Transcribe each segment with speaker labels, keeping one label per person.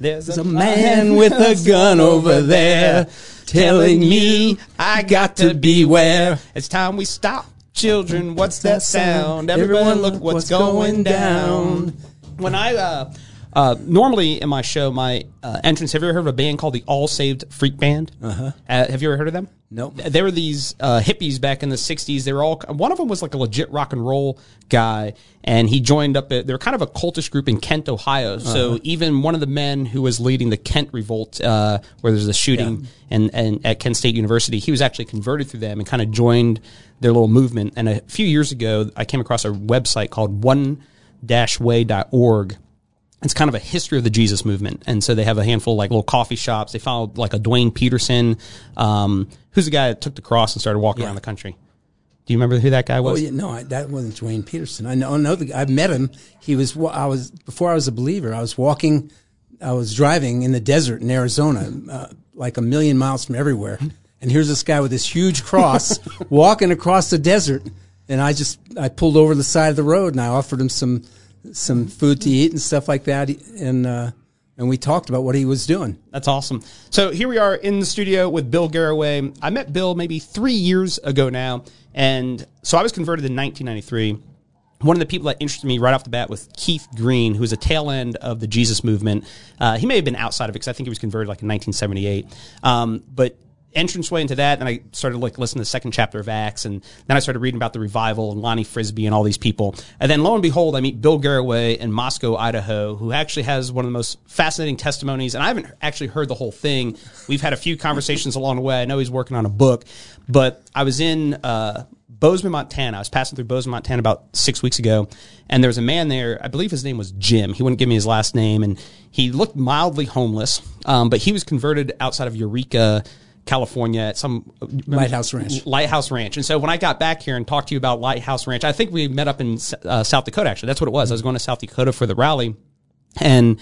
Speaker 1: There's
Speaker 2: There's a man with a gun over there telling me I got to beware.
Speaker 1: It's time we stop. Children, what's that sound? Everyone, look what's, going down. When I uh, uh, normally in my show, my uh, entrance. Have you ever heard of a band called the All Saved Freak Band? Uh-huh. Have you ever heard of them?
Speaker 2: Nope.
Speaker 1: They were these uh, hippies back in the '60s. They were all. One of them was like a legit rock and roll guy, and he joined up. They were kind of a cultish group in Kent, Ohio. So even one of the men who was leading the Kent Revolt, uh, where there's a shooting and, and at Kent State University, he was actually converted through them and kind of joined their little movement. And a few years ago, I came across a website called one-way.org it's kind of a history of the Jesus movement. And so they have a handful of like little coffee shops. They followed like a Dwayne Peterson, um, who's the guy that took the cross and started walking around the country. Do you remember who that guy was?
Speaker 2: Oh
Speaker 1: was?
Speaker 2: yeah, no, I, that wasn't Dwayne Peterson. I know, I know the, guy. I've met him. He was, wa- I was before I was a believer. I was walking, I was driving in the desert in Arizona, uh, like a million miles from everywhere. And here's this guy with this huge cross walking across the desert. And I just, I pulled over the side of the road and I offered him some, some food to eat and stuff like that. And, uh, and we talked about what he was doing.
Speaker 1: That's awesome. So here we are in the studio with Bill Garaway. I met Bill maybe three years ago now. And so I was converted in 1993. One of the people that interested me right off the bat was Keith Green, who was a tail end of the Jesus movement. Uh, he may have been outside of it because I think he was converted like in 1978. Um, but entranceway into that, And I started like listening to the second chapter of Acts, and then I started reading about the revival and Lonnie Frisbee and all these people. And then lo and behold, I meet Bill Garaway in Moscow, Idaho, who actually has one of the most fascinating testimonies. And I haven't actually heard the whole thing. We've had a few conversations along the way. I know he's working on a book, but I was in uh, Bozeman, Montana. I was passing through Bozeman, Montana about six weeks ago, and there was a man there. I believe his name was Jim. He wouldn't give me his last name, and he looked mildly homeless, um, but he was converted outside of Eureka. California at some
Speaker 2: Lighthouse Ranch.
Speaker 1: Lighthouse Ranch. And so when I got back here and talked to you about Lighthouse Ranch, I think we met up in uh, South Dakota. Actually, that's what it was. I was going to South Dakota for the rally, and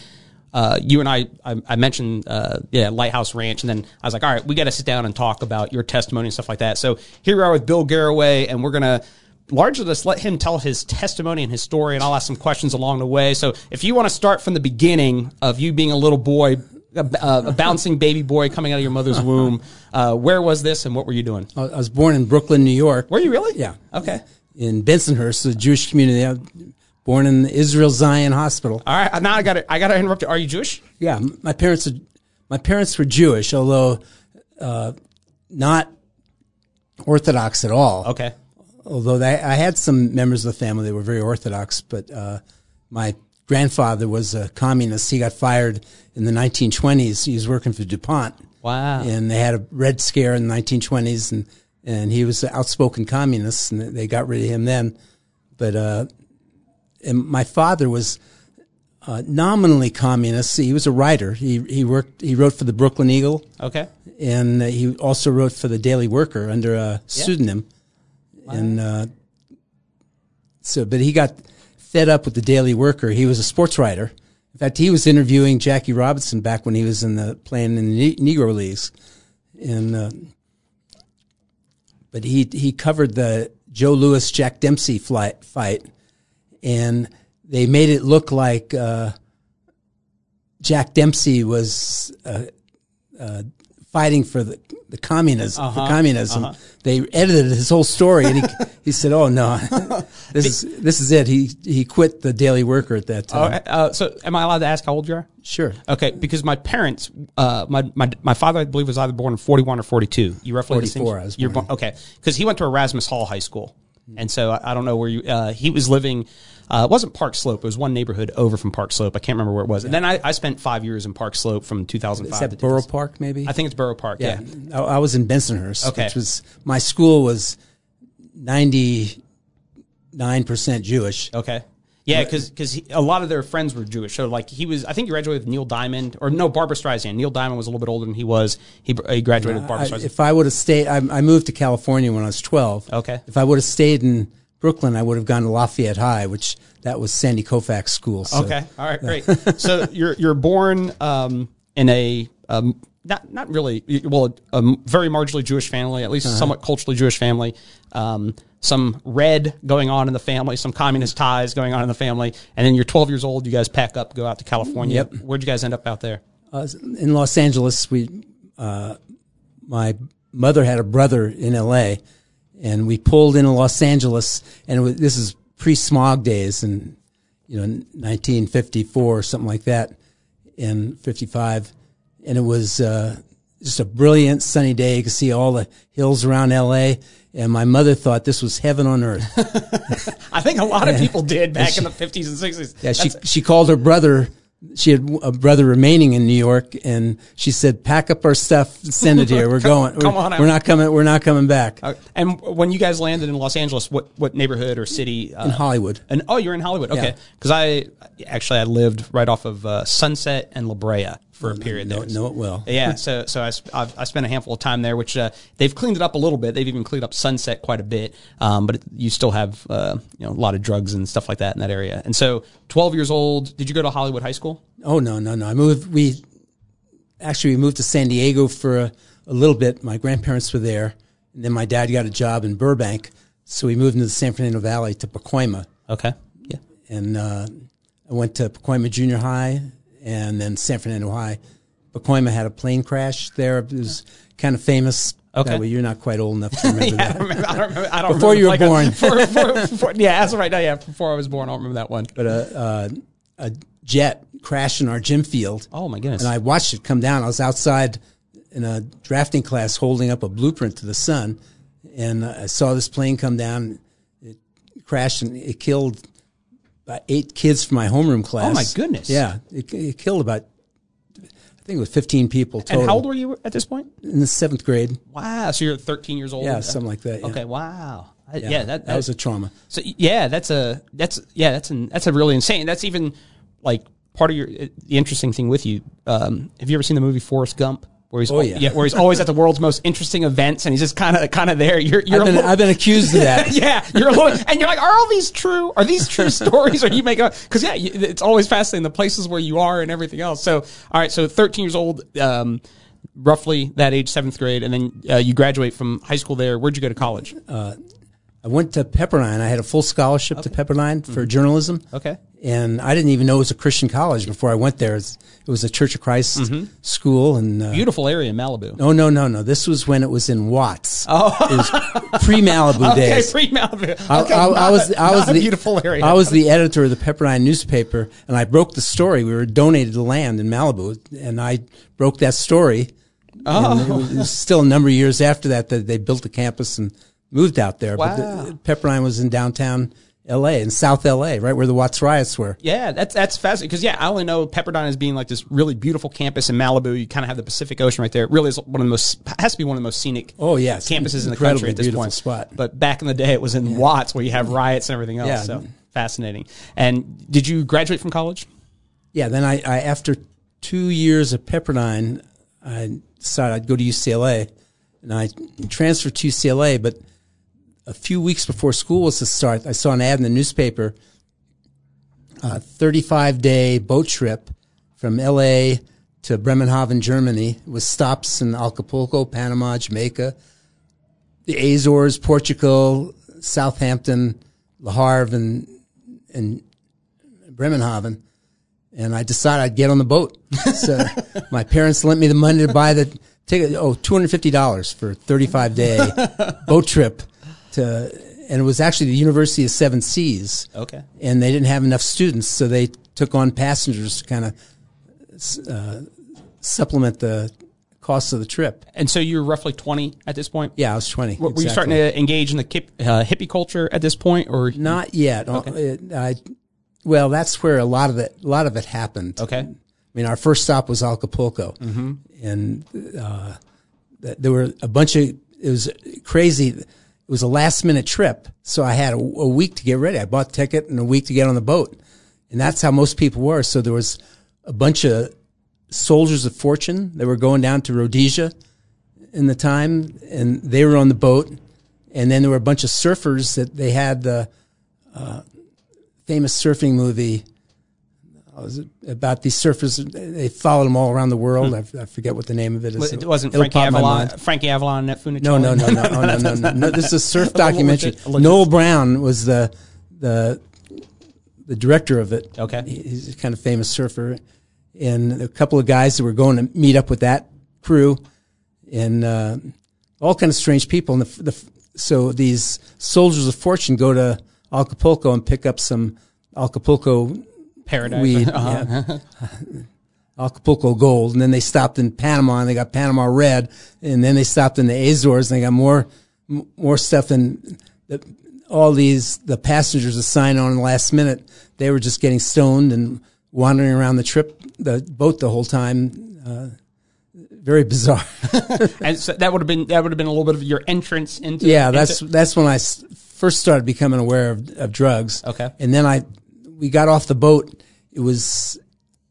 Speaker 1: uh, you and I, I, I mentioned, uh, yeah, Lighthouse Ranch, and then I was like, all right, we got to sit down and talk about your testimony and stuff like that. So here we are with Bill Garaway, and we're gonna largely just let him tell his testimony and his story, and I'll ask some questions along the way. So if you want to start from the beginning of you being a little boy. A, a bouncing baby boy coming out of your mother's womb. Uh, where was this, and what were you doing?
Speaker 2: I was born in Brooklyn, New York.
Speaker 1: Were you really?
Speaker 2: Yeah.
Speaker 1: Okay.
Speaker 2: in Bensonhurst, the Jewish community. I was born in the Israel Zion Hospital.
Speaker 1: All right. Now I got to I got to interrupt you. Are you Jewish?
Speaker 2: Yeah, my parents are, my parents were Jewish, although uh, not Orthodox at all.
Speaker 1: Okay.
Speaker 2: Although they, I had some members of the family that were very Orthodox, but uh, my grandfather was a communist. He got fired in the 1920s. He was working for DuPont.
Speaker 1: Wow.
Speaker 2: And they had a Red Scare in the 1920s, and, and he was an outspoken communist, and they got rid of him then. But uh, and my father was uh, nominally communist. He was a writer. He he worked. He wrote for the Brooklyn Eagle,
Speaker 1: Okay.
Speaker 2: and uh, he also wrote for the Daily Worker under a pseudonym. Wow. And uh, so, but he got fed up with the Daily Worker. He was a sports writer. In fact, he was interviewing Jackie Robinson back when he was in the playing in the Negro leagues, and uh, but he he covered the Joe Louis Jack Dempsey flight, fight, and they made it look like uh, Jack Dempsey was uh, uh, fighting for the, the communism. For communism, they edited his whole story, and he he said, "Oh no, this is this is it." He he quit the Daily Worker at that time.
Speaker 1: Uh, uh, so, am I allowed to ask how old you are?
Speaker 2: Sure.
Speaker 1: Okay, because my parents, uh, my, my my father, I believe, was either born in forty one or forty two. You roughly the same-
Speaker 2: 44 I was
Speaker 1: You're
Speaker 2: born.
Speaker 1: born, okay, because he went to Erasmus Hall High School, and so I, I don't know where you. Uh, he was living. Uh, it wasn't Park Slope. It was one neighborhood over from Park Slope. I can't remember where it was. And then I, I spent five years in Park Slope from two thousand
Speaker 2: Is that
Speaker 1: to
Speaker 2: Borough Park, maybe?
Speaker 1: I think it's Borough Park. Yeah.
Speaker 2: I, I was in Bensonhurst,
Speaker 1: Okay.
Speaker 2: which was my school was ninety nine percent Jewish.
Speaker 1: Okay. Yeah, because a lot of their friends were Jewish. So, like, he was, I think he graduated with Neil Diamond, or no, Barbra Streisand. Neil Diamond was a little bit older than he was. He, he graduated with Barbra
Speaker 2: I,
Speaker 1: Streisand.
Speaker 2: if I would have stayed, I, I moved to California when I was twelve.
Speaker 1: Okay.
Speaker 2: If I would have stayed in Brooklyn, I would have gone to Lafayette High, which that was Sandy Koufax school. So.
Speaker 1: Okay. All right. Great. so you're you're born um, in a um, not not really well a very marginally Jewish family, at least
Speaker 2: Uh-huh.
Speaker 1: somewhat culturally Jewish family. Um, some red going on in the family, some communist ties going on in the family, and then you're 12 years old. You guys pack up, go out to California.
Speaker 2: Yep.
Speaker 1: Where'd you guys end up out there?
Speaker 2: uh, in Los Angeles, we, uh, my mother had a brother in L.A., and we pulled into Los Angeles, and it was, this is pre-smog days, and you know, 1954 or something like that, in 55, and it was uh, just a brilliant sunny day. You could see all the hills around L.A., and my mother thought this was heaven on earth.
Speaker 1: I think a lot of people did back in the 50s and 60s.
Speaker 2: Yeah, she she called her brother. She had a brother remaining in New York, and she said, "Pack up our stuff, send it here. We're going.
Speaker 1: come
Speaker 2: we're,
Speaker 1: on out."
Speaker 2: we're not coming. We're not coming back."
Speaker 1: Uh, and when you guys landed in Los Angeles, what what neighborhood or city? Uh,
Speaker 2: in Hollywood.
Speaker 1: And oh, you're in Hollywood. Okay,
Speaker 2: Yeah.
Speaker 1: because I actually I lived right off of uh, Sunset and La Brea for a period
Speaker 2: know-
Speaker 1: there.
Speaker 2: know it well.
Speaker 1: Yeah, so so I, I've, I spent a handful of time there, which uh, they've cleaned it up a little bit. They've even cleaned up Sunset quite a bit, um, but it, you still have uh, you know a lot of drugs and stuff like that in that area. And so, 12 years old, did you go to Hollywood High School?
Speaker 2: Oh no, no, no. I moved. We actually we moved to San Diego for a, a little bit. My grandparents were there, and then my dad got a job in Burbank, so we moved into the San Fernando Valley to Pacoima,
Speaker 1: Okay, yeah.
Speaker 2: and uh, I went to Pacoima Junior High, and then San Fernando High. Pacoima had a plane crash there. It was kind of famous.
Speaker 1: Okay.
Speaker 2: That way you're not quite old enough to remember
Speaker 1: Yeah, I
Speaker 2: that.
Speaker 1: don't remember. I don't remember. I don't
Speaker 2: Before
Speaker 1: remember,
Speaker 2: you were
Speaker 1: like, a-
Speaker 2: born.
Speaker 1: for- for- for- yeah, as of right now, yeah. Before I was born, I don't remember that one.
Speaker 2: but a, a, a jet crashed in our gym field.
Speaker 1: Oh my goodness!
Speaker 2: And I watched it come down. I was outside in a drafting class holding up a blueprint to the sun, and I saw this plane come down. It crashed and it killed about eight kids from my homeroom class.
Speaker 1: Oh, my goodness.
Speaker 2: Yeah, it, it killed about I think it was 15 people total.
Speaker 1: and how old were you at this point?
Speaker 2: in the seventh grade?
Speaker 1: Wow, so you're 13 years old.
Speaker 2: Yeah, something like that. Yeah.
Speaker 1: Okay, wow. I- Yeah, that,
Speaker 2: that was a trauma.
Speaker 1: So yeah, that's a that's yeah that's an that's a really insane. That's even like part of your the interesting thing with you. Um, have you ever seen the movie Forrest Gump? Where he's
Speaker 2: Oh, yeah.
Speaker 1: where he's always at the world's most interesting events and he's just kind of kind of there. You're you're
Speaker 2: I've been,
Speaker 1: little-
Speaker 2: I've been accused of that.
Speaker 1: yeah, you're a little, and you're like, are all these true? Are these true stories? Or you make up? Because yeah, you, it's always fascinating the places where you are and everything else. So all right, so 13 years old, um, roughly that age, seventh grade, and then uh, you graduate from high school there. Where'd you go to college?
Speaker 2: I went to Pepperdine. I had a full scholarship to Pepperdine for journalism.
Speaker 1: Okay.
Speaker 2: And I didn't even know it was a Christian college before I went there. It was, it was a Church of Christ school. And uh,
Speaker 1: Beautiful area in Malibu.
Speaker 2: no, no, no, no. This was when it was in Watts. Oh, it was pre Malibu
Speaker 1: Okay,
Speaker 2: days.
Speaker 1: pre Malibu.
Speaker 2: I,
Speaker 1: Okay,
Speaker 2: I, I
Speaker 1: not
Speaker 2: was
Speaker 1: a-
Speaker 2: I was the
Speaker 1: beautiful area.
Speaker 2: I was the editor of the Pepperdine newspaper, and I broke the story. We were donated the land in Malibu, and I broke that story. Oh. it, was, it was still a number of years after that that they built the campus and moved out there. But
Speaker 1: Wow.
Speaker 2: the, Pepperdine was in downtown L.A. in South L.A. right where the Watts riots were.
Speaker 1: Yeah, that's that's fascinating because yeah, I only know Pepperdine as being like this really beautiful campus in Malibu. You kind of have the Pacific Ocean right there. It really is one of the most has to be one of the most scenic.
Speaker 2: Oh, yeah,
Speaker 1: campuses in the country at this
Speaker 2: beautiful
Speaker 1: point.
Speaker 2: spot.
Speaker 1: But back in the day, it was in Watts where you have riots and everything else.
Speaker 2: Yeah.
Speaker 1: So fascinating. And did you graduate from college?
Speaker 2: Yeah, then I, I after two years at Pepperdine, I decided I'd go to UCLA, and I transferred to UCLA. But a few weeks before school was to start, I saw an ad in the newspaper, a 35 day boat trip from LA to Bremerhaven, Germany, with stops in Acapulco, Panama, Jamaica, the Azores, Portugal, Southampton, Le Havre, and and Bremerhaven and I decided I'd get on the boat. So my parents lent me the money to buy the ticket. Oh, two hundred fifty dollars for a thirty-five day boat trip to, and it was actually the University of Seven Seas.
Speaker 1: Okay.
Speaker 2: And they didn't have enough students, so they took on passengers to kind of uh, supplement the cost of the trip.
Speaker 1: And so you're roughly 20 at this point.
Speaker 2: Yeah, I was twenty.
Speaker 1: Were you starting to engage in the kip, uh, hippie culture at this point, or
Speaker 2: Not yet. Uh, it- I, well, that's where a lot of it, a lot of it happened.
Speaker 1: okay?
Speaker 2: I mean, our first stop was Acapulco, and uh, there were a bunch of. It was crazy. It was a last minute trip, so I had a, a week to get ready. I bought a ticket and a week to get on the boat, and that's how most people were. So there was a bunch of soldiers of fortune that were going down to Rhodesia in the time, and they were on the boat. And then there were a bunch of surfers that they had the uh, famous surfing movie. It about these surfers. They followed them all around the world. I, I forget what the name of it is.
Speaker 1: It wasn't
Speaker 2: It'll
Speaker 1: Frankie Avalon. Frankie Avalon, Net Funicello.
Speaker 2: No, no, no, no, oh, no, no, no, no. This is a surf documentary.
Speaker 1: legit- a legit-
Speaker 2: Noel Brown was the the the director of it.
Speaker 1: Okay.
Speaker 2: He- he's a kind of famous surfer, and a couple of guys that were going to meet up with that crew, and uh, all kind of strange people. And the, the so these soldiers of fortune go to Acapulco and pick up some Acapulco
Speaker 1: Paradise.
Speaker 2: weed,
Speaker 1: Uh-huh.
Speaker 2: yeah. Acapulco gold, and then they stopped in Panama and they got Panama red, and then they stopped in the Azores and they got more m- more stuff than the, all these the passengers assigned on the last minute. They were just getting stoned and wandering around the trip the boat the whole time. Uh, very bizarre.
Speaker 1: and so that would have been that would have been a little bit of your entrance into.
Speaker 2: Yeah,
Speaker 1: into-
Speaker 2: that's when I first started becoming aware of, of drugs.
Speaker 1: Okay.
Speaker 2: and then I we got off the boat. It was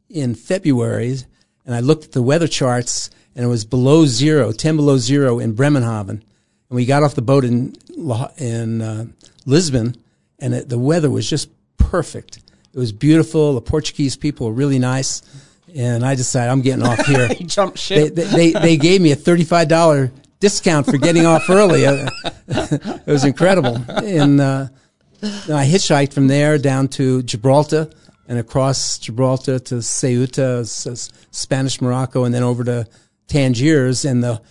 Speaker 2: in February, and I looked at the weather charts, and it was below zero, ten below zero in Bremerhaven. And we got off the boat in in uh, Lisbon, and it, the weather was just perfect. It was beautiful. The Portuguese people were really nice, and I decided I'm getting off here.
Speaker 1: you jumped
Speaker 2: they,
Speaker 1: ship.
Speaker 2: they, they, they gave me a thirty-five dollar discount for getting off early. It was incredible, and uh, I hitchhiked from there down to Gibraltar and across Gibraltar to Ceuta, Spanish Morocco, and then over to Tangiers. And the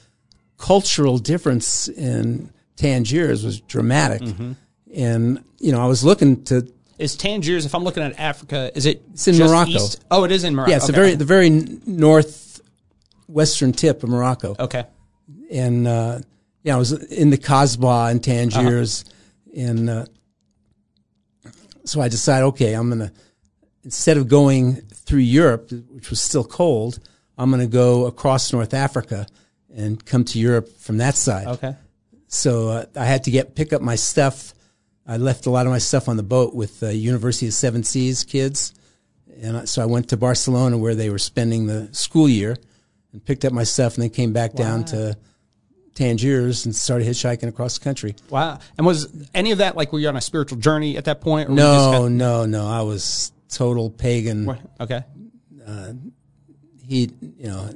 Speaker 2: cultural difference in Tangiers was dramatic. And you know, I was looking to
Speaker 1: is Tangiers? If I'm looking at Africa, is it?
Speaker 2: It's in Morocco.
Speaker 1: east? Oh, it is in Morocco.
Speaker 2: yeah, it's
Speaker 1: okay.
Speaker 2: the very the very north western tip of Morocco.
Speaker 1: okay.
Speaker 2: and uh, yeah, I was in the Kasbah in Tangiers, and uh, so I decided, okay, I'm gonna instead of going through Europe, which was still cold, I'm gonna go across North Africa and come to Europe from that side.
Speaker 1: Okay.
Speaker 2: So uh, I had to get pick up my stuff. I left a lot of my stuff on the boat with the University of Seven Seas kids, and so I went to Barcelona where they were spending the school year, and picked up my stuff, and then came back down to Tangiers and started hitchhiking across the country.
Speaker 1: Wow. And was any of that like were you on a spiritual journey at that point? Or were you just
Speaker 2: No,
Speaker 1: kind
Speaker 2: no, no. I was total pagan.
Speaker 1: okay.
Speaker 2: He, you know,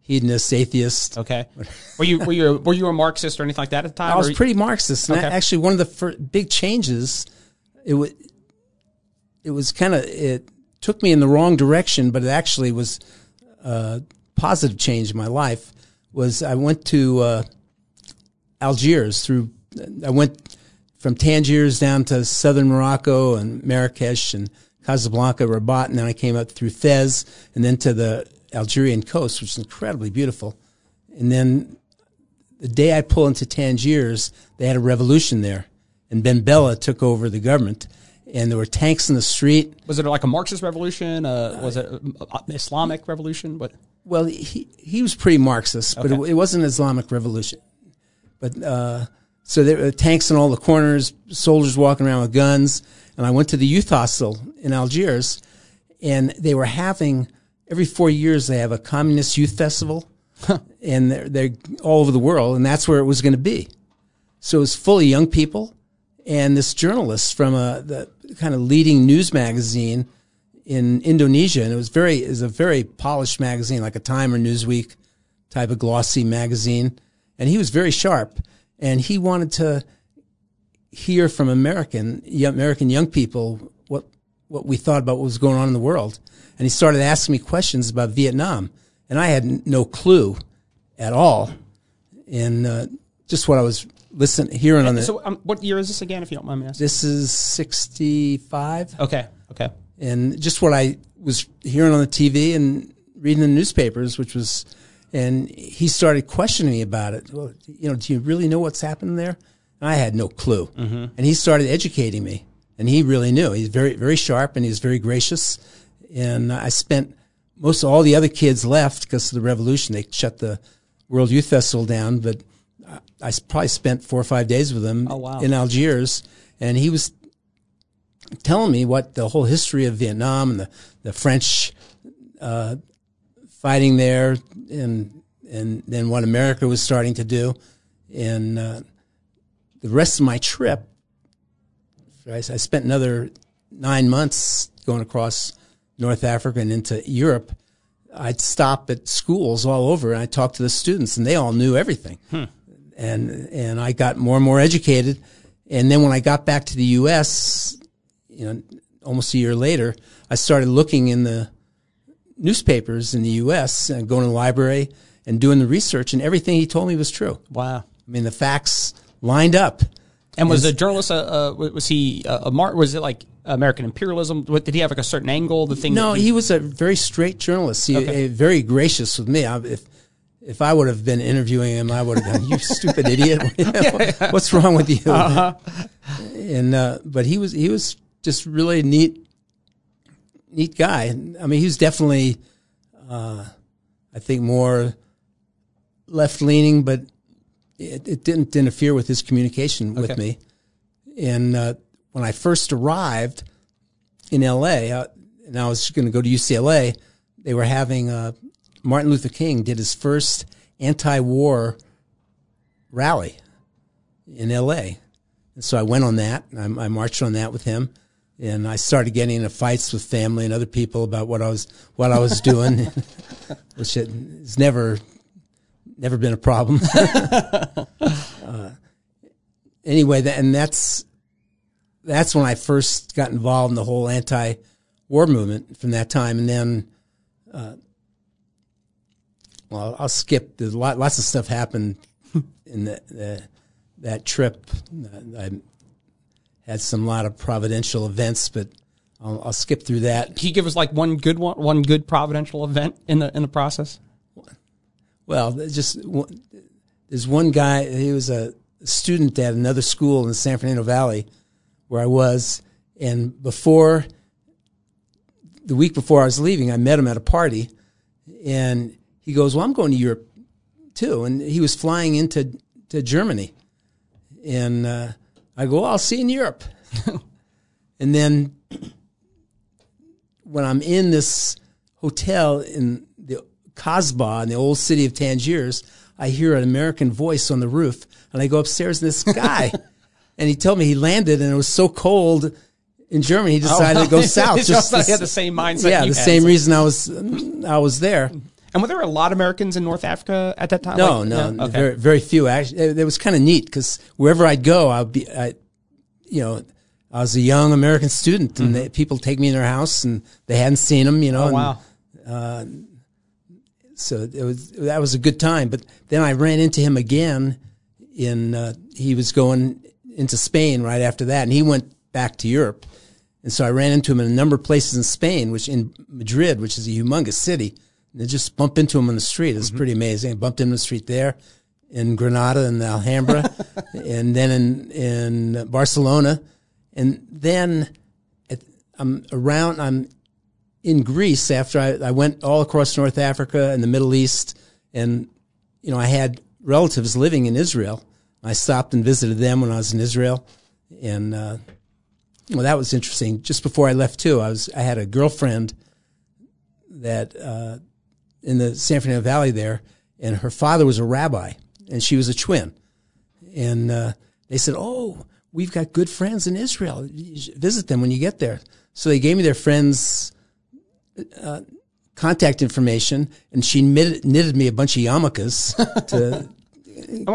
Speaker 2: hedonist, atheist.
Speaker 1: Okay. Were you were you were you a Marxist or anything like that at the time?
Speaker 2: I was pretty Marxist. And
Speaker 1: Okay.
Speaker 2: actually, one of the fir- big changes, it was, it was kind of it took me in the wrong direction, but it actually was a positive change in my life. Was I went to uh, Algiers through, I went from Tangiers down to southern Morocco and Marrakesh and Casablanca, Rabat, and then I came up through Fez and then to the Algerian coast, which is incredibly beautiful. And then the day I pull into Tangiers, they had a revolution there, and Ben Bella took over the government, and there were tanks in the street.
Speaker 1: was it like a Marxist revolution? Uh, was it an Islamic revolution? But
Speaker 2: Well, he he was pretty Marxist, but it, it wasn't an Islamic revolution. But uh, so there were tanks in all the corners, soldiers walking around with guns, and I went to the youth hostel in Algiers, and they were having every four years they have a communist youth festival, and they're they're all over the world, and that's where it was going to be. So it was full of young people, and this journalist from a the kind of leading news magazine in Indonesia, and it was very it was a very polished magazine, like a Time or Newsweek type of glossy magazine, and he was very sharp, and he wanted to hear from American young, American young people what what we thought about what was going on in the world, and he started asking me questions about Vietnam, and I had no clue at all, and uh, just what I was listening hearing on the.
Speaker 1: so, um, what year is this again? If you don't mind me asking.
Speaker 2: this is sixty five
Speaker 1: Okay. Okay.
Speaker 2: and just what I was hearing on the TV and reading the newspapers, which was, and he started questioning me about it. Well, you know, do you really know what's happening there? And I had no clue. And he started educating me, and he really knew. He's very, very sharp, and he was very gracious. And I spent most of all the other kids left because of the revolution. They shut the World Youth Festival down, but I probably spent four or five days with him
Speaker 1: Oh, wow.
Speaker 2: in Algiers, and he was telling me what the whole history of Vietnam and the, the French uh, fighting there, and and then what America was starting to do, and uh, the rest of my trip, I, I spent another nine months going across North Africa and into Europe, I'd stop at schools all over and I talked to the students and they all knew everything. And, and I got more and more educated. And then when I got back to the U.S., you know, almost a year later, I started looking in the newspapers in the U.S. and going to the library and doing the research and everything he told me was true.
Speaker 1: Wow.
Speaker 2: I mean, the facts lined up.
Speaker 1: And was the journalist, uh, uh, was he uh, a mar- was it like American imperialism? What, did he have like a certain angle? The thing?
Speaker 2: No,
Speaker 1: that
Speaker 2: he was a very straight journalist. He
Speaker 1: Okay.
Speaker 2: uh, very gracious with me. I, if if I would have been interviewing him, I would have gone, "You stupid idiot! What's wrong with you?" And uh, but he was he was just really neat, neat guy. I mean, he was definitely, uh, I think, more left leaning, but it, it didn't interfere with his communication with me. And uh, when I first arrived in L.A., uh, and I was going to go to UCLA, they were having uh, Martin Luther King did his first anti-war rally in L.A. And so I went on that. and I, I marched on that with him, and I started getting into fights with family and other people about what I was what I was doing, which has never never been a problem. uh, anyway, that, and that's that's when I first got involved in the whole anti-war movement from that time, and then. Uh, well, I'll skip. There's lot, lots of stuff happened in the, the that trip. I had some lot of providential events, but I'll, I'll skip through that.
Speaker 1: Can you give us like one good one, one good providential event in the in the process?
Speaker 2: Well, there's just there's one guy. He was a student at another school in the San Fernando Valley, where I was, and before the week before I was leaving, I met him at a party, and he goes, "Well, I'm going to Europe too," and he was flying into to Germany, and uh, I go, "I'll see you in Europe," and then when I'm in this hotel in the Kasbah in the old city of Tangiers, I hear an American voice on the roof, and I go upstairs, and this guy, and he told me he landed, and it was so cold in Germany, he oh. decided to go south.
Speaker 1: Just like he had the same mindset
Speaker 2: Yeah, the
Speaker 1: had.
Speaker 2: same
Speaker 1: So-
Speaker 2: reason I was I was there.
Speaker 1: And were there a lot of Americans in North Africa at that time?
Speaker 2: No,
Speaker 1: Like,
Speaker 2: no,
Speaker 1: Okay.
Speaker 2: very very few. Actually, it, it was kind of neat because wherever I'd go, I'd be, I, you know, I was a young American student, and they, people take me in their house, and they hadn't seen them, you know.
Speaker 1: Mm-hmm. Oh,
Speaker 2: and,
Speaker 1: wow.
Speaker 2: so it was that was a good time. But then I ran into him again in uh, he was going into Spain right after that, and he went back to Europe. And so I ran into him in a number of places in Spain, which in Madrid, which is a humongous city. And just bumped into him on the street. It's pretty amazing. I bumped him on the street there in Granada and the Alhambra, and then in in Barcelona, and then at, I'm around. I'm in Greece after I, I went all across North Africa and the Middle East, and you know I had relatives living in Israel. I stopped and visited them when I was in Israel, and uh, well, that was interesting. Just before I left too, I was I had a girlfriend that uh, in the San Fernando Valley there, and her father was a rabbi, and she was a twin, and uh, they said, "Oh, we've got good friends in Israel. Visit them when you get there." So they gave me their friends' uh, contact information, and she knitted, knitted me a bunch of yarmulkes to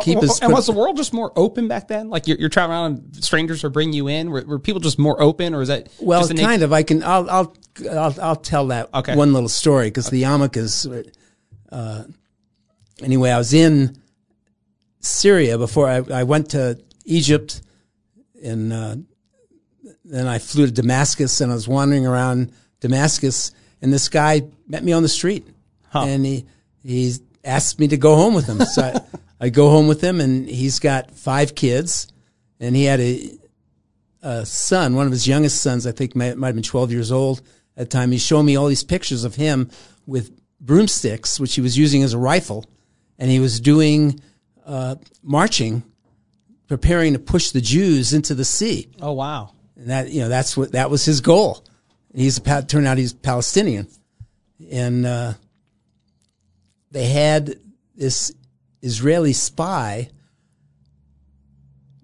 Speaker 2: keep
Speaker 1: and,
Speaker 2: us.
Speaker 1: and was the world just more open back then? Like you're, you're traveling around, and strangers are bringing you in. Were, were people just more open, or is that
Speaker 2: Well, kind of. I can. I'll. I'll. I'll, I'll tell that
Speaker 1: Okay.
Speaker 2: one little story because the yarmulkes. Uh, anyway, I was in Syria before I, I went to Egypt, and uh, then I flew to Damascus, and I was wandering around Damascus, and this guy met me on the street, and he he asked me to go home with him. So I, I go home with him, and he's got five kids, and he had a a son, one of his youngest sons, I think might, might have been 12 years old at the time. He showed me all these pictures of him with broomsticks, which he was using as a rifle, and he was doing uh, marching, preparing to push the Jews into the sea.
Speaker 1: oh wow,
Speaker 2: And that, you know, that's what, that was his goal. He's a, turned out he's Palestinian. And, uh, they had this Israeli spy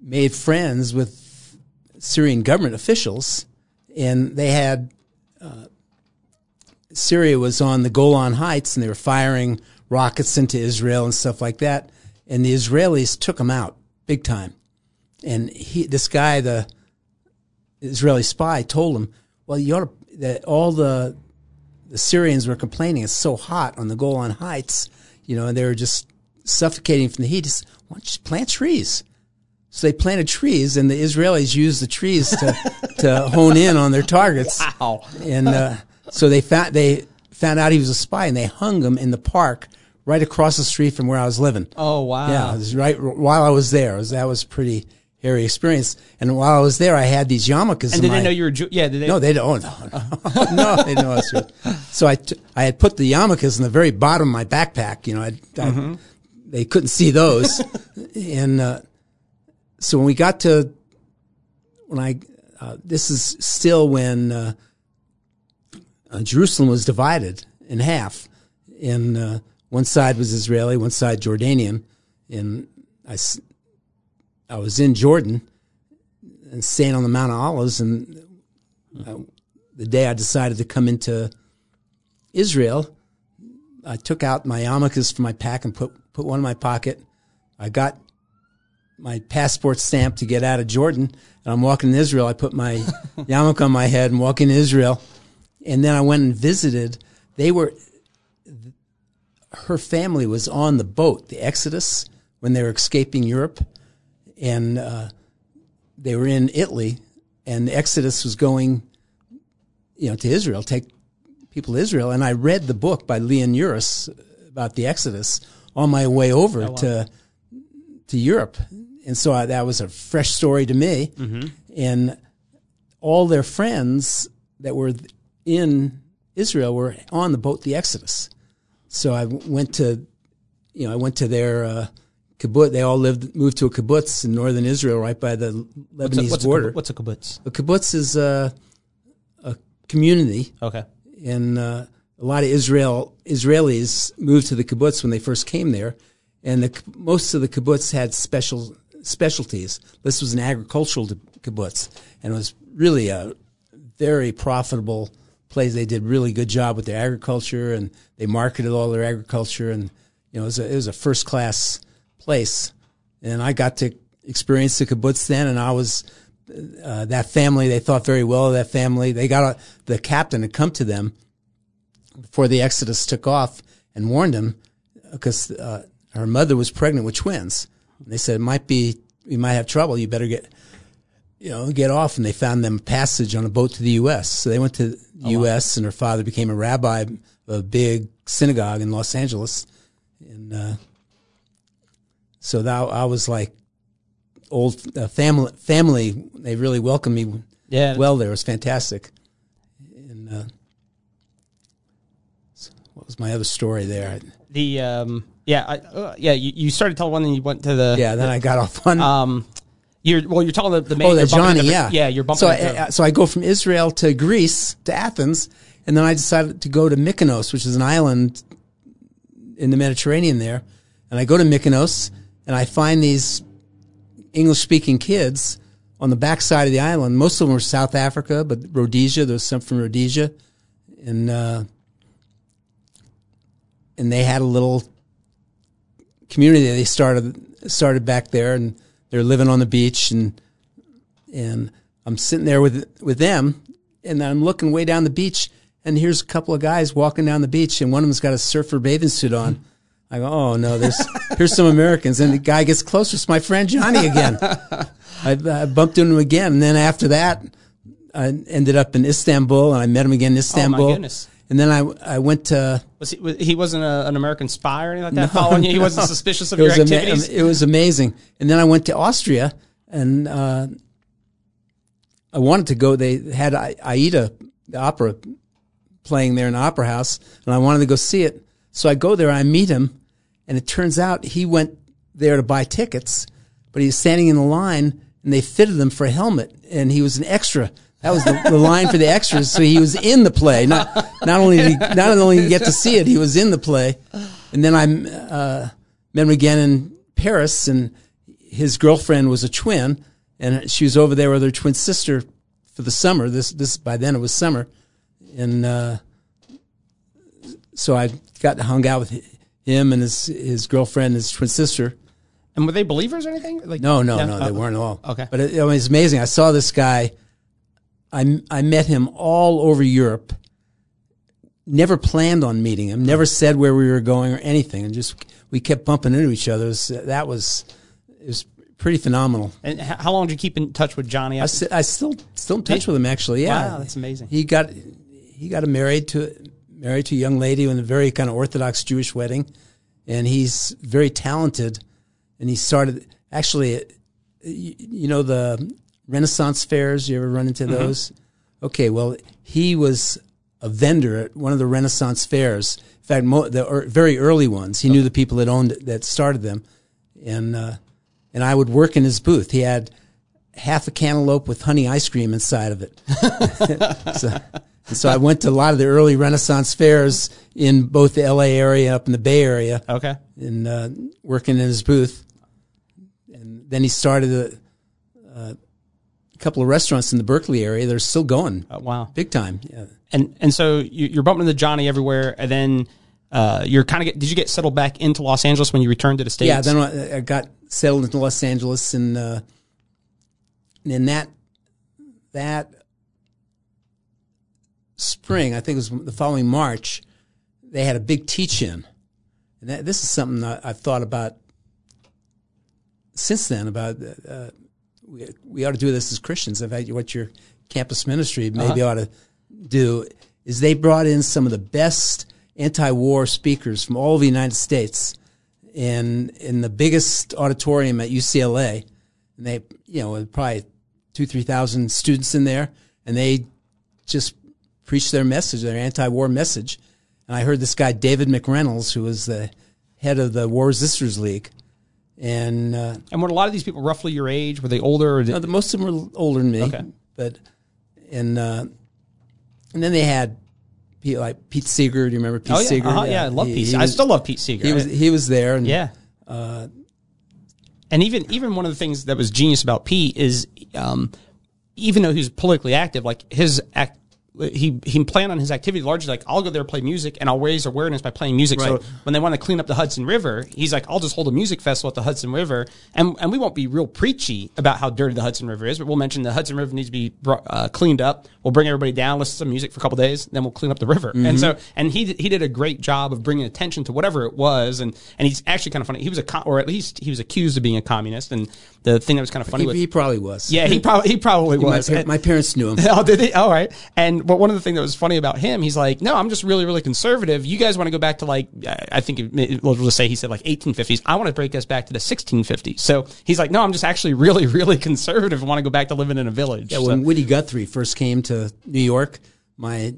Speaker 2: made friends with Syrian government officials, and they had Syria was on the Golan Heights and they were firing rockets into Israel and stuff like that. And the Israelis took them out big time. And he, this guy, the Israeli spy, told him, "Well, you ought to, that all the the Syrians were complaining it's so hot on the Golan Heights, you know, and they were just suffocating from the heat. Just, Why don't you plant trees?" So they planted trees, and the Israelis used the trees to to hone in on their targets.
Speaker 1: Wow.
Speaker 2: And uh, so they found they found out he was a spy, and they hung him in the park right across the street from where I was living.
Speaker 1: Oh wow.
Speaker 2: Yeah, it was right while I was there. Was, that was a pretty hairy experience. And while I was there, I had these yarmulkes.
Speaker 1: And did
Speaker 2: my,
Speaker 1: they know you were? Jew- yeah. Did they?
Speaker 2: No, they don't. No, no, no they know us. So I, t- I had put the yarmulkes in the very bottom of my backpack. You know, I, I they couldn't see those, and uh, so when we got to when I uh, this is still when uh, uh, Jerusalem was divided in half, and uh, one side was Israeli, one side Jordanian, and I was in Jordan and staying on the Mount of Olives, and uh, the day I decided to come into Israel, I took out my yarmulkes from my pack and put put one in my pocket. I got my passport stamp to get out of Jordan, and I'm walking in Israel. I put my yarmulke on my head and walking to Israel, and then I went and visited. They were her family was on the boat, the Exodus, when they were escaping Europe, and uh, they were in Italy, and the Exodus was going, you know, to Israel, take people to Israel. And I read the book by Leon Uris about the Exodus on my way over to to Europe, and so I, that was a fresh story to me. And all their friends that were in Israel were on the boat, the Exodus. So I went to, you know, I went to their uh, kibbutz. They all lived, moved to a kibbutz in northern Israel, right by the
Speaker 1: What's a,
Speaker 2: Lebanese
Speaker 1: what's
Speaker 2: border.
Speaker 1: kibbu- what's a kibbutz?
Speaker 2: a kibbutz is a, a community,
Speaker 1: Okay.
Speaker 2: and uh, a lot of Israel Israelis moved to the kibbutz when they first came there, and the, most of the kibbutz had special specialties. This was an agricultural kibbutz, and it was really a very profitable place. They did really good job with their agriculture, and they marketed all their agriculture, and you know it was a, a first class place. And I got to experience the kibbutz then, and I was uh, that family. They thought very well of that family. They got a, the captain to come to them before the Exodus took off and warned them because uh, her mother was pregnant with twins. And they said it might be you might have trouble. You better get you know get off. And they found them passage on a boat to the U.S. So they went to the U.S. and her father became a rabbi of a big synagogue in Los Angeles. And uh, so that I was like old uh, family. Family. They really welcomed me
Speaker 1: Yeah.
Speaker 2: well there. It was fantastic. And uh, what was my other story there?
Speaker 1: The um. Yeah. I, uh, yeah. You, you started telling one, and you went to the.
Speaker 2: Yeah, then I got off on.
Speaker 1: Um. You're well. You're telling the the main.
Speaker 2: oh, the Johnny,
Speaker 1: into-
Speaker 2: yeah,
Speaker 1: Yeah. You're bumping.
Speaker 2: So
Speaker 1: into-
Speaker 2: I, so I go from Israel to Greece to Athens, and then I decided to go to Mykonos, which is an island in the Mediterranean there. And I go to Mykonos, and I find these English-speaking kids on the backside of the island. Most of them were South Africa, but Rhodesia. There's some from Rhodesia, and uh, and they had a little community they started started back there, and they're living on the beach, and and I'm sitting there with with them, and I'm looking way down the beach, and here's a couple of guys walking down the beach, and one of them's got a surfer bathing suit on. I go, oh no, there's here's some Americans, and the guy gets closer. It's my friend Johnny again. I, I bumped into him again, and then after that, I ended up in Istanbul, and I met him again in oh, Istanbul.
Speaker 1: goodness.
Speaker 2: And then I I went to
Speaker 1: was he, was, he wasn't a, an American spy or anything like that following you? He wasn't suspicious of
Speaker 2: it
Speaker 1: your
Speaker 2: was ama-
Speaker 1: activities.
Speaker 2: it was amazing. And then I went to Austria, and uh, I wanted to go. They had I- Aida, the opera, playing there in the opera house, and I wanted to go see it. So I go there, I meet him, and it turns out he went there to buy tickets, but he was standing in the line, and they fitted him for a helmet, and he was an extra. That was the, the line for the extras. So he was in the play. Not not only did he, not only get to see it, he was in the play. And then I uh, met him again in Paris, and his girlfriend was a twin, and she was over there with her twin sister for the summer. This this by then it was summer, and uh, so I got to hung out with him and his his girlfriend, his twin sister.
Speaker 1: And were they believers or anything? Like
Speaker 2: No, no, no, they
Speaker 1: Oh,
Speaker 2: weren't at all.
Speaker 1: Okay.
Speaker 2: but it, it was amazing. I saw this guy. I I met him all over Europe. Never planned on meeting him. Never said where we were going or anything, and just we kept bumping into each other. Was, that was it was pretty phenomenal.
Speaker 1: And how long did you keep in touch with Johnny?
Speaker 2: I, st- I still still in touch with him actually. Yeah,
Speaker 1: Wow, that's amazing.
Speaker 2: He got he got married to married to a young lady in a very kind of Orthodox Jewish wedding, and he's very talented. And he started actually, you know the Renaissance fairs. You ever run into those? Okay, well he was a vendor at one of the Renaissance fairs. In fact, mo- the er, very early ones. He knew the people that owned that started them, and uh, and I would work in his booth. He had half a cantaloupe with honey ice cream inside of it. so, so I went to a lot of the early Renaissance fairs in both the L.A. area, up in the Bay Area,
Speaker 1: okay.
Speaker 2: and uh, working in his booth. And then he started a, a couple of restaurants in the Berkeley area. They're still going,
Speaker 1: Uh, wow.
Speaker 2: big time. Yeah.
Speaker 1: And and so you, you're bumping into Johnny everywhere, and then uh, you're kind of get. Did you get settled back into Los Angeles when you returned to the states?
Speaker 2: Yeah, then I I got settled into Los Angeles, and uh, and in that that spring, I think it was the following March, they had a big teach-in, and that, this is something that I've thought about since then. About uh, we we ought to do this as Christians. In fact, what your campus ministry maybe uh-huh. ought to do is they brought in some of the best anti-war speakers from all of the United States in in the biggest auditorium at UCLA, and they you know probably two three thousand students in there, and they just preached their message, their anti-war message. And I heard this guy David McReynolds, who was the head of the War Resisters League, and uh,
Speaker 1: And were a lot of these people roughly your age? Were they older? Did,
Speaker 2: no, the, most of them were older than me.
Speaker 1: Okay.
Speaker 2: But and uh, and then they had Pete, like Pete Seeger. Do you remember Pete
Speaker 1: oh yeah,
Speaker 2: Seeger?
Speaker 1: uh-huh, yeah. I love
Speaker 2: he-
Speaker 1: Pete.
Speaker 2: he
Speaker 1: I still love Pete Seeger.
Speaker 2: He was he was there, and
Speaker 1: Yeah. and even even one of the things that was genius about Pete is, um, even though he was politically active, like his act, he he planned on his activity largely like I'll go there play music and I'll raise awareness by playing music. So when they want to clean up the Hudson River, he's like I'll just hold a music festival at the Hudson River, and and we won't be real preachy about how dirty the Hudson River is, but we'll mention the Hudson River needs to be brought, uh, cleaned up. We'll bring everybody down, listen to some music for a couple days, then we'll clean up the river. And so and he he did a great job of bringing attention to whatever it was, and and he's actually kind of funny. He was a com- or at least he was accused of being a communist, and the thing that was kind of funny
Speaker 2: he,
Speaker 1: with
Speaker 2: he probably was.
Speaker 1: yeah, he probably he probably
Speaker 2: my,
Speaker 1: was. And-
Speaker 2: my parents knew him.
Speaker 1: Oh, did he? All right. And but one of the things that was funny about him, he's like, no, I'm just really, really conservative. You guys want to go back to like, I think it, we'll just say he said like 1850s. I want to break us back to the 1650s. So he's like, no, I'm just actually really, really conservative. I want to go back to living in a village.
Speaker 2: Yeah,
Speaker 1: So-
Speaker 2: when Woody Guthrie first came to New York, my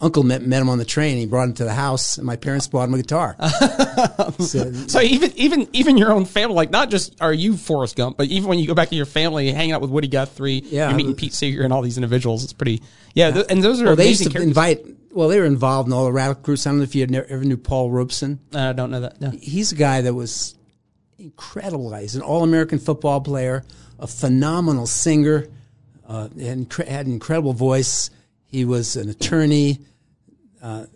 Speaker 2: uncle met, met him on the train. He brought him to the house, and my parents bought him a guitar. so,
Speaker 1: So even even even your own family, like not just are you Forrest Gump, but even when you go back to your family, hanging out with Woody Guthrie,
Speaker 2: Yeah.
Speaker 1: you're meeting Pete Seeger and all these individuals, it's pretty yeah. th- and those are
Speaker 2: well, they used to
Speaker 1: characters.
Speaker 2: invite. Well, they were involved in all the radical groups. I don't know if you ever knew Paul Robeson.
Speaker 1: Uh, I don't know that. No.
Speaker 2: He's a guy that was incredible. He's an all-American football player, a phenomenal singer, uh, and had an incredible voice. He was an attorney. Uh,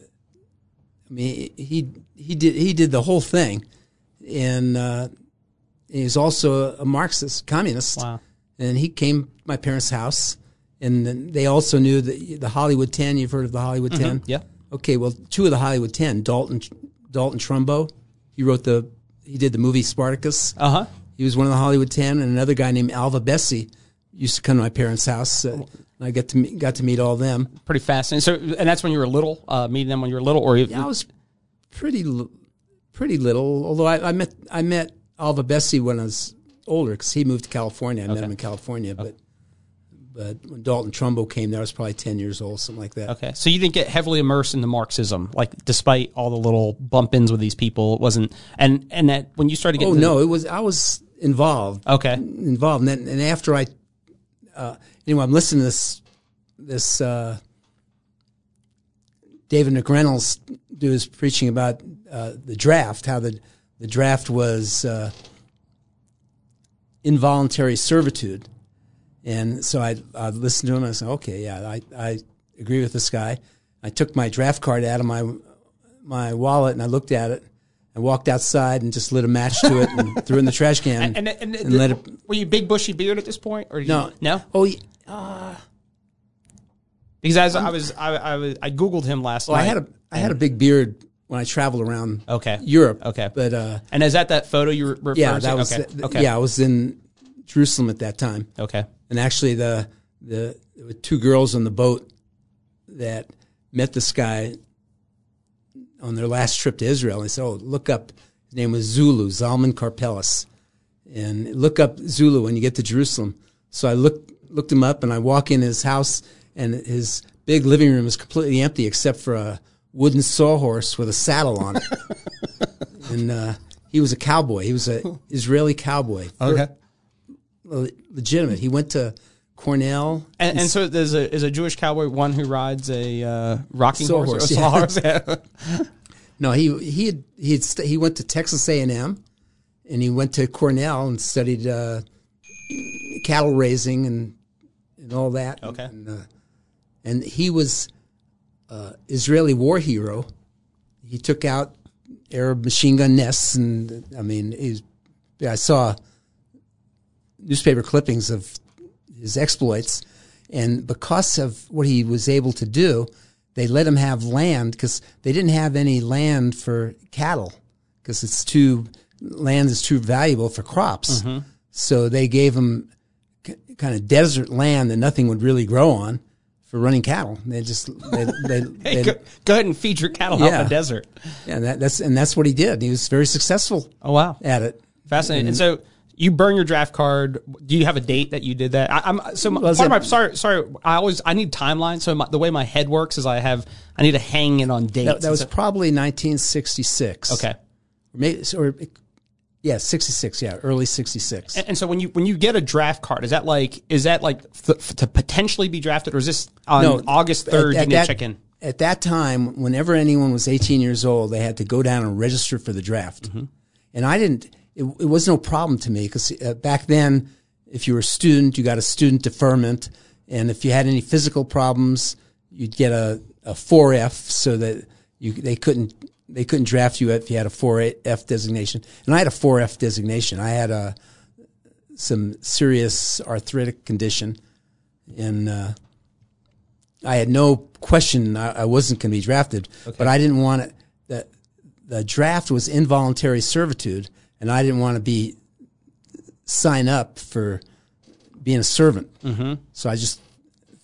Speaker 2: I mean, he he did he did the whole thing, and uh, he was also a Marxist, communist.
Speaker 1: Wow.
Speaker 2: And he came to my parents' house, and then they also knew the the Hollywood Ten. You've heard of the Hollywood Ten?
Speaker 1: Yeah.
Speaker 2: Okay, well, two of the Hollywood Ten, Dalton Dalton Trumbo, he wrote the he did the movie Spartacus.
Speaker 1: Uh huh.
Speaker 2: He was one of the Hollywood Ten, and another guy named Alva Bessie used to come to my parents' house. Uh, and I got to meet, got to meet all them.
Speaker 1: Pretty fascinating. So, and that's when you were little, uh, meeting them when you were little, or you,
Speaker 2: Yeah, I was pretty pretty little. Although I, I met I met Alva Bessie when I was older because he moved to California. I met him in California, but but when Dalton Trumbo came there, I was probably ten years old, something like that.
Speaker 1: Okay, so you didn't get heavily immersed in the Marxism, like despite all the little bump ins with these people, it wasn't. And and that when you started getting,
Speaker 2: Oh
Speaker 1: to the-
Speaker 2: no, it was I was involved.
Speaker 1: okay,
Speaker 2: involved. And then, and after I, uh, anyway, I'm listening to this, this, uh, David McReynolds do his preaching about, uh, the draft, how the, the draft was, uh, involuntary servitude. And so I, I listened to him and I said, okay, yeah, I, I agree with this guy. I took my draft card out of my, my wallet and I looked at it. I walked outside and just lit a match to it and threw it in the trash can.
Speaker 1: And, and,
Speaker 2: and let it.
Speaker 1: were you big bushy beard at this point, or
Speaker 2: No,
Speaker 1: you, no?
Speaker 2: Oh, yeah.
Speaker 1: Because as I was, I, I was, I googled him last
Speaker 2: well,
Speaker 1: night.
Speaker 2: I had a I had a big beard when I traveled around.
Speaker 1: Okay.
Speaker 2: Europe.
Speaker 1: Okay.
Speaker 2: but uh,
Speaker 1: and is that that photo you were referring
Speaker 2: yeah,
Speaker 1: to?
Speaker 2: that was
Speaker 1: okay.
Speaker 2: th-
Speaker 1: okay.
Speaker 2: yeah. I was in Jerusalem at that time.
Speaker 1: Okay.
Speaker 2: And actually, the the there were two girls on the boat that met this guy on their last trip to Israel. And they said, "Oh, look up." His name was Zulu Zalman Karpelis, and look up Zulu when you get to Jerusalem. So I looked looked him up, and I walk in his house, and his big living room is completely empty except for a wooden sawhorse with a saddle on it. and uh, he was a cowboy. He was a Israeli cowboy.
Speaker 1: Okay.
Speaker 2: Le- legitimate. He went to Cornell.
Speaker 1: And, and so there's a is a Jewish cowboy one who rides a uh, rocking horse,
Speaker 2: Sawhorse,
Speaker 1: or a
Speaker 2: yeah.
Speaker 1: sawhorse.
Speaker 2: No, he he had, he had st- he went to Texas A and M, and he went to Cornell and studied uh, cattle raising and and all that.
Speaker 1: Okay.
Speaker 2: And, uh, and he was uh, Israeli war hero. He took out Arab machine gun nests, and I mean, he's, I saw newspaper clippings of his exploits, and because of what he was able to do, they let him have land because they didn't have any land for cattle because it's too land is too valuable for crops. So they gave him kind of desert land that nothing would really grow on for running cattle. They just they, they,
Speaker 1: Hey, go, go ahead and feed your cattle
Speaker 2: Yeah.
Speaker 1: out in the desert.
Speaker 2: yeah, and that, that's and that's what he did. He was very successful
Speaker 1: Oh wow,
Speaker 2: at it.
Speaker 1: fascinating. And so you burn your draft card. Do you have a date that you did that? I, I'm so part of my sorry sorry. I always I need timeline. So my, the way my head works is I have I need to hang it on dates.
Speaker 2: That, that was
Speaker 1: So-
Speaker 2: probably 1966.
Speaker 1: okay.
Speaker 2: Maybe, or yeah, 66. Yeah, early 66.
Speaker 1: And, and so when you when you get a draft card, is that like is that like f- to potentially be drafted, or is this on August third? You
Speaker 2: at
Speaker 1: need to
Speaker 2: that-
Speaker 1: check in.
Speaker 2: At that time, whenever anyone was 18 years old, they had to go down and register for the draft.
Speaker 1: Mm-hmm.
Speaker 2: And I didn't, it, it was no problem to me because uh, back then, if you were a student, you got a student deferment. And if you had any physical problems, you'd get a, a 4F so that you, they couldn't, they couldn't draft you if you had a 4F designation. And I had a 4F designation. I had a, some serious arthritic condition. And, uh, I had no question I, I wasn't going to be drafted, but I didn't want it. The, the draft was involuntary servitude, and I didn't want to be sign up for being a servant. Mm-hmm. So I just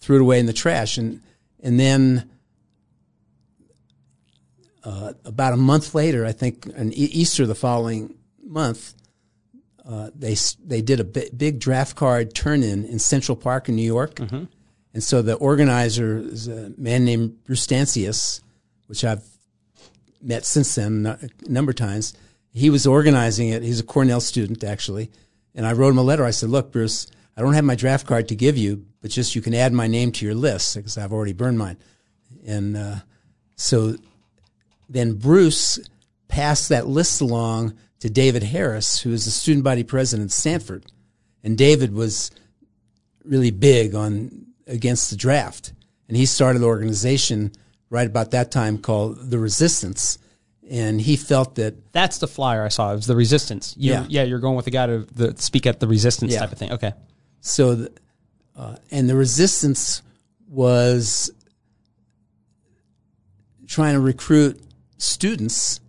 Speaker 2: threw it away in the trash, and and then uh, about a month later, I think, on E- Easter the following month, uh, they they did a big draft card turn in in Central Park in New York. And so the organizer is a man named Bruce Dancis, which I've met since then a number of times. He was organizing it. He's a Cornell student, actually. And I wrote him a letter. I said, look, Bruce, I don't have my draft card to give you, but just you can add my name to your list because I've already burned mine. And uh, so then Bruce passed that list along to David Harris, who is the student body president at Stanford. And David was really big on against the draft. And he started an organization right about that time called the Resistance. And he felt that
Speaker 1: That's the flyer I saw. It was the resistance. You, yeah,
Speaker 2: Yeah.
Speaker 1: You're going with the guy to the, speak at the resistance
Speaker 2: Yeah.
Speaker 1: type of thing. Okay.
Speaker 2: so, the, uh, and the Resistance was trying to recruit students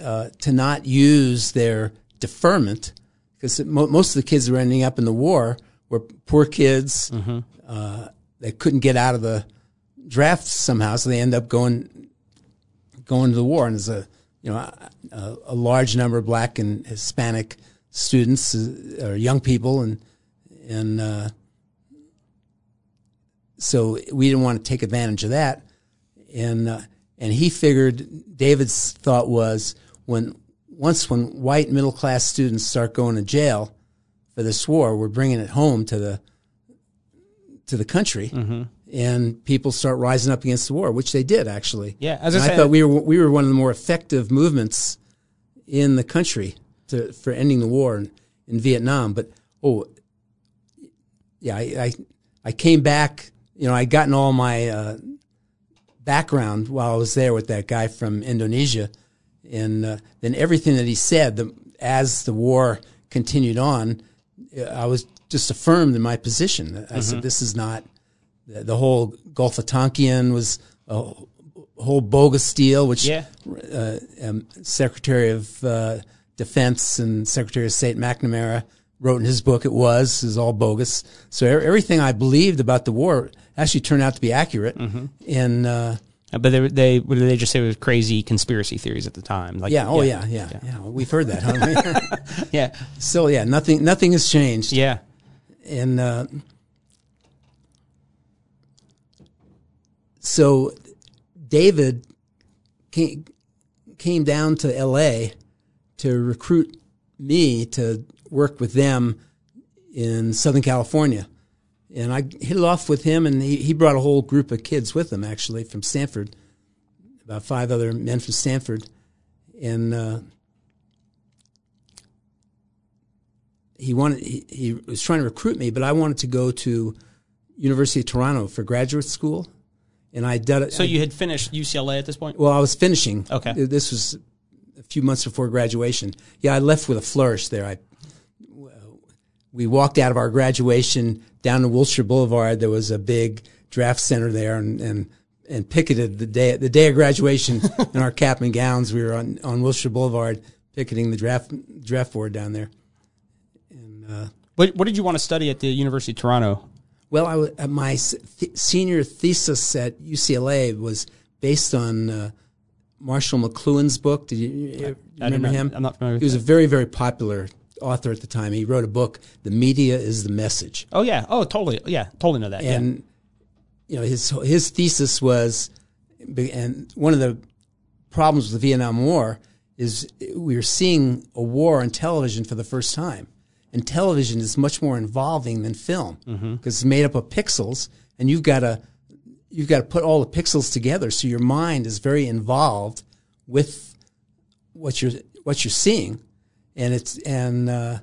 Speaker 2: uh, to not use their deferment because mo- most of the kids that were ending up in the war were poor kids uh, that couldn't get out of the draft somehow, so they end up going going to the war. And there's a you know a, a large number of black and Hispanic students uh, or young people, and and uh, so we didn't want to take advantage of that. And uh, and he figured David's thought was when once when white middle class students start going to jail for this war, we're bringing it home to the to the country, and people start rising up against the war, which they did actually.
Speaker 1: Yeah, as I
Speaker 2: I thought we were we were one of the more effective movements in the country to for ending the war in, in Vietnam. But oh, yeah, I, I I came back. You know, I'd gotten all my uh, background while I was there with that guy from Indonesia, and uh, then everything that he said, the, as the war continued on, uh, I was just affirmed in my position. I said, "This is not the, the whole Gulf of Tonkin was a whole bogus deal, which
Speaker 1: Yeah.
Speaker 2: uh, um, Secretary of uh, Defense and Secretary of State McNamara wrote in his book. It was is all bogus. So everything I believed about the war actually turned out to be accurate. And uh,
Speaker 1: Uh, But they they what did they just say it was crazy conspiracy theories at the time? Like
Speaker 2: yeah, oh yeah, yeah, yeah. We've heard that, haven't
Speaker 1: yeah,
Speaker 2: so yeah, nothing, nothing has changed.
Speaker 1: yeah.
Speaker 2: and uh, so David came, came down to L.A. to recruit me to work with them in Southern California, and I hit it off with him, and he, he brought a whole group of kids with him actually from Stanford, about five other men from Stanford, and. Uh, he wanted he, he was trying to recruit me, but I wanted to go to University of Toronto for graduate school, and I did it.
Speaker 1: So you had finished UCLA at this point?
Speaker 2: well, I was finishing.
Speaker 1: Okay.
Speaker 2: this was a few months before graduation. Yeah, I left with a flourish there. I we walked out of our graduation down to Wilshire Boulevard. There was a big draft center there, and and and picketed the day the day of graduation in our cap and gowns. We were on on Wilshire Boulevard picketing the draft draft board down there. And uh,
Speaker 1: What, what did you want to study at the University of Toronto?
Speaker 2: well, I uh, my th- senior thesis at UCLA was based on uh, Marshall McLuhan's book. Did you, you remember
Speaker 1: don't-
Speaker 2: him?
Speaker 1: I'm not familiar with
Speaker 2: He was a very very popular author at the time. He wrote a book, "The Media Is the Message."
Speaker 1: Oh yeah. Oh totally. Yeah. Totally know that. yeah.
Speaker 2: and you know his his thesis was, and one of the problems with the Vietnam War is we were seeing a war on television for the first time, and television is much more involving than film mm-hmm. because it's made up of pixels, and you've got to you've got to put all the pixels together, so your mind is very involved with what you're what you're seeing, and it's and uh,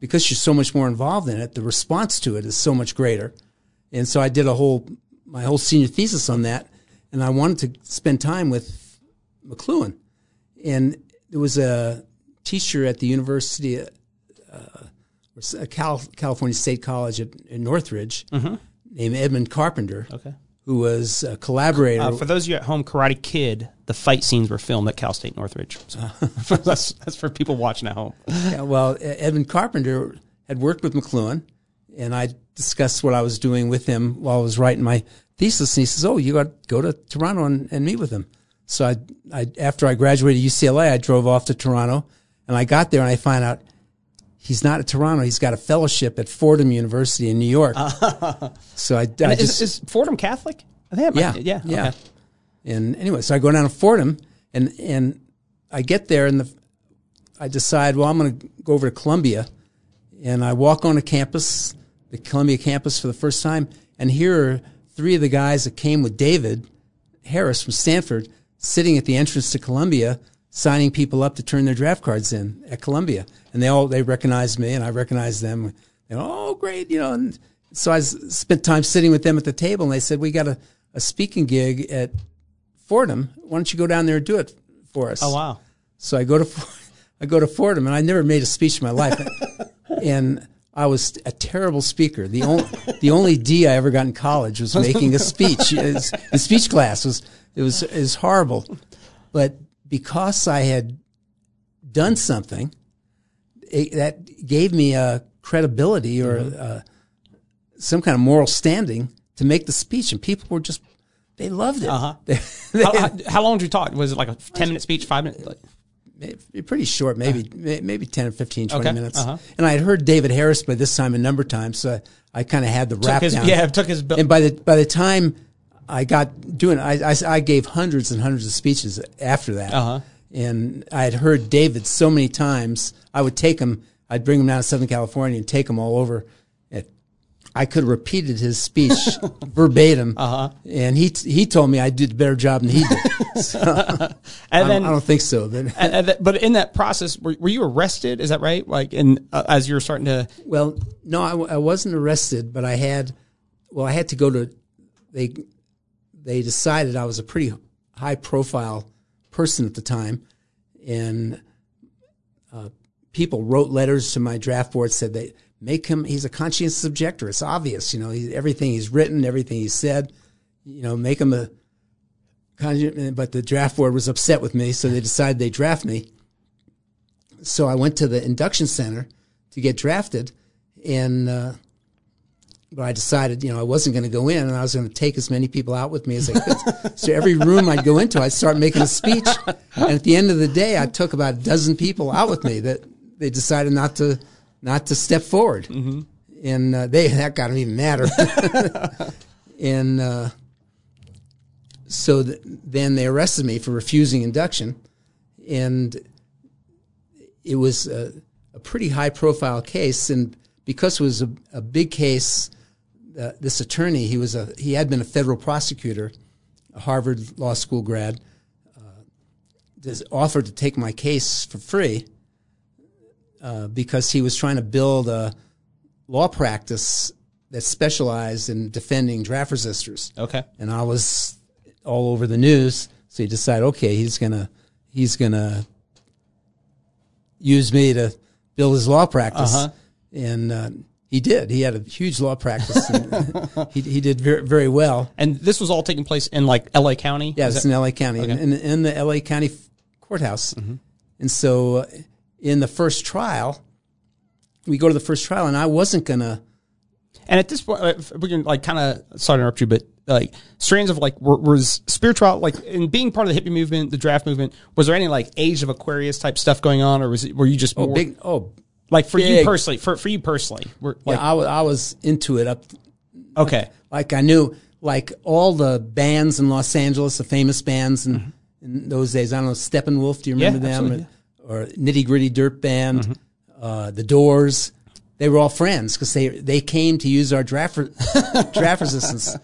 Speaker 2: because you're so much more involved in it, the response to it is so much greater. And so I did a whole my whole senior thesis on that, and I wanted to spend time with McLuhan. And there was a teacher at the University, uh, uh, Cal, California State College at, in Northridge, named Edmund Carpenter,
Speaker 1: okay.
Speaker 2: who was a collaborator.
Speaker 1: Uh, for those of you at home, Karate Kid, the fight scenes were filmed at Cal State Northridge. So that's that's for people watching at home.
Speaker 2: Yeah, well, Edmund Carpenter had worked with McLuhan, and I discussed what I was doing with him while I was writing my thesis. And he says, "Oh, you got to go to Toronto and, and meet with him." So I, I, after I graduated UCLA, I drove off to Toronto, and I got there and I find out he's not at Toronto. He's got a fellowship at Fordham University in New York. so I, I
Speaker 1: is,
Speaker 2: just
Speaker 1: is Fordham Catholic? I think
Speaker 2: yeah,
Speaker 1: might, yeah,
Speaker 2: yeah.
Speaker 1: Okay.
Speaker 2: And anyway, so I go down to Fordham, and and I get there, and the I decide, well, I'm going to go over to Columbia, and I walk on the campus, the Columbia campus, for the first time, and here are three of the guys that came with David Harris from Stanford, sitting at the entrance to Columbia, signing people up to turn their draft cards in at Columbia, and they all they recognized me, and I recognized them. Go, oh, great, you know. And so I spent time sitting with them at the table, and they said, we got a, a speaking gig at Fordham. Why don't you go down there and do it for us?
Speaker 1: Oh wow.
Speaker 2: So I go to I go to Fordham, and I never made a speech in my life, and I was a terrible speaker. The only the only D I ever got in college was making a speech. The speech class was it was is horrible, but because I had done something, it, that gave me a credibility or uh, some kind of moral standing to make the speech, and people were just they loved it.
Speaker 1: Uh-huh.
Speaker 2: They- they-
Speaker 1: How, how, how long did you talk? Was it like a ten minute speech? Five minutes? Like,
Speaker 2: pretty short, maybe may- maybe 10 or 15, 20
Speaker 1: Okay,
Speaker 2: minutes.
Speaker 1: uh-huh.
Speaker 2: And I had heard David Harris by this time a number of times, so I, I kind of had the rap
Speaker 1: his,
Speaker 2: down.
Speaker 1: yeah, took his. bill-
Speaker 2: And by the by the time I got doing, it, I, I I gave hundreds and hundreds of speeches after that.
Speaker 1: Uh-huh.
Speaker 2: And I had heard David so many times. I would take him. I'd bring him down to Southern California and take him all over. I could have repeated his speech verbatim, uh-huh. and he he told me I did a better job than he did. So, I,
Speaker 1: and
Speaker 2: don't,
Speaker 1: then
Speaker 2: I don't think so. But
Speaker 1: And, and that- but in that process, were, were you arrested? Is that right? Like, in uh, as you were starting to,
Speaker 2: Well, no, I, w- I wasn't arrested, but I had, well, I had to go to, they, they decided I was a pretty high profile person at the time, and uh, people wrote letters to my draft board said they make him he's a conscientious objector. It's obvious, you know, he, everything he's written, everything he said, you know, make him a but the draft board was upset with me, so they decided they draft me. So I went to the induction center to get drafted, and uh, but I decided, you know, I wasn't going to go in, and I was going to take as many people out with me as I could. so every room I'd go into, I'd start making a speech, and at the end of the day, I took about a dozen people out with me that they decided not to not to step forward, mm-hmm. and uh, they that got them even madder. and uh, so th- then they arrested me for refusing induction, and it was a, a pretty high profile case. And because it was a, a big case, uh, this attorney he was a he had been a federal prosecutor, a Harvard Law School grad, uh, offered to take my case for free uh, because he was trying to build a law practice that specialized in defending draft resistors.
Speaker 1: Okay,
Speaker 2: and I was all over the news. So he decided, okay, he's gonna he's gonna use me to build his law practice, uh-huh. and uh, he did. He had a huge law practice. and he he did very very well.
Speaker 1: And this was all taking place in like L.A. County.
Speaker 2: Yeah, it's in L.A. County, okay. in, in, the L.A. County courthouse. Mm-hmm. And so, uh, in the first trial, we go to the first trial, and I wasn't gonna.
Speaker 1: And at this point, we can like kind of sorry to interrupt you, but like strands of like were, was spiritual like in being part of the hippie movement, the draft movement. Was there any like Age of Aquarius type stuff going on, or was it were you just
Speaker 2: oh
Speaker 1: more,
Speaker 2: big oh
Speaker 1: like for big. you personally for for you personally?
Speaker 2: Were, like, yeah, I, was, I was into it up.
Speaker 1: Okay,
Speaker 2: like, like, I knew like all the bands in Los Angeles, the famous bands in, mm-hmm. in those days. I don't know Steppenwolf. Do you remember yeah, them? Or, or Nitty Gritty Dirt Band, mm-hmm. uh, the Doors they were all friends because they they came to use our draft draft resistance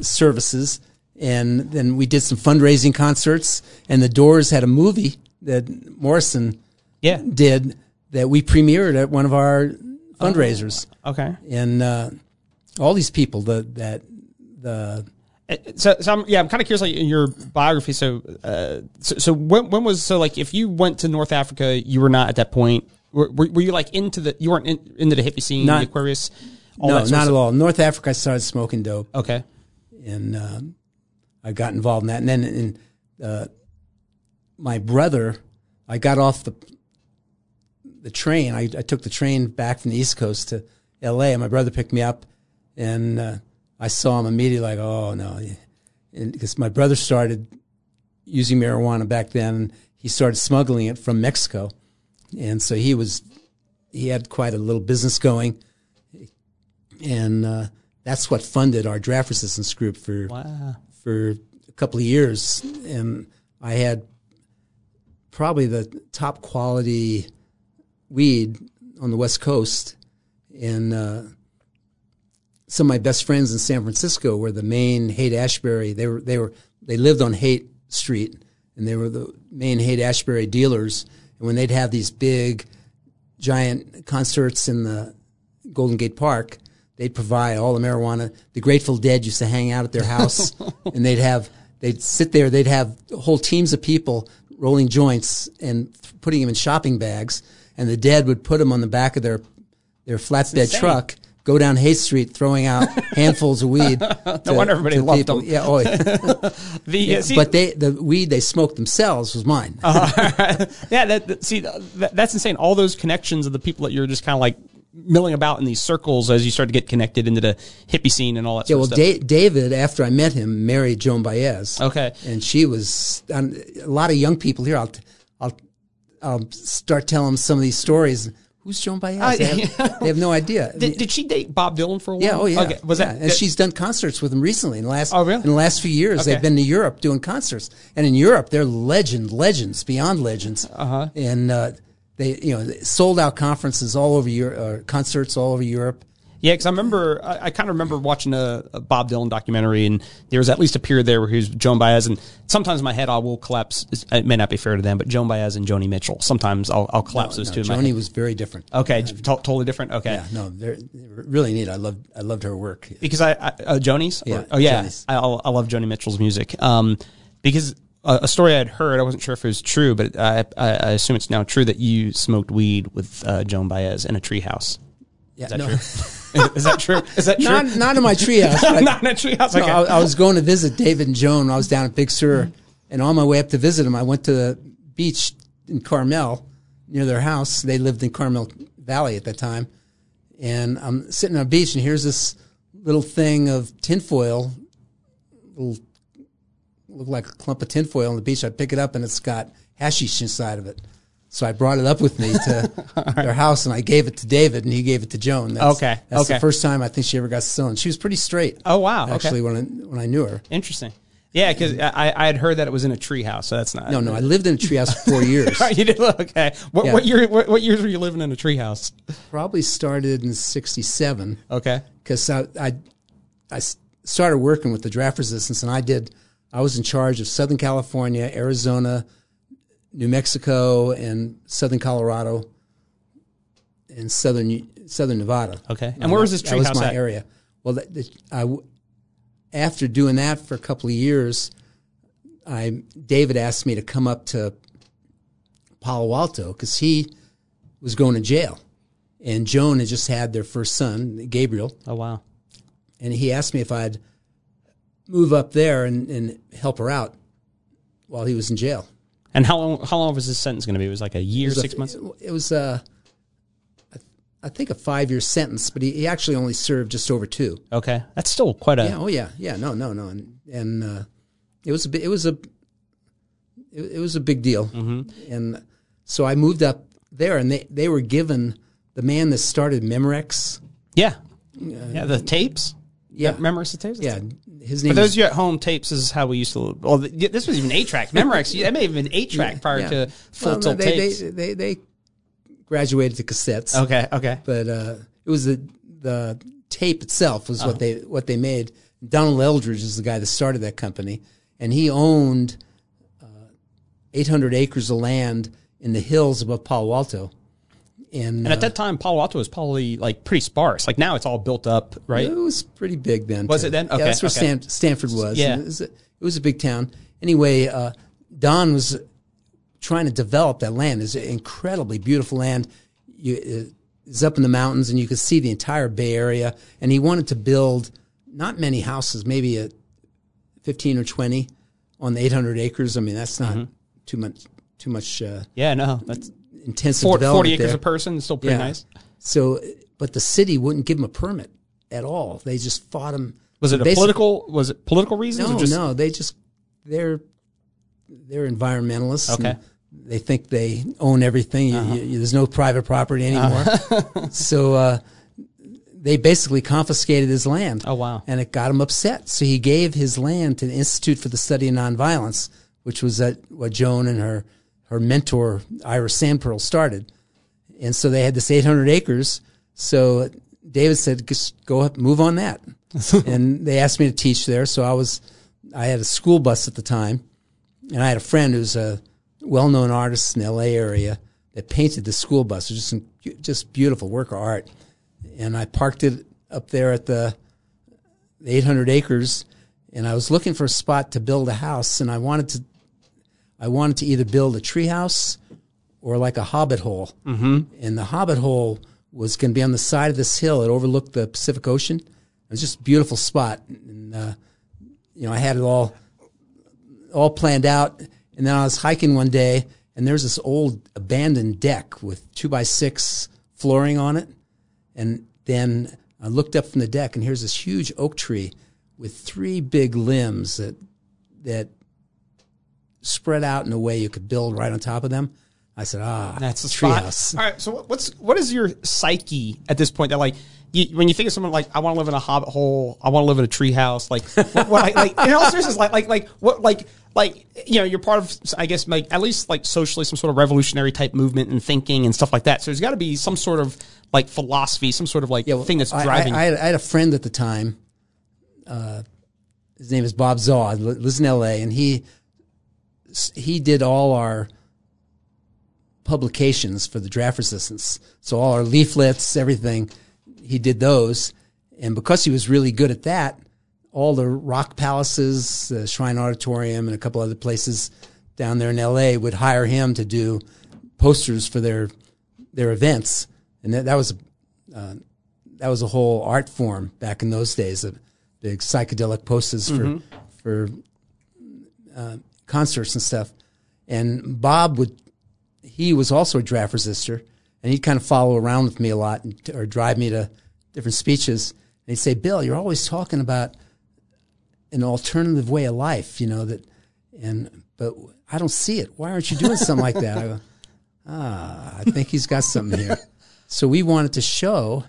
Speaker 2: services, and then we did some fundraising concerts. And the Doors had a movie that Morrison
Speaker 1: yeah.
Speaker 2: did that we premiered at one of our fundraisers.
Speaker 1: Oh, okay,
Speaker 2: and uh, all these people the, that the
Speaker 1: so, so I'm, yeah, I'm kind of curious, like in your biography. So, uh, so, so when, when was so like if you went to North Africa, you were not at that point. Were, were, were you like into the? You weren't in, into the hippie scene, not, the Aquarius.
Speaker 2: no, not at all. North Africa, I started smoking dope.
Speaker 1: Okay,
Speaker 2: and uh, I got involved in that. And then in, uh, my brother, I got off the the train. I, I, took the train back from the East Coast to L.A. and my brother picked me up, and uh, I saw him immediately. Like, oh no, because my brother started using marijuana back then. He started smuggling it from Mexico, and so he was he had quite a little business going, and uh, that's what funded our draft resistance group for
Speaker 1: wow.
Speaker 2: for a couple of years, and I had probably the top quality weed on the West Coast, and uh, some of my best friends in San Francisco were the main Haight Ashbury. They were they were they lived on Haight Street, and they were the main Haight Ashbury dealers. And when they'd have these big, giant concerts in the Golden Gate Park, they'd provide all the marijuana. The Grateful Dead used to hang out at their house, and they'd have they'd sit there. They'd have whole teams of people rolling joints and putting them in shopping bags, and the Dead would put them on the back of their their flatbed truck. Go down Haight Street, throwing out handfuls of weed.
Speaker 1: no to, wonder everybody loved people. them.
Speaker 2: Yeah, oh, yeah. the, yeah, see, but they the weed they smoked themselves was mine.
Speaker 1: uh, yeah, that, that see that, that's insane. All those connections of the people that you're just kind of like milling about in these circles as you start to get connected into the hippie scene and all that. Stuff.
Speaker 2: Yeah, well, da- David, after I met him, married Joan Baez.
Speaker 1: Okay,
Speaker 2: and she was um, a lot of young people here. I'll, I'll, I'll start telling them some of these stories. Who's Joan Baez? They, have, they, have, no idea.
Speaker 1: Did, did, she date Bob Dylan for a while?
Speaker 2: Yeah, oh yeah. Okay.
Speaker 1: Was
Speaker 2: yeah.
Speaker 1: that?
Speaker 2: And she's done concerts with him recently in the last.
Speaker 1: Oh really?
Speaker 2: In the last few years, okay. they've been to Europe doing concerts, and in Europe, they're legend, legends beyond legends.
Speaker 1: Uh-huh.
Speaker 2: And uh, they, you know, sold out conferences all over Europe, uh, concerts all over Europe.
Speaker 1: Yeah, because I remember, I, I kind of remember watching a, a Bob Dylan documentary, and there was at least a period there where he was Joan Baez, and sometimes in my head I will collapse. It may not be fair to them, but Joan Baez and Joni Mitchell. Sometimes I'll, I'll collapse those
Speaker 2: No,
Speaker 1: two.
Speaker 2: Joni was very different.
Speaker 1: okay, to- totally different. Okay,
Speaker 2: Yeah, no, they're, really neat. I loved I loved her work.
Speaker 1: because I, I uh, Joni's. Or-
Speaker 2: Yeah,
Speaker 1: oh yeah, I, I love Joni Mitchell's music. Um, because a, a story I'd heard, I wasn't sure if it was true, but I, I, assume it's now true that you smoked weed with uh, Joan Baez in a treehouse.
Speaker 2: Yeah,
Speaker 1: Is that
Speaker 2: no,
Speaker 1: true? Is that true? Is that true?
Speaker 2: not not in my treehouse. I-
Speaker 1: Not in a treehouse.
Speaker 2: No,
Speaker 1: Okay.
Speaker 2: I, I was going to visit David and Joan. when I was down at Big Sur, and on my way up to visit them, I went to the beach in Carmel near their house. They lived in Carmel Valley at that time, and I'm sitting on a beach, and here's this little thing of tinfoil, little look like a clump of tinfoil on the beach. I pick it up, and it's got hashish inside of it. So I brought it up with me to their house, and I gave it to David, and he gave it to Joan. That's,
Speaker 1: Okay,
Speaker 2: that's
Speaker 1: okay.
Speaker 2: the first time I think she ever got stoned. She was pretty straight.
Speaker 1: Oh, wow, okay.
Speaker 2: Actually, when I, when I knew her.
Speaker 1: Interesting. Yeah, because I, I had heard that it was in a treehouse, so that's not.
Speaker 2: No, no, I lived in a treehouse for four years.
Speaker 1: you did okay. What,
Speaker 2: Yeah.
Speaker 1: what year? What, what years were you living in a treehouse?
Speaker 2: Probably started in '67
Speaker 1: Okay.
Speaker 2: because I I started working with the draft resistance, and I did. I was in charge of Southern California, Arizona, New Mexico, and Southern Colorado, and Southern Southern Nevada.
Speaker 1: Okay. And uh, where was this
Speaker 2: That was
Speaker 1: treehouse
Speaker 2: my
Speaker 1: at?
Speaker 2: area. Well, that, that, I after doing that for a couple of years, I David asked me to come up to Palo Alto because he was going to jail, and Joan had just had their first son, Gabriel,
Speaker 1: Oh wow.
Speaker 2: and he asked me if I'd move up there and, and help her out while he was in jail.
Speaker 1: And how long? How long was this sentence going to be? It was like a year,
Speaker 2: was a-
Speaker 1: six months.
Speaker 2: It was, uh, I think, a five year sentence, but he, he actually only served just over two.
Speaker 1: Okay, that's still quite a.
Speaker 2: Yeah. Oh yeah. Yeah. No. No. No. And and uh, it was a it was a it, it was a big deal. Mm-hmm. And so I moved up there, and they they were given the man that started Memorex.
Speaker 1: Yeah. Yeah. The tapes.
Speaker 2: Yeah.
Speaker 1: Remember the tapes?
Speaker 2: Yeah. His name.
Speaker 1: For those
Speaker 2: is,
Speaker 1: of you at home, tapes is how we used to. Well, th- this was even eight track. Memorex. That may have been eight track prior
Speaker 2: yeah.
Speaker 1: to full
Speaker 2: Well, no,
Speaker 1: tilt
Speaker 2: they,
Speaker 1: tapes.
Speaker 2: They, they they graduated to cassettes.
Speaker 1: okay. Okay.
Speaker 2: but uh, it was the the tape itself was
Speaker 1: Uh-huh.
Speaker 2: what they what they made. Donald Eldridge is the guy that started that company, and he owned uh, 800 acres of land in the hills above Palo Alto. And,
Speaker 1: And at that time, Palo Alto was probably like pretty sparse. Like now, it's all built up, right?
Speaker 2: it was pretty big then.
Speaker 1: Was
Speaker 2: too.
Speaker 1: it then?
Speaker 2: Yeah, that's where
Speaker 1: okay.
Speaker 2: Stan, Stanford was.
Speaker 1: Yeah.
Speaker 2: It was, a, it was a big town. Anyway, uh, Don was trying to develop that land. It's incredibly beautiful land. You, it's up in the mountains, and you could see the entire Bay Area. And he wanted to build not many houses, maybe a fifteen or twenty on the eight hundred acres. I mean, that's not
Speaker 1: Mm-hmm.
Speaker 2: too much. Too much uh,
Speaker 1: Yeah. No. That's
Speaker 2: intensive
Speaker 1: four,
Speaker 2: development
Speaker 1: forty acres
Speaker 2: there.
Speaker 1: a person. is Still pretty
Speaker 2: Yeah.
Speaker 1: nice.
Speaker 2: So, but the city wouldn't give him a permit at all. They just fought him.
Speaker 1: Was it a political? Was it political reasons?
Speaker 2: No,
Speaker 1: or just,
Speaker 2: no, they just they're they're environmentalists.
Speaker 1: Okay.
Speaker 2: They think they own everything. You- you- you- there's no private property anymore. so uh, they basically confiscated his land.
Speaker 1: Oh, wow.
Speaker 2: And it got him upset. So he gave his land to the Institute for the Study of Nonviolence, which was at what Joan and her her mentor Ira Sandperl started. And so they had this 800 acres. So David said, just go up, move on that. and they asked me to teach there. So I was, I had a school bus at the time and I had a friend who's a well-known artist in the LA area that painted the school bus. It was just, just beautiful work of art. And I parked it up there at the, the 800 acres and I was looking for a spot to build a house and I wanted to, I wanted to either build a treehouse or like a hobbit hole. Mm-hmm. And the hobbit hole was going to be on the side of this hill. It overlooked the Pacific Ocean. It was just a beautiful spot. And, uh, you know, I had it all, all planned out. And then I was hiking one day and there's this old abandoned deck with two by six flooring on it. And then I looked up from the deck and here's this huge oak tree with three big limbs that, that spread out in a way you could build right on top of them. I said, ah,
Speaker 1: That's the
Speaker 2: tree
Speaker 1: spot.
Speaker 2: house.
Speaker 1: All right. So what's what is your psyche at this point? That like you, when you think of someone like I want to live in a hobbit hole, I want to live in a tree house. Like what, what, like, in all seriousness, like like like what like like you know you're part of I guess like at least like socially some sort of revolutionary type movement and thinking and stuff like that. So there's got to be some sort of like philosophy, some sort of like
Speaker 2: well,
Speaker 1: thing that's driving.
Speaker 2: I, I, had, I had a friend at the time. Uh, his name is Bob Zaw. li- Lives in L.A. and he he did all our publications for the draft resistance. So all our leaflets, everything, he did those. And because he was really good at that, all the rock palaces, the Shrine Auditorium, and a couple other places down there in L.A. would hire him to do posters for their their events, and that, that was uh, that was a whole art form back in those days. The big psychedelic posters for for uh, concerts and stuff. And Bob would he was also a draft resistor, and he'd kind of follow around with me a lot and, or drive me to different speeches. And he'd say, "Bill, you're always talking about an alternative way of life, you know that." And but I don't see it. Why aren't you doing something like that? I go, ah, I think he's got something here. So we wanted to show,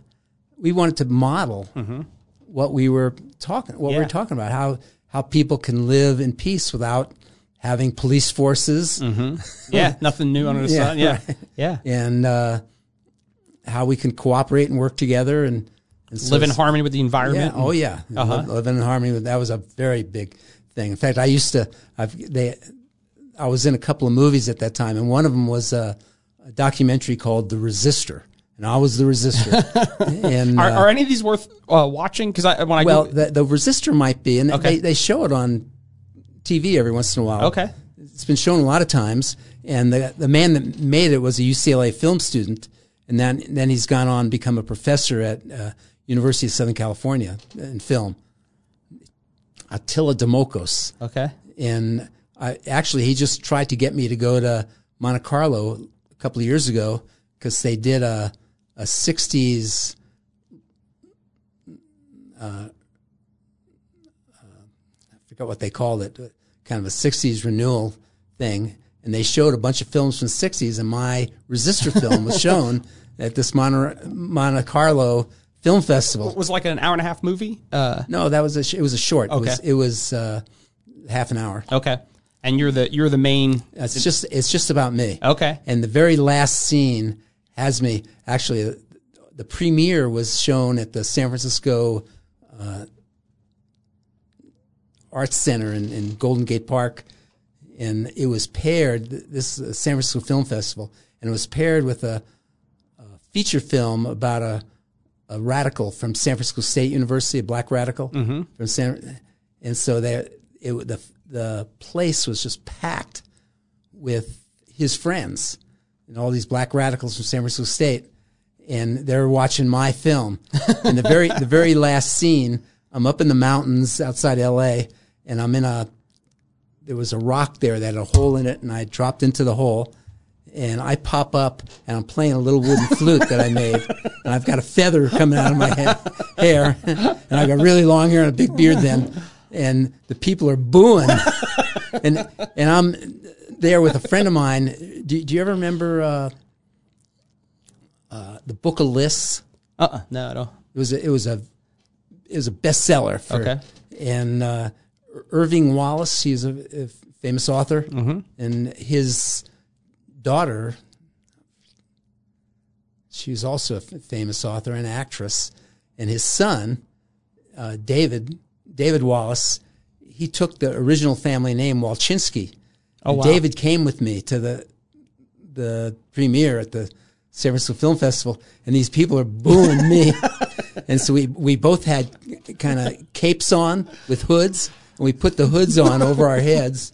Speaker 2: we wanted to model what we were talking, what we
Speaker 1: Yeah.
Speaker 2: were talking about, how how people can live in peace without having police forces,
Speaker 1: yeah, nothing new under the
Speaker 2: Yeah,
Speaker 1: sun. Yeah,
Speaker 2: right.
Speaker 1: yeah.
Speaker 2: and uh, how we can cooperate and work together and, and so
Speaker 1: Live in harmony with the
Speaker 2: Yeah.
Speaker 1: environment.
Speaker 2: Oh yeah.
Speaker 1: Uh-huh.
Speaker 2: Live, in harmony with that was a very big thing. In fact, I used to. I've they. I was in a couple of movies at that time, and one of them was a, a documentary called The Resistor, and I was the resistor. and
Speaker 1: Are,
Speaker 2: uh,
Speaker 1: are any of these worth uh, watching? Because I when I
Speaker 2: well,
Speaker 1: go,
Speaker 2: the, the resistor might be, and
Speaker 1: Okay.
Speaker 2: they, they show it on TV every once in a while.
Speaker 1: okay,
Speaker 2: It's been shown a lot of times, and the the man that made it was a UCLA film student, and then then he's gone on to become a professor at uh, University of Southern California in film. Attila Demokos,
Speaker 1: okay,
Speaker 2: and I actually he just tried to get me to go to Monte Carlo a couple of years ago because they did a a '60s. I forgot what they called it, kind of a 60s renewal thing. And they showed a bunch of films from the 60s, and my Resistor film was shown at this Monte, Monte Carlo Film Festival.
Speaker 1: It was like an hour and a half movie. Uh,
Speaker 2: No, that was a sh- it was a short. It
Speaker 1: Okay.
Speaker 2: was, it was uh, half an hour.
Speaker 1: okay, and you're the you're the main.
Speaker 2: It's just it's just about me.
Speaker 1: Okay,
Speaker 2: And the very last scene has me actually. The premiere was shown at the San Francisco uh, Arts Center in, in Golden Gate Park, and it was paired. This is San Francisco Film Festival, and it was paired with a, a feature film about a, a radical from San Francisco State University, a black radical mm-hmm. from San. And so there, it the the place was just packed with his friends and all these black radicals from San Francisco State, and they're watching my film. and the very the very last scene, I'm up in the mountains outside L.A. and I'm in a there was a rock there that had a hole in it, and I dropped into the hole. And I pop up, and I'm playing a little wooden flute that I made, and I've got a feather coming out of my hair, and I've got really long hair and a big beard then, and the people are booing, and and I'm there with a friend of mine. Do, do you ever remember uh, uh, the Book of Lists?
Speaker 1: uh, uh no, no.
Speaker 2: It was a, it was a it was a bestseller. For,
Speaker 1: Okay.
Speaker 2: And uh, Irving Wallace, he's a, a famous author, and his daughter, she's also a f- famous author and actress, and his son, uh, David David Wallace, he took the original family name Wallechinsky.
Speaker 1: Oh, wow.
Speaker 2: David came with me to the the premiere at the San Francisco Film Festival, and these people are booing me. and so we we both had kind of capes on with hoods, and we put the hoods on over our heads,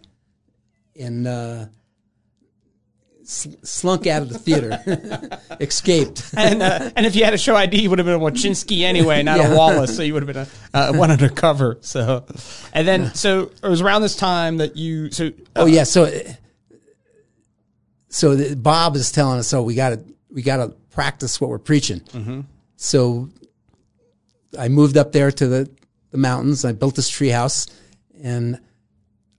Speaker 2: and uh, sl- slunk out of the theater, escaped.
Speaker 1: and uh, and if you had a show ID, you would have been a Wallechinsky anyway, not
Speaker 2: Yeah.
Speaker 1: a Wallace. So you would have been a uh, one undercover. So, and then so it was around this time that you so
Speaker 2: Oh yeah, so so the, Bob is telling us, so we got to we got to practice what we're preaching. Mm-hmm. So I moved up there to the the mountains. I built this tree house, and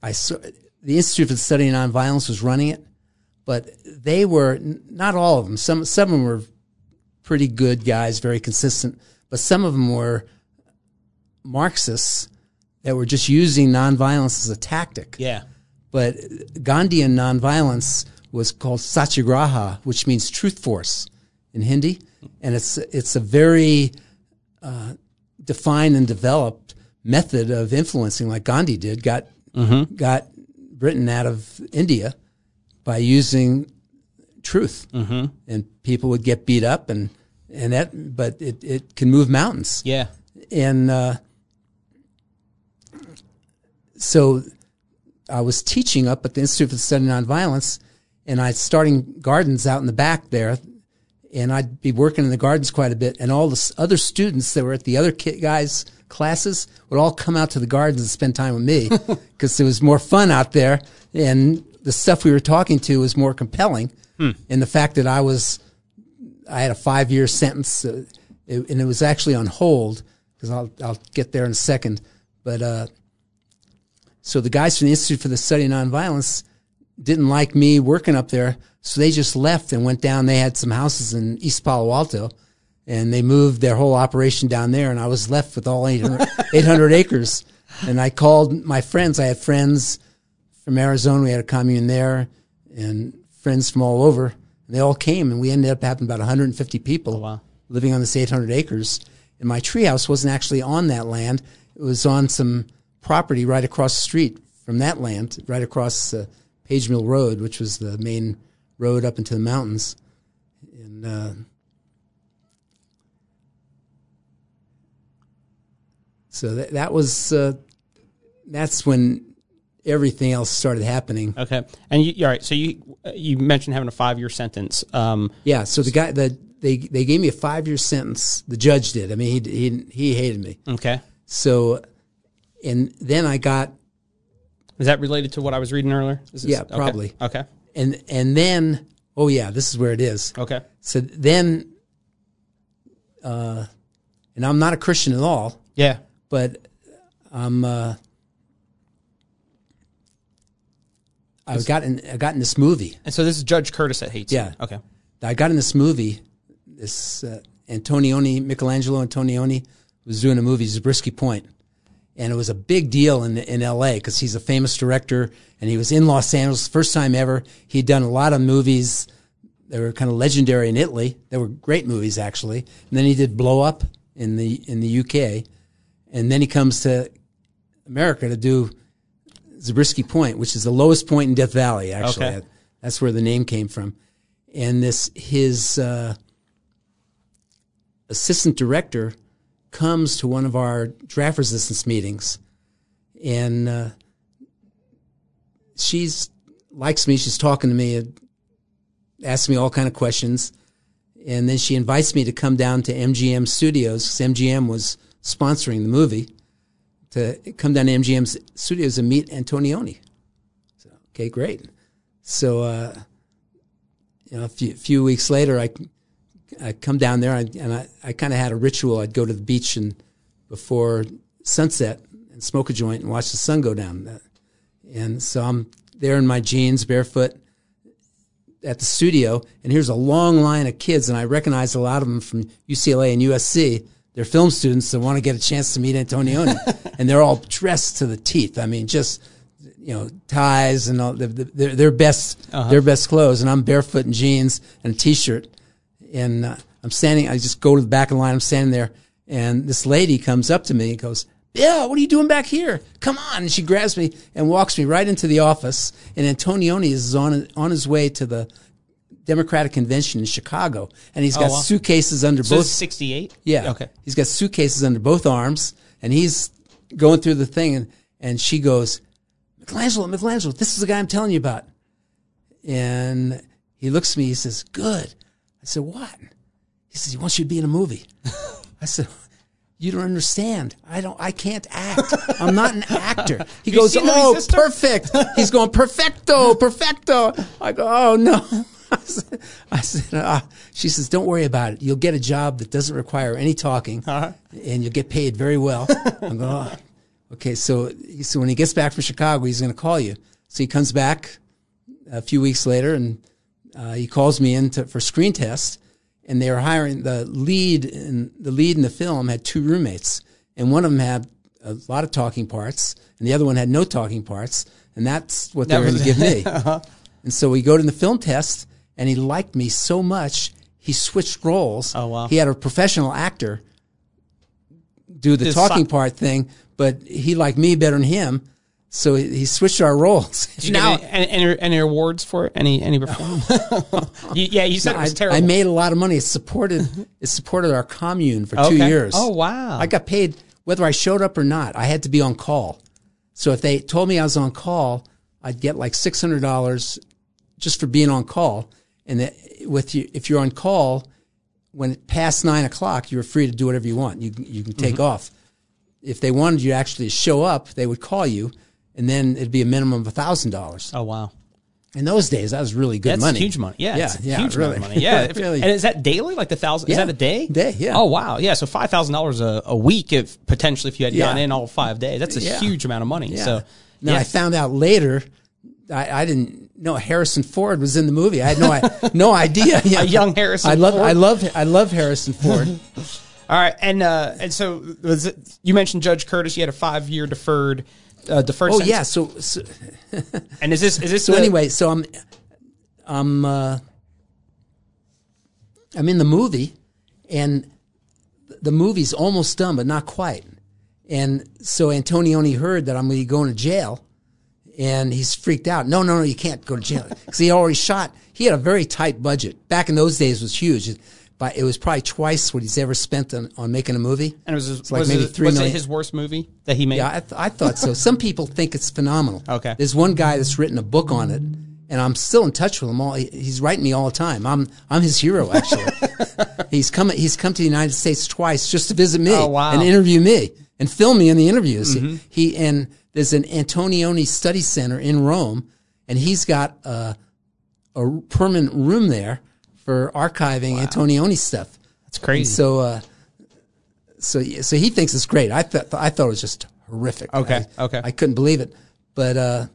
Speaker 2: I saw the Institute for the Study of Nonviolence was running it, but they were not all of them. Some some of them were pretty good guys, very consistent, but some of them were Marxists that were just using nonviolence as a tactic
Speaker 1: yeah
Speaker 2: but Gandhian nonviolence was called satyagraha, which means truth force in Hindi, and it's it's a very uh, defined and developed method of influencing, like Gandhi did. Got got Britain out of India by using truth, mm-hmm. and people would get beat up, and and that, but it it can move mountains.
Speaker 1: Yeah.
Speaker 2: and uh, so I was teaching up at the Institute for the Study of Nonviolence, and I was starting gardens out in the back there, and I'd be working in the gardens quite a bit, and all the other students that were at the other guys' classes would all come out to the gardens and spend time with me because it was more fun out there, and the stuff we were talking to was more compelling, and the fact that I was I had a five year sentence, uh, it, and it was actually on hold because I'll I'll get there in a second. But uh, so the guys from the Institute for the Study of Nonviolence didn't like me working up there, so they just left and went down. They had some houses in East Palo Alto, and they moved their whole operation down there, and I was left with all 800, 800 acres. And I called my friends. I had friends from Arizona. We had a commune there, and friends from all over. They all came, and we ended up having about 150 people
Speaker 1: wow.
Speaker 2: living on this 800 acres. And my treehouse wasn't actually on that land; it was on some property right across the street from that land, right across uh, Page Mill Road, which was the main road up into the mountains. And uh, so that, that was uh, that's when everything else started happening.
Speaker 1: Okay. And you, all right. So you you mentioned having a five year sentence. Um,
Speaker 2: Yeah. So the guy that they they gave me a five year sentence. The judge did. I mean, he he he hated me.
Speaker 1: okay.
Speaker 2: So, and then I got
Speaker 1: Is that related to what I was reading earlier? Is this-
Speaker 2: Yeah,
Speaker 1: okay.
Speaker 2: probably.
Speaker 1: Okay.
Speaker 2: and and then oh yeah, this is where it is.
Speaker 1: Okay.
Speaker 2: So then, uh, and I'm not a Christian at all,
Speaker 1: Yeah.
Speaker 2: But I'm. Uh, I got in. I got in this movie.
Speaker 1: And so this is Judge Curtis that hates. you.
Speaker 2: Yeah.
Speaker 1: Okay.
Speaker 2: I got in this movie. This uh, Antonioni, Michelangelo Antonioni, was doing a movie, Zabriskie Point, and it was a big deal in in L.A. because he's a famous director, and he was in Los Angeles first time ever. He'd done a lot of movies that were kind of legendary in Italy. They were great movies actually, and then he did Blow Up in the in the UK, and then he comes to America to do Zabriskie Point, which is the lowest point in Death Valley. Actually,
Speaker 1: Okay.
Speaker 2: that's where the name came from. And this his uh, assistant director comes to one of our draft resistance meetings, and uh, she's likes me. She's talking to me, and asks me all kind of questions, and then she invites me to come down to MGM Studios. 'cause MGM was sponsoring the movie to come down to MGM Studios and meet Antonioni. So, okay, great. So, uh, you know, a few, few weeks later, I, I come down there and, and I, I kind of had a ritual. I'd go to the beach and before sunset and smoke a joint and watch the sun go down. And so I'm there in my jeans, barefoot, at the studio, and here's a long line of kids, and I recognize a lot of them from UCLA and USC. They're film students that want to get a chance to meet Antonioni, and they're all dressed to the teeth. I mean, just you know, ties and all the, the, their, their best their best clothes, and I'm barefoot in jeans and a t-shirt, and uh, I'm standing. I just go to the back of the line. I'm standing there, and this lady comes up to me and goes. Yeah, what are you doing back here? Come on. And she grabs me and walks me right into the office. And Antonioni is on, on his way to the Democratic convention in Chicago. And he's got
Speaker 1: wow.
Speaker 2: suitcases under
Speaker 1: So
Speaker 2: both.
Speaker 1: 68?
Speaker 2: Yeah.
Speaker 1: Okay.
Speaker 2: He's got suitcases under both arms and he's going through the thing and, and she goes, Michelangelo, Michelangelo, this is the guy I'm telling you about. And he looks at me, he says, good. I said, what? He says, he wants you to be in a movie. I said, you don't understand. I don't, I can't act. I'm not an actor. He goes, oh, perfect. He's going, perfecto, perfecto. I go, oh no. I said, I said uh, she says, don't worry about it. You'll get a job that doesn't require any talking
Speaker 1: Uh-huh.
Speaker 2: and you'll get paid very well. I'm going, oh. okay. So, so when he gets back from Chicago, he's going to call you. So he comes back a few weeks later and uh, he calls me in to, for screen test and they were hiring the lead in the lead in the film had two roommates and one of them had a lot of talking parts and the other one had no talking parts and that's what they
Speaker 1: That
Speaker 2: were going to give me and so we go to the film test and he liked me so much he switched roles.
Speaker 1: Oh, wow.
Speaker 2: He had a professional actor do the
Speaker 1: His
Speaker 2: talking
Speaker 1: si-
Speaker 2: part thing, but he liked me better than him, so he, he switched our roles.
Speaker 1: Did you
Speaker 2: now
Speaker 1: get any, any, any awards for it? Any any performance? You- yeah, you said it
Speaker 2: I,
Speaker 1: was terrible.
Speaker 2: I made a lot of money. It supported it supported our commune for two years.
Speaker 1: Oh, wow.
Speaker 2: I got paid whether I showed up or not. I had to be on call. So if they told me I was on call, I'd get like six hundred dollars just for being on call. And that with you, if you're on call, when it passed nine o'clock, you're free to do whatever you want. You can- you can take
Speaker 1: Mm-hmm.
Speaker 2: off. If they wanted you to actually show up, they would call you, and then it'd be a minimum of a thousand dollars.
Speaker 1: oh wow,
Speaker 2: In those days, that was really good
Speaker 1: that's
Speaker 2: money.
Speaker 1: huge money. Yeah,
Speaker 2: yeah, yeah,
Speaker 1: huge
Speaker 2: really.
Speaker 1: money. Yeah, If-
Speaker 2: really.
Speaker 1: and is that daily? Like the thousand?
Speaker 2: Yeah.
Speaker 1: Is that a day?
Speaker 2: Day, yeah.
Speaker 1: Oh wow, yeah. So five thousand dollars a a week, if potentially if you had
Speaker 2: Yeah.
Speaker 1: gone in all five days, that's a huge amount of money.
Speaker 2: Yeah.
Speaker 1: So
Speaker 2: now. I found out later. I, I didn't know Harrison Ford was in the movie. I had no I, no idea. Yeah.
Speaker 1: A young Harrison
Speaker 2: I love
Speaker 1: Ford?
Speaker 2: I love I love Harrison Ford.
Speaker 1: All right, and uh, and so was it, you mentioned Judge Curtis. You had a five year deferred uh, deferred.
Speaker 2: oh
Speaker 1: sentence.
Speaker 2: yeah. So so,
Speaker 1: and is this is this
Speaker 2: so
Speaker 1: the-
Speaker 2: anyway, so I'm I'm uh, I'm in the movie, and the movie's almost done, but not quite. And so Antonioni heard that I'm going to be going to jail, and he's freaked out. No, no, no, you can't go to jail because he already shot. He had a very tight budget. Back in those days, it was huge. But it was probably twice what he's ever spent on, on making a movie.
Speaker 1: And it was,
Speaker 2: It's like
Speaker 1: was,
Speaker 2: maybe
Speaker 1: it,
Speaker 2: three
Speaker 1: was it his worst movie that he made?
Speaker 2: Yeah, I, th- I thought so. Some people think it's phenomenal.
Speaker 1: Okay.
Speaker 2: There's one guy that's written a book on it, and I'm still in touch with him. All he's writing me all the time. I'm I'm his hero actually. he's come he's come to the United States twice just to visit me
Speaker 1: Oh, wow. Mm-hmm.
Speaker 2: and interview me and film me in the interviews. He and there's an Antonioni Study Center in Rome, and he's got a, a permanent room there for archiving Antonioni stuff.
Speaker 1: That's crazy.
Speaker 2: So, uh, so, so he thinks it's great. I thought, I thought it was just horrific.
Speaker 1: Okay,
Speaker 2: I,
Speaker 1: okay.
Speaker 2: I couldn't believe it, but, uh,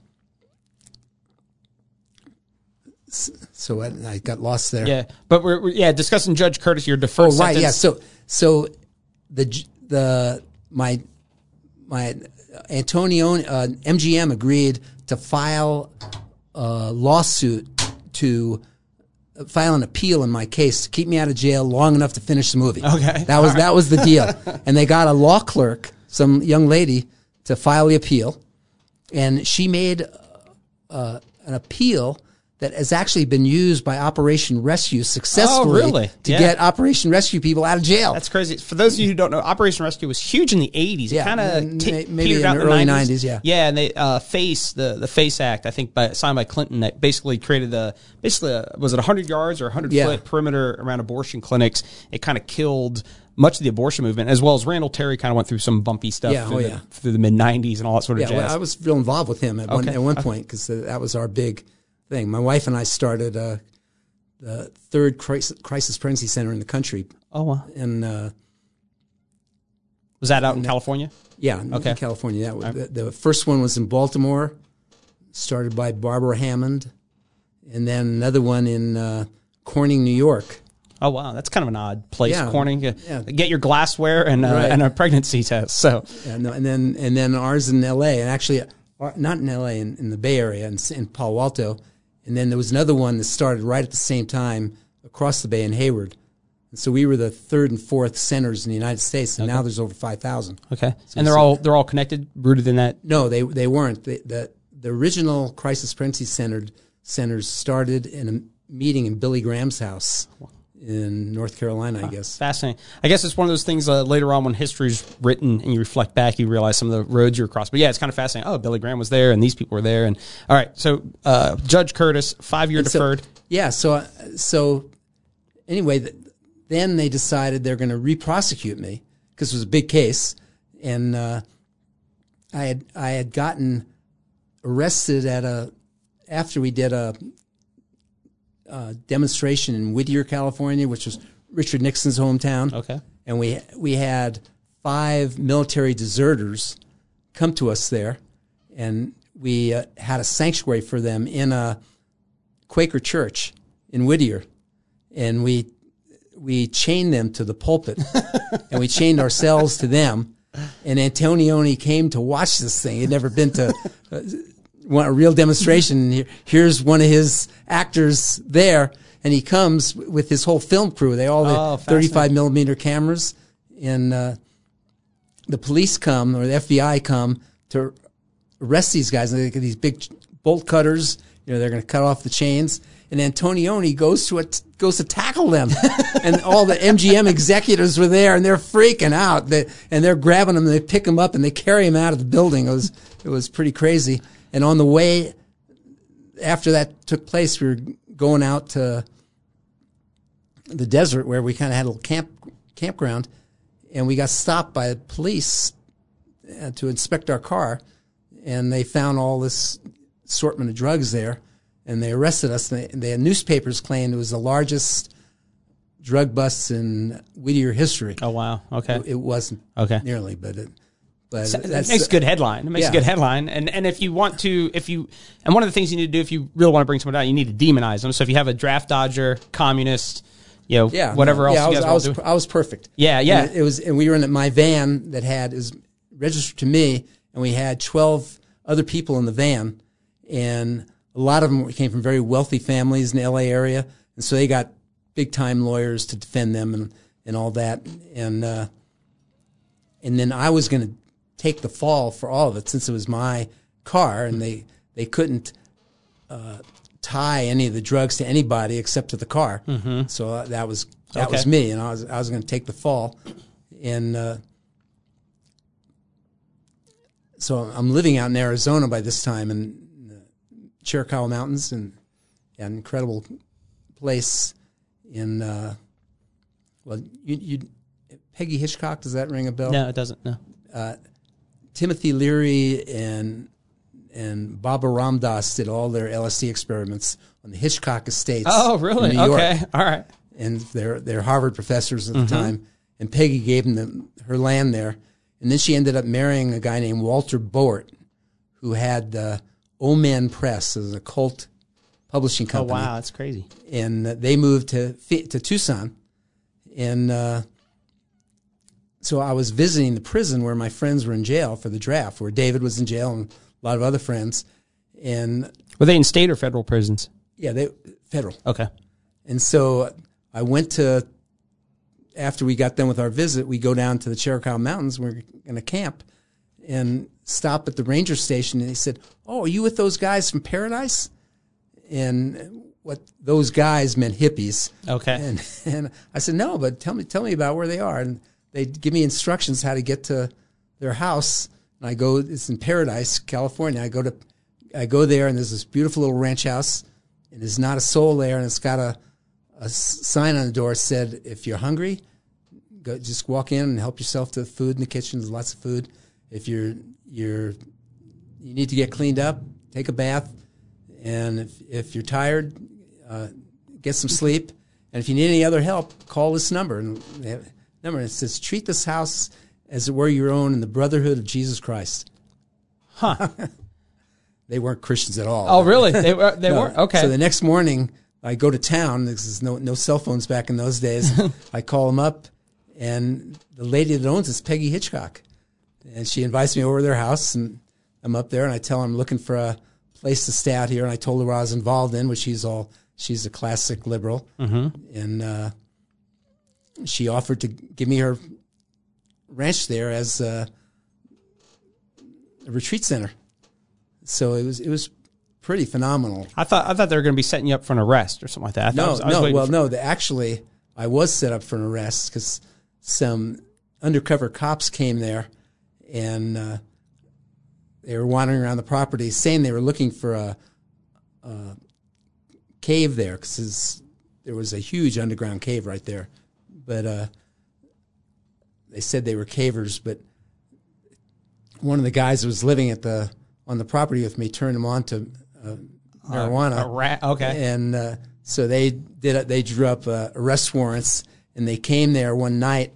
Speaker 2: so I, I got lost there.
Speaker 1: yeah, but we're, we're yeah discussing Judge Curtis. Your deferred
Speaker 2: Oh, right.
Speaker 1: sentence.
Speaker 2: Yeah. So, so the, the, my, my Antonio, uh, MGM agreed to file a lawsuit to file an appeal in my case to keep me out of jail long enough to finish the movie.
Speaker 1: Okay.
Speaker 2: That was, that was the deal. and they got a law clerk, some young lady to file the appeal. And she made uh, an appeal that has actually been used by Operation Rescue successfully
Speaker 1: Oh, really?
Speaker 2: to
Speaker 1: Yeah.
Speaker 2: get Operation Rescue people out of jail.
Speaker 1: That's crazy. For those of you who don't know, Operation Rescue was huge in the '80s.
Speaker 2: Yeah,
Speaker 1: it kind of t-
Speaker 2: may- maybe in
Speaker 1: out
Speaker 2: the early
Speaker 1: 90s.
Speaker 2: 90s, yeah.
Speaker 1: yeah, and they uh, face the the Face Act, I think, by, signed by Clinton, that basically created the basically a, was it 100 yards or 100
Speaker 2: Yeah.
Speaker 1: foot perimeter around abortion clinics. It kind of killed much of the abortion movement, as well as Randall Terry kind of went through some bumpy stuff
Speaker 2: Yeah, oh,
Speaker 1: through,
Speaker 2: oh,
Speaker 1: the,
Speaker 2: yeah.
Speaker 1: through the mid '90s and all that sort of
Speaker 2: Yeah, well. I was real involved with him at one at one
Speaker 1: uh-huh.
Speaker 2: point because uh, that was our big thing. My wife and I started uh, the third crisis, crisis pregnancy center in the country,
Speaker 1: oh, wow.
Speaker 2: and uh,
Speaker 1: was that out in California?
Speaker 2: yeah, in
Speaker 1: Okay.
Speaker 2: California. That was, the, the first one was in Baltimore, started by Barbara Hammond, and then another one in uh, Corning, New York.
Speaker 1: Oh wow, that's kind of an odd place,
Speaker 2: Yeah.
Speaker 1: Corning.
Speaker 2: Yeah.
Speaker 1: Get your glassware and uh,
Speaker 2: Right.
Speaker 1: and a pregnancy test. So
Speaker 2: and, and then and then ours in L.A. and actually uh, not in L.A. in, in the Bay Area in, in Palo Alto, and then there was another one that started right at the same time across the bay in Hayward. And so we were the third and fourth centers in the United States, and now there's over five thousand.
Speaker 1: okay, and they're all they're all connected, rooted in that.
Speaker 2: No, they they weren't. The the, the original crisis pregnancy centered centers started in a meeting in Billy Graham's house in North Carolina, I guess.
Speaker 1: Fascinating. I guess it's one of those things uh, later on when history's written and you reflect back, you realize some of the roads you're across. But yeah, it's kind of fascinating. Oh, Billy Graham was there, and these people were there, and all right. So uh, Judge Curtis, five year
Speaker 2: So-
Speaker 1: deferred.
Speaker 2: yeah. So uh, so anyway, th- then they decided they're going to re-prosecute me because it was a big case, and uh, I had I had gotten arrested at a after we did a, uh demonstration in Whittier, California, which was Richard Nixon's hometown.
Speaker 1: Okay.
Speaker 2: and we we had five military deserters come to us there, and we uh, had a sanctuary for them in a Quaker church in Whittier, and we we chained them to the pulpit, and we chained ourselves to them. And Antonioni came to watch this thing. He'd never been to uh, want a real demonstration. Here- here's one of his actors there, and he comes with his whole film crew. They all
Speaker 1: Oh,
Speaker 2: have 35 millimeter cameras, and uh, the police come or the FBI come to arrest these guys. And they get these big bolt cutters. You know, they're going to cut off the chains. And Antonioni goes to goes to tackle them, and all the MGM executives were there, and they're freaking out. They, and they're grabbing him, and they pick him up, and they carry him out of the building. It was it was pretty crazy. And on the way after that took place, we were going out to the desert where we kind of had a little camp campground, and we got stopped by the police uh, to inspect our car, and they found all this assortment of drugs there, and they arrested us. And had newspapers claimed it was the largest drug bust in Whittier history.
Speaker 1: Oh wow. Okay.
Speaker 2: It wasn't
Speaker 1: Okay.
Speaker 2: nearly, but it,
Speaker 1: It
Speaker 2: that's
Speaker 1: makes a good headline. It makes a good headline. And and if you want to, if you, and one of the things you need to do if you really want to bring someone down, you need to demonize them. So if you have a draft dodger, communist, you know,
Speaker 2: yeah,
Speaker 1: whatever else
Speaker 2: yeah,
Speaker 1: you
Speaker 2: I
Speaker 1: guys
Speaker 2: was, I
Speaker 1: want
Speaker 2: was,
Speaker 1: to do.
Speaker 2: I was perfect.
Speaker 1: Yeah, yeah.
Speaker 2: And it, was, and we were in my van that had is registered to me, and we had twelve other people in the van, and a lot of them came from very wealthy families in the L.A. area, and so they got big time lawyers to defend them and and all that, and uh, and then I was going to take the fall for all of it since it was my car, and they they couldn't uh, tie any of the drugs to anybody except to the car. Mm-hmm. So uh, that was that
Speaker 1: Okay.
Speaker 2: was me, and I was I was going to take the fall, and uh, so I'm living out in Arizona by this time in the Chiricahua Mountains, and an incredible place in uh, well, you, you Peggy Hitchcock. Does that ring a bell?
Speaker 1: No, it doesn't. No.
Speaker 2: Timothy Leary and and Baba Ram Dass did all their LSD experiments on the Hitchcock estates.
Speaker 1: Oh, really?
Speaker 2: in New York.
Speaker 1: Okay. All right.
Speaker 2: And they're they're Harvard professors at
Speaker 1: Mm-hmm.
Speaker 2: the time. And Peggy gave them the, her land there, and then she ended up marrying a guy named Walter Bowart, who had uh, Omen Press as a cult publishing company.
Speaker 1: Oh wow, that's crazy.
Speaker 2: and they moved to to Tucson, and uh, so I was visiting the prison where my friends were in jail for the draft, where David was in jail and a lot of other friends, and
Speaker 1: Were they in state or federal prisons?
Speaker 2: yeah, they federal,
Speaker 1: Okay.
Speaker 2: and so I went to after we got done with our visit, we go down to the Chiricahua Mountains. We're going to camp and stop at the ranger station, and he said, "Oh, are you with those guys from Paradise?" And what those guys meant hippies.
Speaker 1: Okay.
Speaker 2: And and I said, no, but tell me tell me about where they are. And they give me instructions how to get to their house. And I go, it's in Paradise, California. I go to, I go there, and there's this beautiful little ranch house, and there's not a soul there, and it's got a, a sign on the door said, if you're hungry, go just walk in and help yourself to the food in the kitchen. There's lots of food. If you're you're you need to get cleaned up, take a bath, and if if you're tired, uh, get some sleep. And if you need any other help, call this number. And number it says, "Treat this house as it were your own in the brotherhood of Jesus Christ."
Speaker 1: Huh.
Speaker 2: They weren't Christians at all.
Speaker 1: Oh, really? They were. They
Speaker 2: No.
Speaker 1: were. Okay.
Speaker 2: So the next morning, I go to town. This is no no cell phones back in those days. I call them up, and the lady that owns it's Peggy Hitchcock, and she invites me over to their house, and I'm up there, and I tell her I'm looking for a place to stay out here, and I told her what I was involved in, which she's all she's a classic liberal, mm-hmm. and uh, she offered to give me her ranch there as a, a retreat center. So it was it was pretty phenomenal.
Speaker 1: I thought I thought they were going to be setting you up for an arrest or something like that. I thought I
Speaker 2: No,
Speaker 1: was- I was
Speaker 2: no. Well,
Speaker 1: for-
Speaker 2: no. The, actually, I was set up for an arrest because some undercover cops came there, and uh, they were wandering around the property, saying they were looking for a, a cave there because there was a huge underground cave right there. But uh, they said they were cavers, but one of the guys who was living at the on the property with me turned him on to uh, marijuana
Speaker 1: a rat. Okay.
Speaker 2: and uh, so they did. They drew up uh, arrest warrants, and they came there one night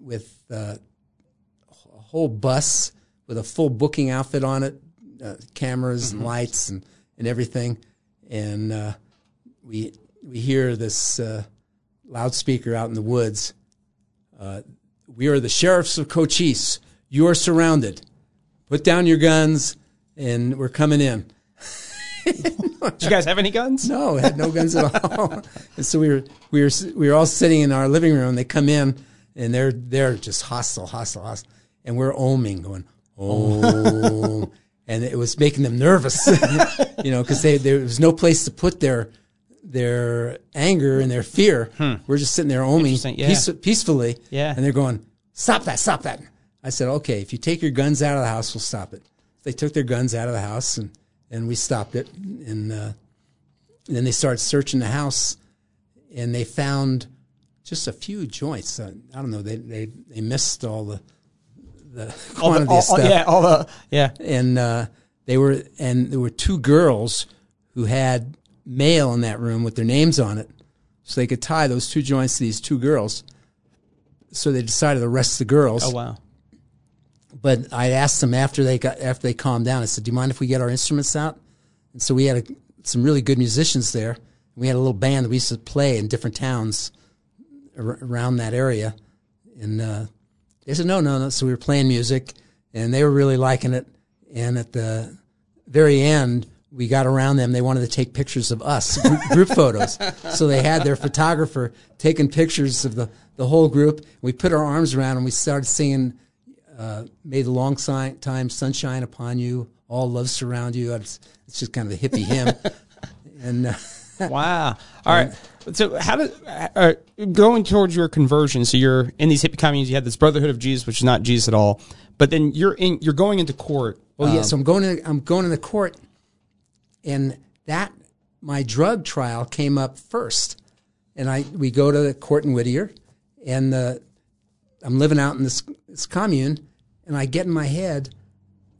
Speaker 2: with uh, a whole bus with a full booking outfit on it, uh, cameras and lights and, and everything. And uh, we we hear this uh, loudspeaker out in the woods. Uh, we are the sheriffs of Cochise. You are surrounded. Put down your guns and we're coming in.
Speaker 1: Did you guys have any guns?
Speaker 2: No, had no guns at all. and so we were we were we were all sitting in our living room. They come in and they're they're just hostile, hostile, hostile, and we're oming, going oh, and it was making them nervous, you know, because they there was no place to put their their anger and their fear. We're just sitting there oming
Speaker 1: yeah.
Speaker 2: peace, peacefully,
Speaker 1: Yeah.
Speaker 2: and they're going stop that, stop that. I said, okay, if you take your guns out of the house, we'll stop it. They took their guns out of the house and, and we stopped it. And, uh, and then they started searching the house and they found just a few joints. Uh, I don't know. They, they, they missed all the, the
Speaker 1: All the, all,
Speaker 2: stuff
Speaker 1: yeah, all the yeah.
Speaker 2: and uh, they were and there were two girls who had mail in that room with their names on it, so they could tie those two joints to these two girls. So they decided to arrest the girls.
Speaker 1: Oh wow.
Speaker 2: But I asked them after they got after they calmed down. I said, "Do you mind if we get our instruments out?" And so we had a, some really good musicians there. We had a little band that we used to play in different towns ar- around that area, and uh, they said, "No, no, no." So we were playing music, and they were really liking it. And at the very end, we got around them. They wanted to take pictures of us, group, group photos. So they had their photographer taking pictures of the, the whole group. We put our arms around and we started singing, uh, May the long si- time sunshine upon you, all love surround you. It's, it's just kind of a hippie hymn. and uh,
Speaker 1: Wow. All right. So how did uh, going towards your conversion? So you're in these hippie communes. You had this Brotherhood of Jesus, which is not Jesus at all. But then you're in. You're going into court.
Speaker 2: Oh yeah, so I'm going to I'm going to the court, and that my drug trial came up first, and I we go to the court in Whittier, and the I'm living out in this this commune, and I get in my head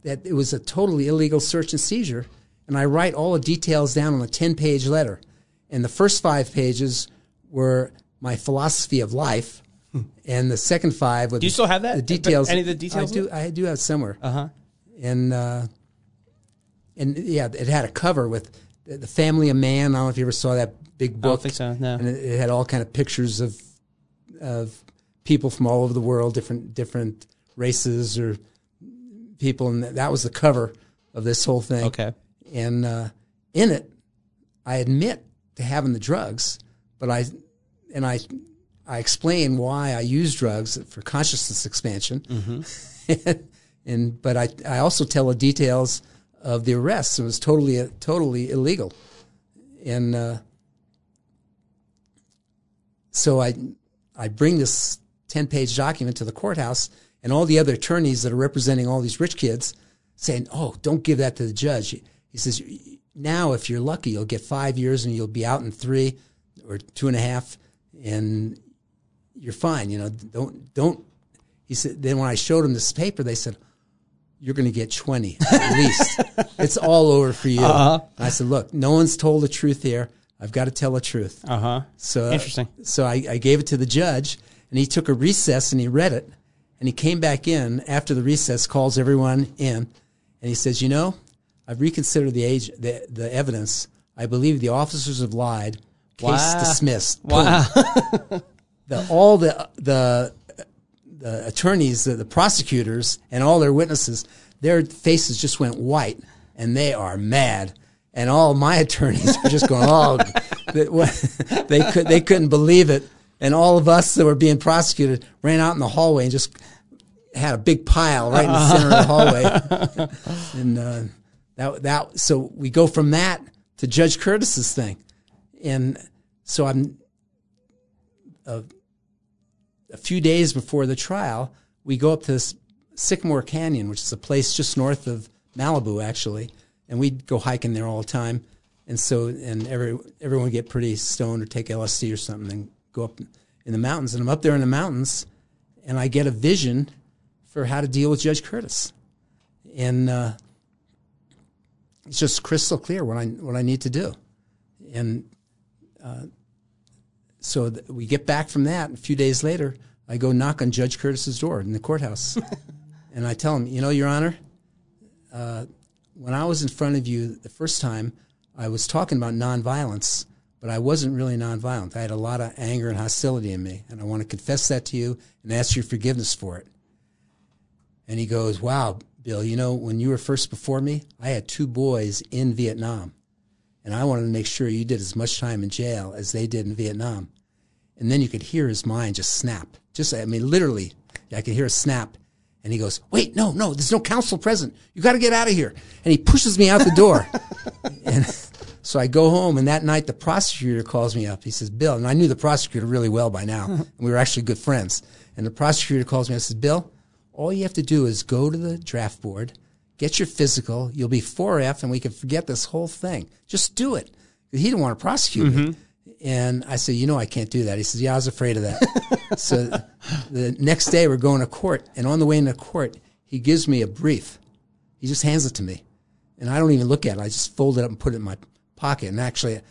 Speaker 2: that it was a totally illegal search and seizure, and I write all the details down on a ten page letter, and the first five pages were my philosophy of life. And the second five, with
Speaker 1: Do you still have that?
Speaker 2: The details.
Speaker 1: Any of the details
Speaker 2: I do. I do have somewhere
Speaker 1: Uh huh.
Speaker 2: and uh, and yeah, it had a cover with the Family of Man. I don't know if you ever saw that big
Speaker 1: I don't
Speaker 2: book.
Speaker 1: think so. No.
Speaker 2: And it, it had all kind of pictures of of people from all over the world, different different races or people, and that was the cover of this whole thing.
Speaker 1: Okay.
Speaker 2: And uh, in it, I admit to having the drugs, but I and I I explain why I use drugs for consciousness expansion. and but I I also tell the details of the arrests. It was totally totally illegal, and uh, so I I bring this ten page document to the courthouse, and all the other attorneys that are representing all these rich kids saying, "Oh, don't give that to the judge." He says, "Now, if you're lucky, you'll get five years, and you'll be out in three or two and a half, and you're fine. You know, don't don't." He said. Then when I showed him this paper, they said, "You're going to get twenty at least. it's all over for you." And I said, "Look, no one's told the truth here. I've got to tell the truth."
Speaker 1: Uh huh.
Speaker 2: So
Speaker 1: Interesting.
Speaker 2: So I, I gave it to the judge, and he took a recess and he read it, and he came back in after the recess, calls everyone in, and he says, "You know, I've reconsidered the age, the the evidence. I believe the officers have lied. Case
Speaker 1: Wow.
Speaker 2: dismissed.
Speaker 1: Wow.
Speaker 2: The, all the the the attorneys, the, the prosecutors, and all their witnesses, their faces just went white, and they are mad. And all my attorneys were just going, "Oh, they, they could they couldn't believe it." And all of us that were being prosecuted ran out in the hallway and just had a big pile right in the center of the hallway. and uh, that that so we go from that to Judge Curtis's thing, and so I'm a few days before the trial, we go up to this Sycamore Canyon, which is a place just north of Malibu, actually, and we'd go hiking there all the time. And so, and every everyone would get pretty stoned or take LSD or something, and go up in the mountains. And I'm up there in the mountains, and I get a vision for how to deal with Judge Curtis, and uh, it's just crystal clear what I what I need to do. And so th- we get back from that. A few days later, I go knock on Judge Curtis's door in the courthouse, and I tell him, you know, Your Honor, uh, when I was in front of you the first time, I was talking about nonviolence, but I wasn't really nonviolent. I had a lot of anger and hostility in me, and I want to confess that to you and ask your forgiveness for it. And he goes, "Wow, Bill, you know, when you were first before me, I had two boys in Vietnam, and I wanted to make sure you did as much time in jail as they did in Vietnam. And then you could hear his mind just snap. Just, I mean, literally, I could hear a snap. And he goes, wait, no, no, there's no counsel present. You got to get out of here. And he pushes me out the door. and so I go home, and that night the prosecutor calls me up. He says, Bill, and I knew the prosecutor really well by now. and we were actually good friends. And the prosecutor calls me and says, Bill, all you have to do is go to the draft board, get your physical. You'll be 4F, and we can forget this whole thing. Just do it. He didn't want to prosecute me. Mm-hmm. And I said, you know, I can't do that. He says, yeah, I was afraid of that. so the next day we're going to court. And on the way into court, he gives me a brief. He just hands it to me. And I don't even look at it. I just fold it up and put it in my pocket. And actually,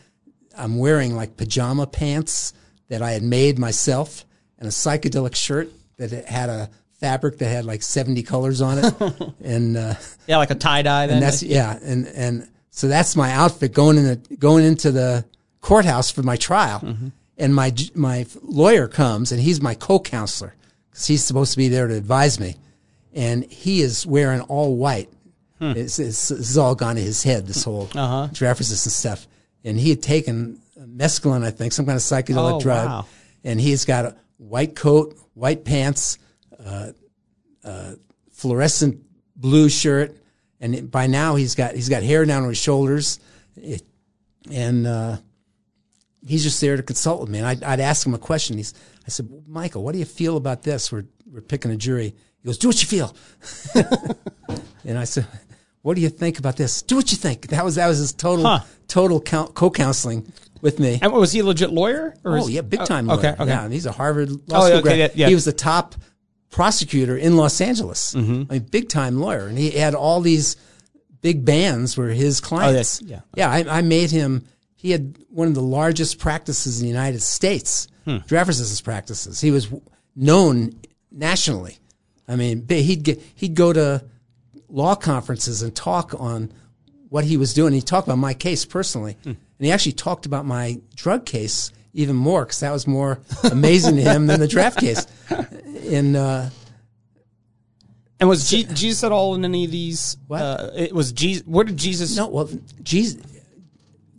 Speaker 2: I'm wearing like pajama pants that I had made myself and a psychedelic shirt that had a fabric that had like 70 colors on it. and, uh,
Speaker 1: Yeah, like a tie dye. Then
Speaker 2: and that's, yeah. And, and so that's my outfit going in the, going into the courthouse for my trial. And my, my lawyer comes and he's my co-counselor because he's supposed to be there to advise me. And he is wearing all white. It's, it's, it's all gone to his head, this whole
Speaker 1: Uh-huh.
Speaker 2: resistant stuff. And he had taken mescaline, I think, some kind of psychedelic
Speaker 1: Oh,
Speaker 2: drug.
Speaker 1: wow.
Speaker 2: And he's got a white coat, white pants, uh, uh, fluorescent blue shirt. And it- by now he's got, he's got hair down on his shoulders. It, and, uh, he's just there to consult with me. And I'd, I'd ask him a question. He's, I said, Michael, what do you feel about this? We're, we're picking a jury. He goes, do what you feel. and I said, what do you think about this? Do what you think. That was, that was his total,
Speaker 1: Huh.
Speaker 2: total co-counseling with me.
Speaker 1: And was he a legit lawyer? Or
Speaker 2: Oh
Speaker 1: is-
Speaker 2: yeah, big
Speaker 1: oh,
Speaker 2: time.
Speaker 1: Okay,
Speaker 2: lawyer.
Speaker 1: okay.
Speaker 2: Yeah, and he's a Harvard law
Speaker 1: Oh,
Speaker 2: school
Speaker 1: okay,
Speaker 2: grad.
Speaker 1: yeah, yeah.
Speaker 2: He was the top prosecutor in Los Angeles.
Speaker 1: Mm-hmm.
Speaker 2: I mean, big time lawyer, and he had all these big bands were his clients.
Speaker 1: Oh, yeah.
Speaker 2: yeah. I, I made him. He had one of the largest practices in the United States,
Speaker 1: Hmm.
Speaker 2: resistance practices. He was known nationally. I mean, he'd get he'd go to law conferences and talk on what he was doing. He talked about my case personally,
Speaker 1: Hmm.
Speaker 2: and he actually talked about my drug case even more because that was more amazing to him than the draft case. And uh,
Speaker 1: And was Je- Jesus at all in any of these?
Speaker 2: What?
Speaker 1: Uh, it was Jesus. Where did Jesus?
Speaker 2: no, well, Jesus,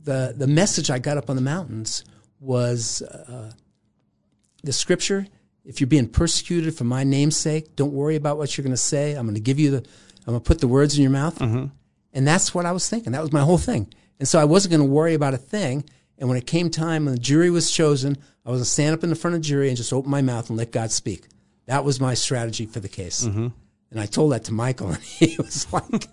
Speaker 2: the the message I got up on the mountains was uh, the scripture. If you're being persecuted for my name's sake, don't worry about what you're going to say. I'm going to give you the, I'm going to put the words in your mouth. And that's what I was thinking. That was my whole thing. And so I wasn't going to worry about a thing. And when it came time when the jury was chosen, I was going to stand up in the front of the jury and just open my mouth and let God speak. That was my strategy for the case. Mm-hmm. And I told that to Michael, and he was like,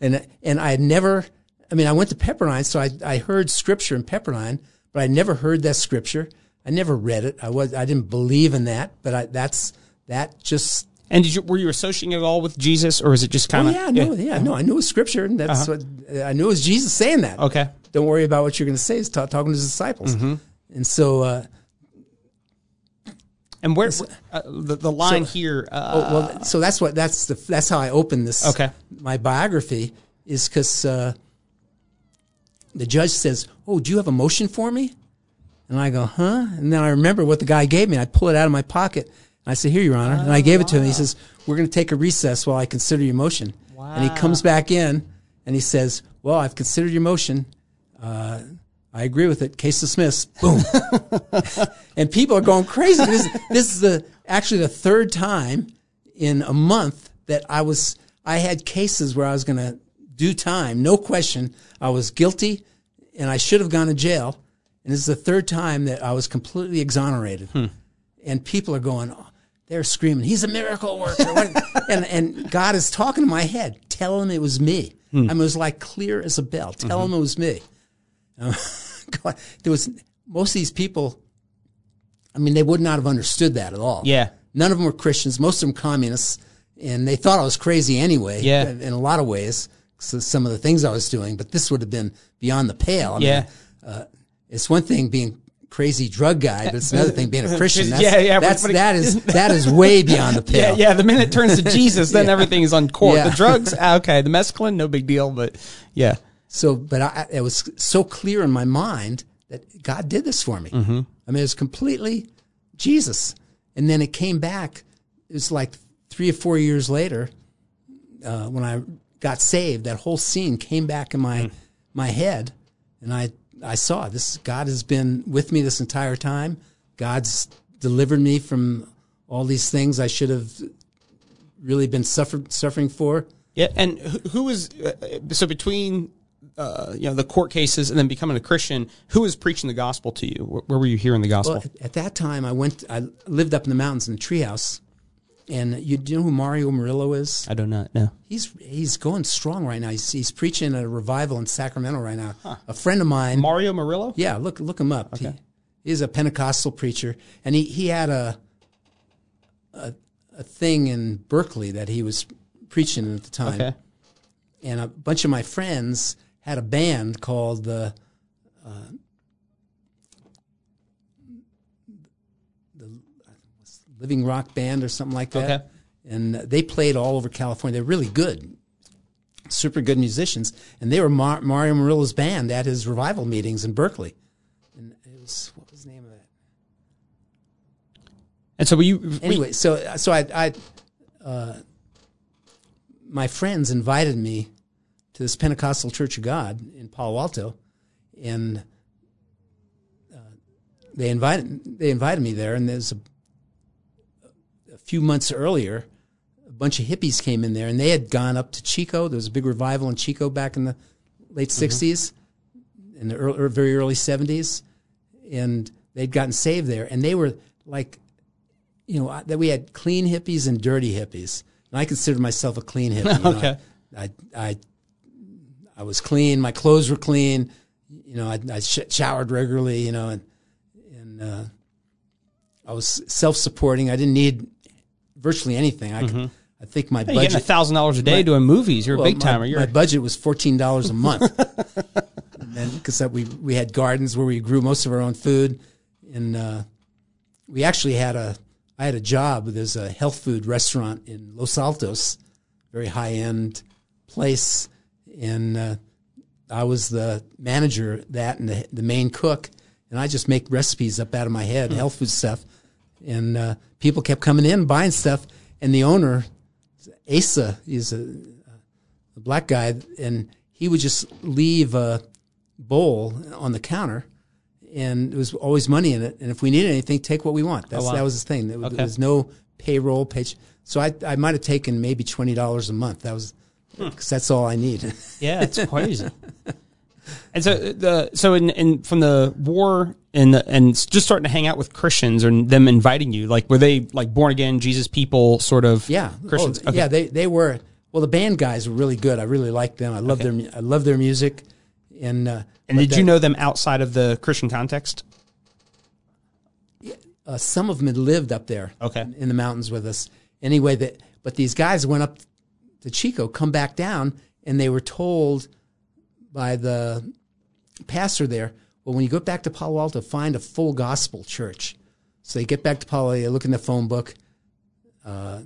Speaker 2: and and I had never. I mean, I went to Pepperdine, so I I heard scripture in Pepperdine, but I never heard that scripture. I never read it. I was I didn't believe in that, but I, that's that just
Speaker 1: And did you were you associating it all with Jesus, or is it just
Speaker 2: Oh
Speaker 1: kind of?
Speaker 2: yeah, no, yeah, no. I knew it was scripture, and that's uh-huh. what I knew it was Jesus saying that.
Speaker 1: Okay.
Speaker 2: Don't worry about what you're going to say. Is ta- talking to his disciples, and so. Uh,
Speaker 1: And where uh, the the line here? Uh,
Speaker 2: oh, well, so that's what that's the that's how I open this.
Speaker 1: Okay.
Speaker 2: My biography is because uh, the judge says, "Oh, do you have a motion for me?" And I go, "Huh?" And then I remember what the guy gave me. And I pull it out of my pocket. And I say, "Here, Your Honor," and I gave it to him. He says, "We're going to take a recess while I consider your motion." Wow. And he comes back in and he says, "Well, I've considered your motion. Uh, I agree with it. Case dismissed." Boom. and people are going crazy. This, this is the actually the third time in a month that I was I had cases where I was going to do time, no question. I was guilty, and I should have gone to jail. And this is the third time that I was completely exonerated. Hmm. And people are going, oh, they're screaming, "He's a miracle worker!" And and God is talking to my head, telling him it was me. Hmm. I mean, it was like clear as a bell. Tell mm-hmm. him it was me. God, there was most of these people. I mean, they would not have understood that at all.
Speaker 1: Yeah.
Speaker 2: None of them were Christians. Most of them communists, and they thought I was crazy anyway.
Speaker 1: Yeah.
Speaker 2: In, a lot of ways, so some of the things I was doing, but this would have been beyond the pale. I
Speaker 1: Yeah.
Speaker 2: Mean, uh, it's one thing being crazy drug guy, but it's another thing being a Christian. That's,
Speaker 1: Yeah, yeah,
Speaker 2: That's, that is that is way beyond the pale.
Speaker 1: yeah. yeah. The minute it turns to Jesus, then everything is on court.
Speaker 2: Yeah.
Speaker 1: The drugs, ah, okay. The mescaline, no big deal, but yeah.
Speaker 2: So, but I, it was so clear in my mind that God did this for me.
Speaker 1: Mm-hmm.
Speaker 2: I mean, it was completely Jesus. And then it came back. It was like three or four years later. uh, when I got saved, that whole scene came back in my my head, and I I saw this. God has been with me this entire time. God's delivered me from all these things I should have really been suffer, suffering for.
Speaker 1: Yeah, and who, who was uh, so between uh, you know the court cases and then becoming a Christian? Who was preaching the gospel to you? Where, where were you hearing the gospel?
Speaker 2: Well, at, at that time, I went. I lived up in the mountains in a treehouse, and you, do you know who Mario Murillo is?
Speaker 1: I do not know.
Speaker 2: He's he's going strong right now. He's, he's preaching at a revival in Sacramento right now. A friend of mine,
Speaker 1: Mario Murillo.
Speaker 2: yeah, look look him up. He, he's a Pentecostal preacher, and he he had a a, a thing in Berkeley that he was preaching at the time.
Speaker 1: Okay.
Speaker 2: and a bunch of my friends had a band called the uh, the Living Rock Band or something like that.
Speaker 1: Okay.
Speaker 2: And they played all over California. They're really good, super good musicians, and they were Mar- Mario Murillo's band at his revival meetings in Berkeley. And it was what was the name of that?
Speaker 1: And so were you? were
Speaker 2: anyway, so so I, I uh, my friends invited me to this Pentecostal Church of God in Palo Alto, and uh, they invited they invited me there. And there's a, a few months earlier, a bunch of hippies came in there, and they had gone up to Chico. There was a big revival in Chico back in the late '60s, in the early, very early '70s, and they'd gotten saved there, and they were like you know, that we had clean hippies and dirty hippies. And I consider myself a clean hippie. you know.
Speaker 1: Okay.
Speaker 2: I, I, I was clean. My clothes were clean. You know, I, I sh- showered regularly, you know, and, and, uh, I was self-supporting. I didn't need virtually anything. I, could, I think my budget
Speaker 1: You're getting a
Speaker 2: budget,
Speaker 1: thousand dollars a day doing movies. You're a big timer. You're
Speaker 2: My budget was fourteen dollars a month, because we we had gardens where we grew most of our own food, and uh, we actually had a I had a job. There's a health food restaurant in Los Altos, very high end place, and uh, I was the manager that and the the main cook, and I just make recipes up out of my head, health food stuff, and uh, people kept coming in buying stuff, and the owner, Asa, is a a black guy, and he would just leave a bowl on the counter, and there was always money in it. And if we needed anything, take what we want. That's
Speaker 1: Oh, wow.
Speaker 2: that was his thing. There, was-
Speaker 1: Okay.
Speaker 2: there was no payroll page. So I I might have taken maybe twenty dollars a month. That was. Because that's all I need.
Speaker 1: Yeah, it's crazy. and so the so in, in from the war and the, and just starting to hang out with Christians and them inviting you, like were they like born again Jesus people sort of
Speaker 2: Yeah,
Speaker 1: Christians?
Speaker 2: Oh, Yeah, they they were. Well, the band guys were really good. I really liked them. I love their I love their music, and uh,
Speaker 1: and did
Speaker 2: that-
Speaker 1: you know them outside of the Christian context?
Speaker 2: uh, some of them had lived up there
Speaker 1: Okay.
Speaker 2: in the mountains with us anyway that but these guys went up to chico come back down and they were told by the pastor there well when you go back to palo alto find a full gospel church. So they get back to palo Alto, they look in the phone book uh,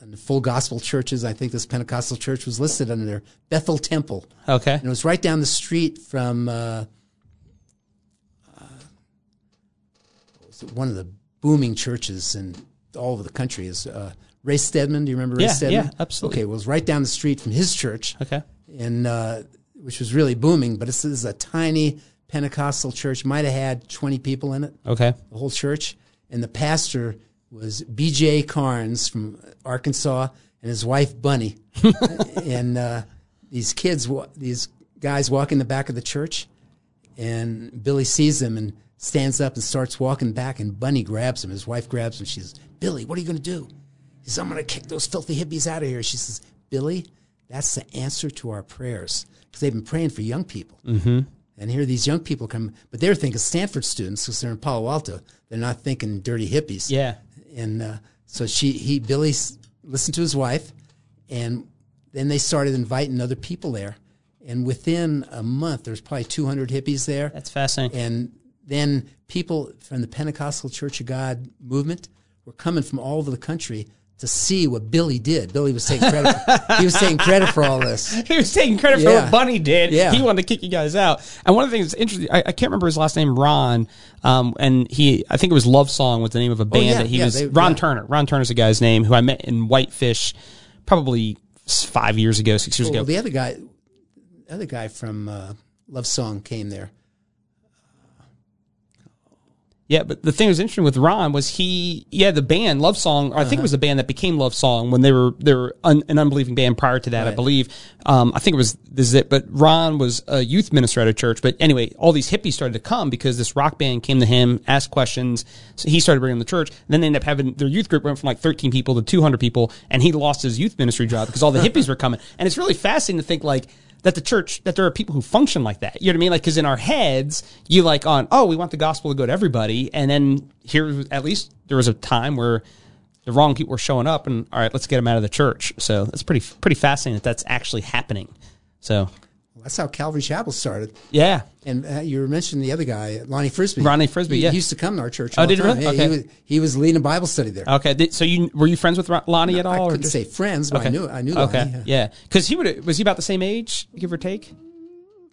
Speaker 2: and the full gospel churches i think this pentecostal church was listed under there bethel temple.
Speaker 1: Okay,
Speaker 2: and it was right down the street from uh, uh, one of the booming churches in all over the country is uh, Ray Stedman. Do you remember Ray
Speaker 1: Yeah,
Speaker 2: Stedman?
Speaker 1: yeah, absolutely.
Speaker 2: Okay, well, it was right down the street from his church,
Speaker 1: okay,
Speaker 2: and uh, which was really booming. But this is a tiny Pentecostal church. Might have had twenty people in it
Speaker 1: okay.
Speaker 2: the whole church. And the pastor was B.J. Carnes from Arkansas and his wife Bunny. and uh, these kids, these guys walk in the back of the church, and Billy sees them and stands up and starts walking back. And Bunny grabs him. His wife grabs him. She says, "Billy, what are you going to do?" He says, "I'm going to kick those filthy hippies out of here." She says, "Billy, that's the answer to our prayers because they've been praying for young people." Mm-hmm. And here these young people come, but they're thinking Stanford students because they're in Palo Alto. They're not thinking dirty hippies.
Speaker 1: Yeah.
Speaker 2: And uh, so she, he, Billy listened to his wife, and then they started inviting other people there. And within a month, there's probably 200 hippies there.
Speaker 1: That's fascinating.
Speaker 2: And then people from the Pentecostal Church of God movement were coming from all over the country to see what Billy did. Billy was taking credit. For, he was taking credit for all this.
Speaker 1: he was taking credit for what Bunny did.
Speaker 2: Yeah.
Speaker 1: He wanted to kick you guys out. And one of the things that's interesting, I, I can't remember his last name, Ron. Um, and he, I think it was Love Song was the name of a band
Speaker 2: Oh, yeah,
Speaker 1: that he
Speaker 2: yeah,
Speaker 1: was,
Speaker 2: they-
Speaker 1: Ron
Speaker 2: yeah.
Speaker 1: Turner. Ron Turner's the guy's name who I met in Whitefish probably five years ago, six years
Speaker 2: Well,
Speaker 1: ago.
Speaker 2: the other guy, other guy from uh, Love Song came there.
Speaker 1: Yeah, but the thing that was interesting with Ron was he, yeah, the band Love Song, or I
Speaker 2: Uh-huh.
Speaker 1: think it was the band that became Love Song when they were they were un, an unbelieving band prior to that, I believe. Um, I think it was this is it, but Ron was a youth minister at a church. But anyway, all these hippies started to come because this rock band came to him, asked questions. So he started bringing them to church. Then they ended up having their youth group went from like 13 people to 200 people, and he lost his youth ministry job because all the hippies were coming. And it's really fascinating to think like that the church that there are people who function like that. You know what I mean? Like because in our heads, you like on oh we want the gospel to go to everybody, and then here at least there was a time where the wrong people were showing up, and all right, let's get them out of the church. So that's pretty pretty fascinating that that's actually happening. So
Speaker 2: That's how Calvary Chapel started.
Speaker 1: yeah,
Speaker 2: And uh, you were mentioning the other guy, Lonnie Frisbee.
Speaker 1: Ronnie Frisbee,
Speaker 2: He,
Speaker 1: yeah.
Speaker 2: he used to come to our church.
Speaker 1: Oh, did he really?
Speaker 2: Yeah,
Speaker 1: Okay.
Speaker 2: He was, he was leading a Bible study there.
Speaker 1: okay. Did, so you were you friends with Lonnie at all?
Speaker 2: I couldn't
Speaker 1: just-
Speaker 2: say friends, but
Speaker 1: Okay.
Speaker 2: I knew I knew Lonnie.
Speaker 1: Okay, yeah, because he would was he about the same age, give or take?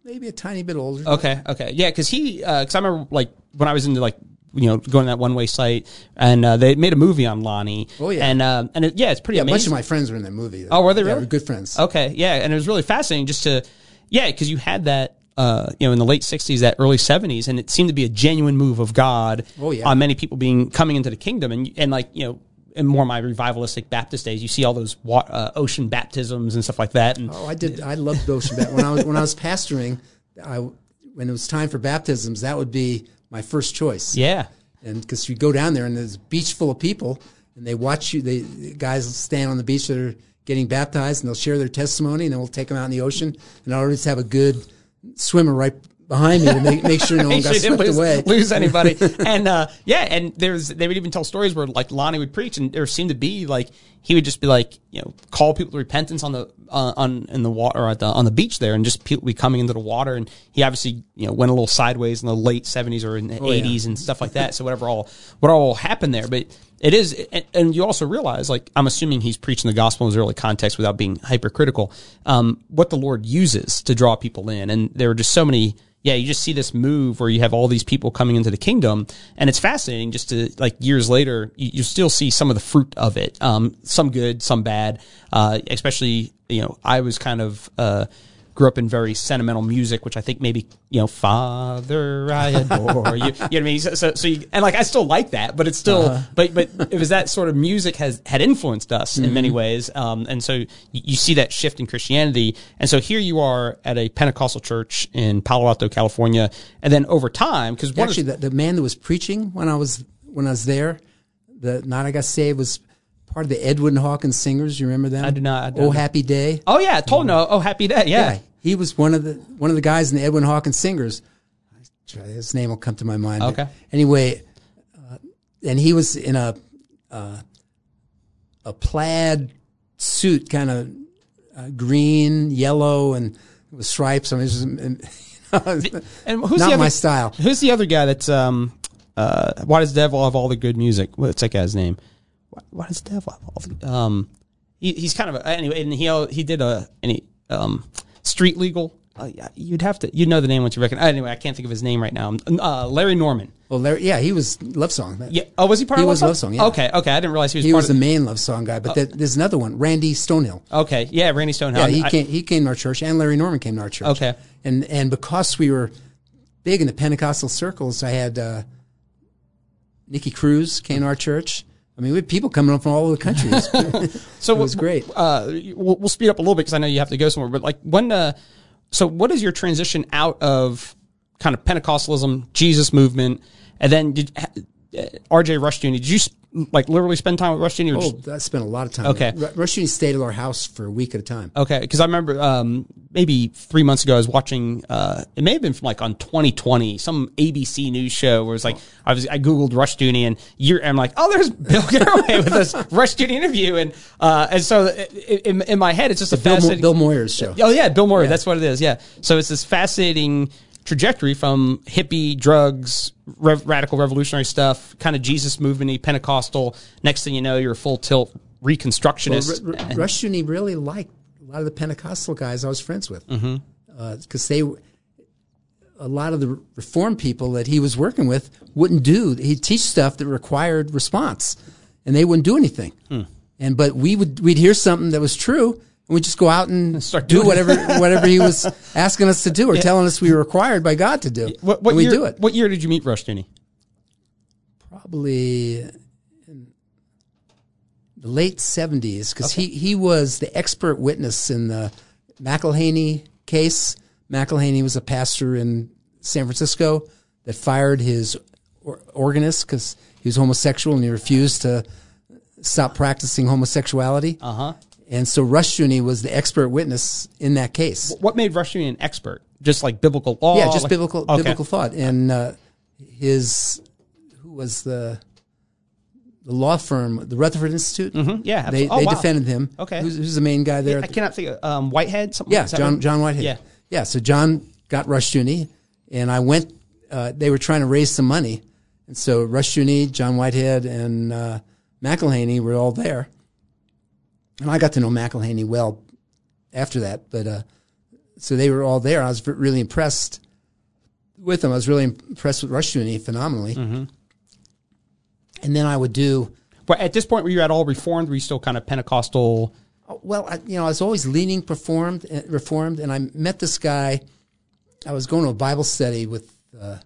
Speaker 2: Maybe a tiny bit older.
Speaker 1: Okay, okay, yeah, because he, because I remember like when I was into like you know going to that one way site, and uh, they made a movie on Lonnie.
Speaker 2: Oh, yeah.
Speaker 1: and uh, and it, yeah, it's pretty
Speaker 2: Yeah, a bunch of my friends were in that movie.
Speaker 1: Oh, were they
Speaker 2: Yeah,
Speaker 1: really?
Speaker 2: we're good friends.
Speaker 1: Okay, yeah, and it was really fascinating just to, yeah, because you had that, uh, you know, in the late '60s, that early '70s, and it seemed to be a genuine move of God
Speaker 2: Oh, yeah.
Speaker 1: on many people being coming into the kingdom, and and like you know. In more my revivalistic Baptist days, you see all those wa- uh, ocean baptisms and stuff like that, and
Speaker 2: Oh, I did. I loved ocean baptism. When I was when I was pastoring, I when it was time for baptisms, that would be my first choice.
Speaker 1: yeah,
Speaker 2: and because you go down there and there's a beach full of people and they watch you they the guys stand on the beach that are getting baptized and they'll share their testimony and then we'll take them out in the ocean and i'll always have a good swimmer right behind me to make, make sure no one got
Speaker 1: sure you didn't
Speaker 2: swept
Speaker 1: lose,
Speaker 2: away
Speaker 1: lose anybody. and uh, yeah, and there's they would even tell stories where like Lonnie would preach, and there seemed to be like he would just be like you know call people to repentance on the uh, on in the water or at the, on the beach there, and just people be coming into the water. And he obviously you know went a little sideways in the late seventies or in the
Speaker 2: Oh, yeah.
Speaker 1: eighties and stuff like that. So whatever all what all happened there, but. It is, and, and you also realize, like, I'm assuming he's preaching the gospel in his early context without being hypercritical. Um, what the Lord uses to draw people in, and there are just so many yeah, you just see this move where you have all these people coming into the kingdom, and it's fascinating. Just to like years later, you, you still see some of the fruit of it. Um, some good, some bad. Uh, especially, you know, I was kind of uh, grew up in very sentimental music, which I think maybe you know, Father, I adore you. You know what I mean? So, so, so you, and like I still like that, but it's still, but but it was that sort of music has had influenced us in many ways, um, and so you, you see that shift in Christianity, and so here you are at a Pentecostal church in Palo Alto, California, and then over time, because
Speaker 2: actually
Speaker 1: of
Speaker 2: the, the man that was preaching when i was when i was there the night i got saved was part of the edwin hawkins singers you remember them
Speaker 1: I do not- I don't
Speaker 2: oh
Speaker 1: know.
Speaker 2: happy day
Speaker 1: oh yeah, told no, oh happy day, yeah.
Speaker 2: Yeah, he was one of the one of the guys in the Edwin Hawkins singers. His name will come to my mind.
Speaker 1: Okay.
Speaker 2: Anyway, uh, and he was in a uh, a plaid suit, kind of uh, green, yellow, and with stripes. I mean, it was,
Speaker 1: And who's
Speaker 2: not
Speaker 1: the other,
Speaker 2: my style.
Speaker 1: Who's the other guy that's um uh why does Devil have all the good music? What's that guy's name? Why, why does Devil have all the um he, he's kind of a, anyway and he he did a any um street legal uh, yeah, you'd have to you'd know the name once you recognize anyway I can't think of his name right now uh, Larry Norman
Speaker 2: Well, Larry, yeah, he was love song.
Speaker 1: yeah oh was he part
Speaker 2: He
Speaker 1: of
Speaker 2: was
Speaker 1: Love
Speaker 2: Love Song, yeah.
Speaker 1: okay okay I didn't realize he was
Speaker 2: He was the main love song guy. But there- there's another one, Randy Stonehill.
Speaker 1: okay yeah Randy Stonehill
Speaker 2: Yeah, he
Speaker 1: I-
Speaker 2: came. He came to our church, and Larry Norman came to our church.
Speaker 1: Okay.
Speaker 2: and and because we were big in the Pentecostal circles, I had uh, Nicky Cruz came to our church. I mean, we had people coming up from all over the country.
Speaker 1: So
Speaker 2: It was great.
Speaker 1: Uh, we'll, we'll speed up a little bit because I know you have to go somewhere. But like when, uh, so what is your transition out of kind of Pentecostalism, Jesus movement, and then did uh, R.J. Rushdoony? Did you like literally spend time with Rush Or
Speaker 2: oh,
Speaker 1: just,
Speaker 2: I spent a lot of time.
Speaker 1: Okay.
Speaker 2: there. Ru- Rushdoony stayed at our house for a week at a time.
Speaker 1: okay, because I remember um, maybe three months ago I was watching. Uh, it may have been from like on 2020, some ABC news show where it was like I was I googled Rush Rushdoony and you're I'm like oh there's Bill Garaway with this Rush Rushdoony interview and uh, and so in, in my head it's just a
Speaker 2: Bill, Mo-
Speaker 1: fascinating
Speaker 2: Bill Moyer's show.
Speaker 1: Oh yeah, Bill Murray. That's what it is. Yeah. So it's this fascinating trajectory from hippie drugs, rev- radical revolutionary stuff, kind of Jesus movement, Pentecostal. Next thing you know, you're a full tilt
Speaker 2: Well,
Speaker 1: reconstructionist.
Speaker 2: Ru- Ru- Rushdoony really liked a lot of the Pentecostal guys I was friends with because
Speaker 1: Mm-hmm.
Speaker 2: they, a lot of the Reform people that he was working with wouldn't do. He'd teach stuff that required response, and they wouldn't do anything.
Speaker 1: Hmm.
Speaker 2: And but we would we'd hear something that was true, we just go out and
Speaker 1: Start
Speaker 2: do whatever whatever he was asking us to do or telling us we were required by God to do.
Speaker 1: What, what
Speaker 2: and we
Speaker 1: year,
Speaker 2: do it.
Speaker 1: What year did you meet Rushdoony?
Speaker 2: Probably in the late seventies, because he he was the expert witness in the McIlhenny case. McIlhenny was a pastor in San Francisco that fired his or- organist because he was homosexual and he refused to stop practicing homosexuality.
Speaker 1: Uh huh.
Speaker 2: And so Rushdoony was the expert witness in that case.
Speaker 1: What made Rushdoony an expert? Just like biblical law?
Speaker 2: Yeah, just
Speaker 1: like-
Speaker 2: biblical
Speaker 1: Okay.
Speaker 2: biblical thought. And uh, his who was the the law firm, the Rutherford Institute.
Speaker 1: Mhm, yeah,
Speaker 2: they.
Speaker 1: Oh,
Speaker 2: they
Speaker 1: wow.
Speaker 2: defended him.
Speaker 1: Okay.
Speaker 2: who's, who's the main guy there?
Speaker 1: I cannot think of um, Whitehead. Something.
Speaker 2: yeah,
Speaker 1: that
Speaker 2: John? John Whitehead.
Speaker 1: Yeah.
Speaker 2: yeah. So John got Rushdoony, and I went. Uh, they were trying to raise some money, and so Rushdoony, John Whitehead, and uh, McIlhenny were all there. And I got to know McIlhenny well after that, but uh, so they were all there. I was really impressed with them. I was really impressed with Rushdoony phenomenally.
Speaker 1: Mm-hmm.
Speaker 2: And then I would do
Speaker 1: But at this point, were you at all reformed? Were you still kind of Pentecostal?
Speaker 2: Well, I, you know, I was always leaning performed, uh, reformed, and I met this guy. I was going to a Bible study with uh,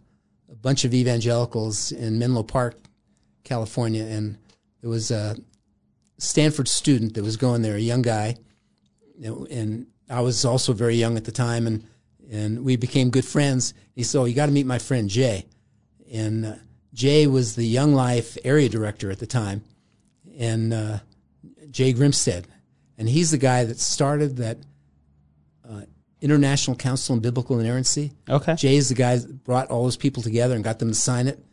Speaker 2: a bunch of evangelicals in Menlo Park, California, and there was a Stanford student that was going there, a young guy, and I was also very young at the time, and and we became good friends. He said, "Oh, you got to meet my friend Jay," and uh, Jay was the Young Life area director at the time, and uh, Jay Grimstead, and he's the guy that started that uh, International Council on Biblical Inerrancy.
Speaker 1: Okay.
Speaker 2: Jay is the guy that brought all those people together and got them to sign it,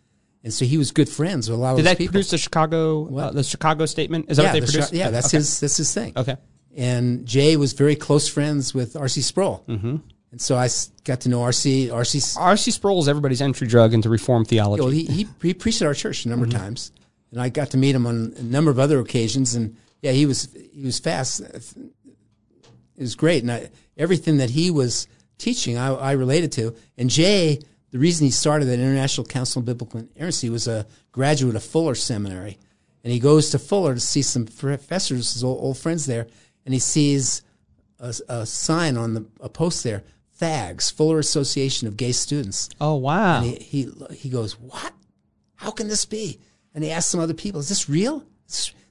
Speaker 2: and so he was good friends with a lot of
Speaker 1: Did that
Speaker 2: people.
Speaker 1: produce the Chicago uh, the Chicago statement? Is that
Speaker 2: yeah,
Speaker 1: what they
Speaker 2: the
Speaker 1: produced?
Speaker 2: Chi- yeah, that's
Speaker 1: okay.
Speaker 2: his that's his thing.
Speaker 1: Okay.
Speaker 2: And Jay was very close friends with R.C. Sproul, mm-hmm. and so I got to know R.C. R.C.
Speaker 1: R.C. Sproul is everybody's entry drug into Reform theology.
Speaker 2: Well, he, he he preached at our church a number
Speaker 1: Mm-hmm.
Speaker 2: of times, and I got to meet him on a number of other occasions. And yeah, he was he was fast. It was great, and I, everything that he was teaching, I, I related to. And Jay, the reason he started that International Council on Biblical Inerrancy was a graduate of Fuller Seminary, and he goes to Fuller to see some professors, his old, old friends there, and he sees a, a sign on the a post there, FAGS, Fuller Association of Gay Students.
Speaker 1: oh wow.
Speaker 2: And he, he he goes, "What? How can this be?" And he asked some other people, "Is this real?"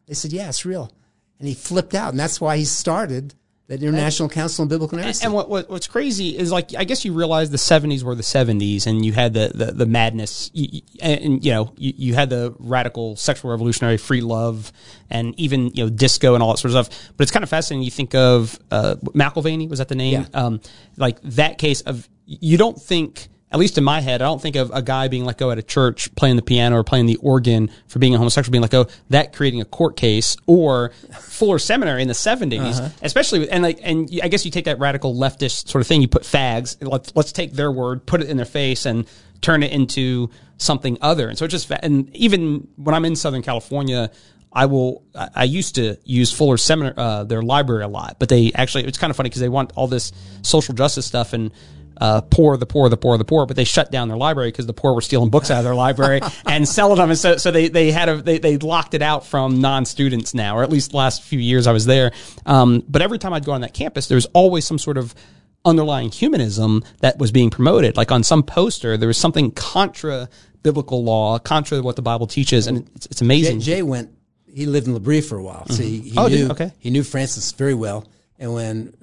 Speaker 2: They said, "Yeah, it's real." And he flipped out, and that's why he started that International Council on Biblical Inerrancy.
Speaker 1: And what, what what's crazy is like I guess you realize the '70s were the '70s, and you had the the, the madness, you, and, and, you know you, you had the radical sexual revolutionary free love, and even you know disco and all that sort of stuff. But it's kind of fascinating. You think of uh, McIlhenny was that the name?
Speaker 2: Yeah.
Speaker 1: Um, like that case of you don't think. At least in my head, I don't think of a guy being let go at a church playing the piano or playing the organ for being a homosexual being let go. That creating a court case or Fuller Seminary in the 70s, especially with, and like and I guess you take that radical leftist sort of thing. You put fags. Let's let's take their word, put it in their face, and turn it into something other. And so it just and even when I'm in Southern California. I will. I I used to use Fuller Seminar, uh, their library a lot, but they actually. It's kind of funny because they want all this social justice stuff and uh, poor, the poor, the poor, the poor, but they shut down their library because the poor were stealing books out of their library and selling them. And so, so they, they had a, they, they locked it out from non-students now, or at least the last few years I was there. Um, but every time I'd go on that campus, there was always some sort of underlying humanism that was being promoted. Like on some poster, there was something contra biblical law, contra what the Bible teaches. And it's, it's
Speaker 2: Jay,
Speaker 1: amazing.
Speaker 2: Jay went. He lived in L'Abri for a while, so he, he
Speaker 1: Oh,
Speaker 2: knew
Speaker 1: Okay.
Speaker 2: he knew Francis very well. And when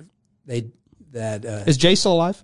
Speaker 2: they that uh,
Speaker 1: Is Jay still alive?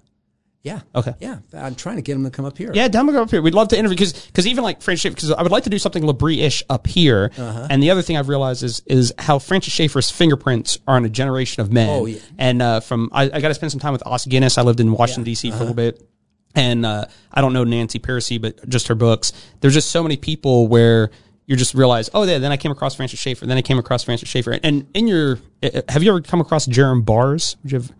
Speaker 2: Yeah
Speaker 1: Okay.
Speaker 2: yeah, I'm trying to get him to come up here.
Speaker 1: Yeah, go up here. We'd love to interview because because even like Francis because I would like to do something L'Abri-ish up here.
Speaker 2: Uh-huh.
Speaker 1: And the other thing I've realized is is how Francis Schaeffer's fingerprints are on a generation of men.
Speaker 2: Oh, yeah.
Speaker 1: And uh, from I, I got to spend some time with Os Guinness. I lived in Washington D.C.
Speaker 2: Uh-huh.
Speaker 1: for a little bit, and uh, I don't know Nancy Pearcey, but just her books. There's just so many people where. You just realize, oh, yeah. Then I came across Francis Schaeffer. Then I came across Francis Schaeffer. And in your, uh, have you ever come across Jerram Barrs? Would you have,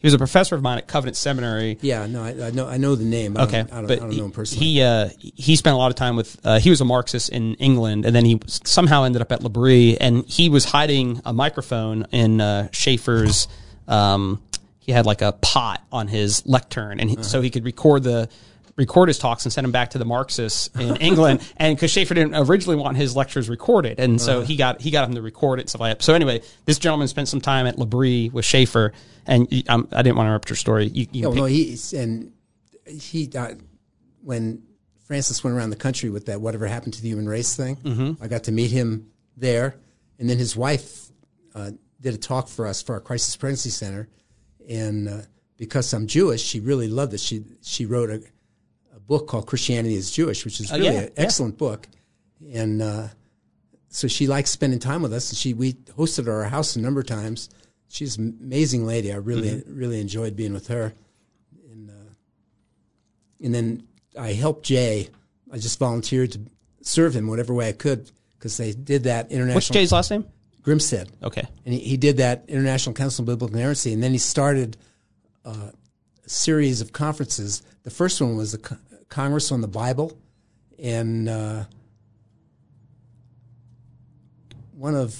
Speaker 1: he was a professor of mine at Covenant Seminary.
Speaker 2: yeah. No, I, I know I know the name. I
Speaker 1: Okay,
Speaker 2: don't, I don't,
Speaker 1: but
Speaker 2: I don't know him personally.
Speaker 1: He uh, he spent a lot of time with. Uh, he was a Marxist in England, and then he somehow ended up at L'Abri, and he was hiding a microphone in uh, Schaeffer's. Um, he had like a pot on his lectern, and he, so he could record the record his talks and send them back to the Marxists in England. And because Schaeffer didn't originally want his lectures recorded, and so he got he got him to record it and stuff like that. So anyway, this gentleman spent some time at L'Abri with Schaeffer, and um, I didn't want to interrupt your story. You, you
Speaker 2: No,
Speaker 1: pick-
Speaker 2: no, he and he uh, when Francis went around the country with that whatever happened to the human race thing.
Speaker 1: Mm-hmm.
Speaker 2: I got to meet him there, and then his wife uh, did a talk for us for our crisis pregnancy center, and uh, because I'm Jewish, she really loved it. She she wrote a book called Christianity is Jewish, which is really
Speaker 1: Oh, yeah,
Speaker 2: an
Speaker 1: yeah.
Speaker 2: excellent book, and uh, so she likes spending time with us. And she we hosted her at our house a number of times. She's an amazing lady. I really
Speaker 1: Mm-hmm.
Speaker 2: really enjoyed being with her and then I helped Jay. I just volunteered to serve him whatever way I could because they did that international.
Speaker 1: what's Jay's last name?
Speaker 2: Grimstead,
Speaker 1: Okay,
Speaker 2: and he, he did that International Council on Biblical Inerrancy, and then he started uh, a series of conferences. The first one was the Congress on the Bible, and uh, one of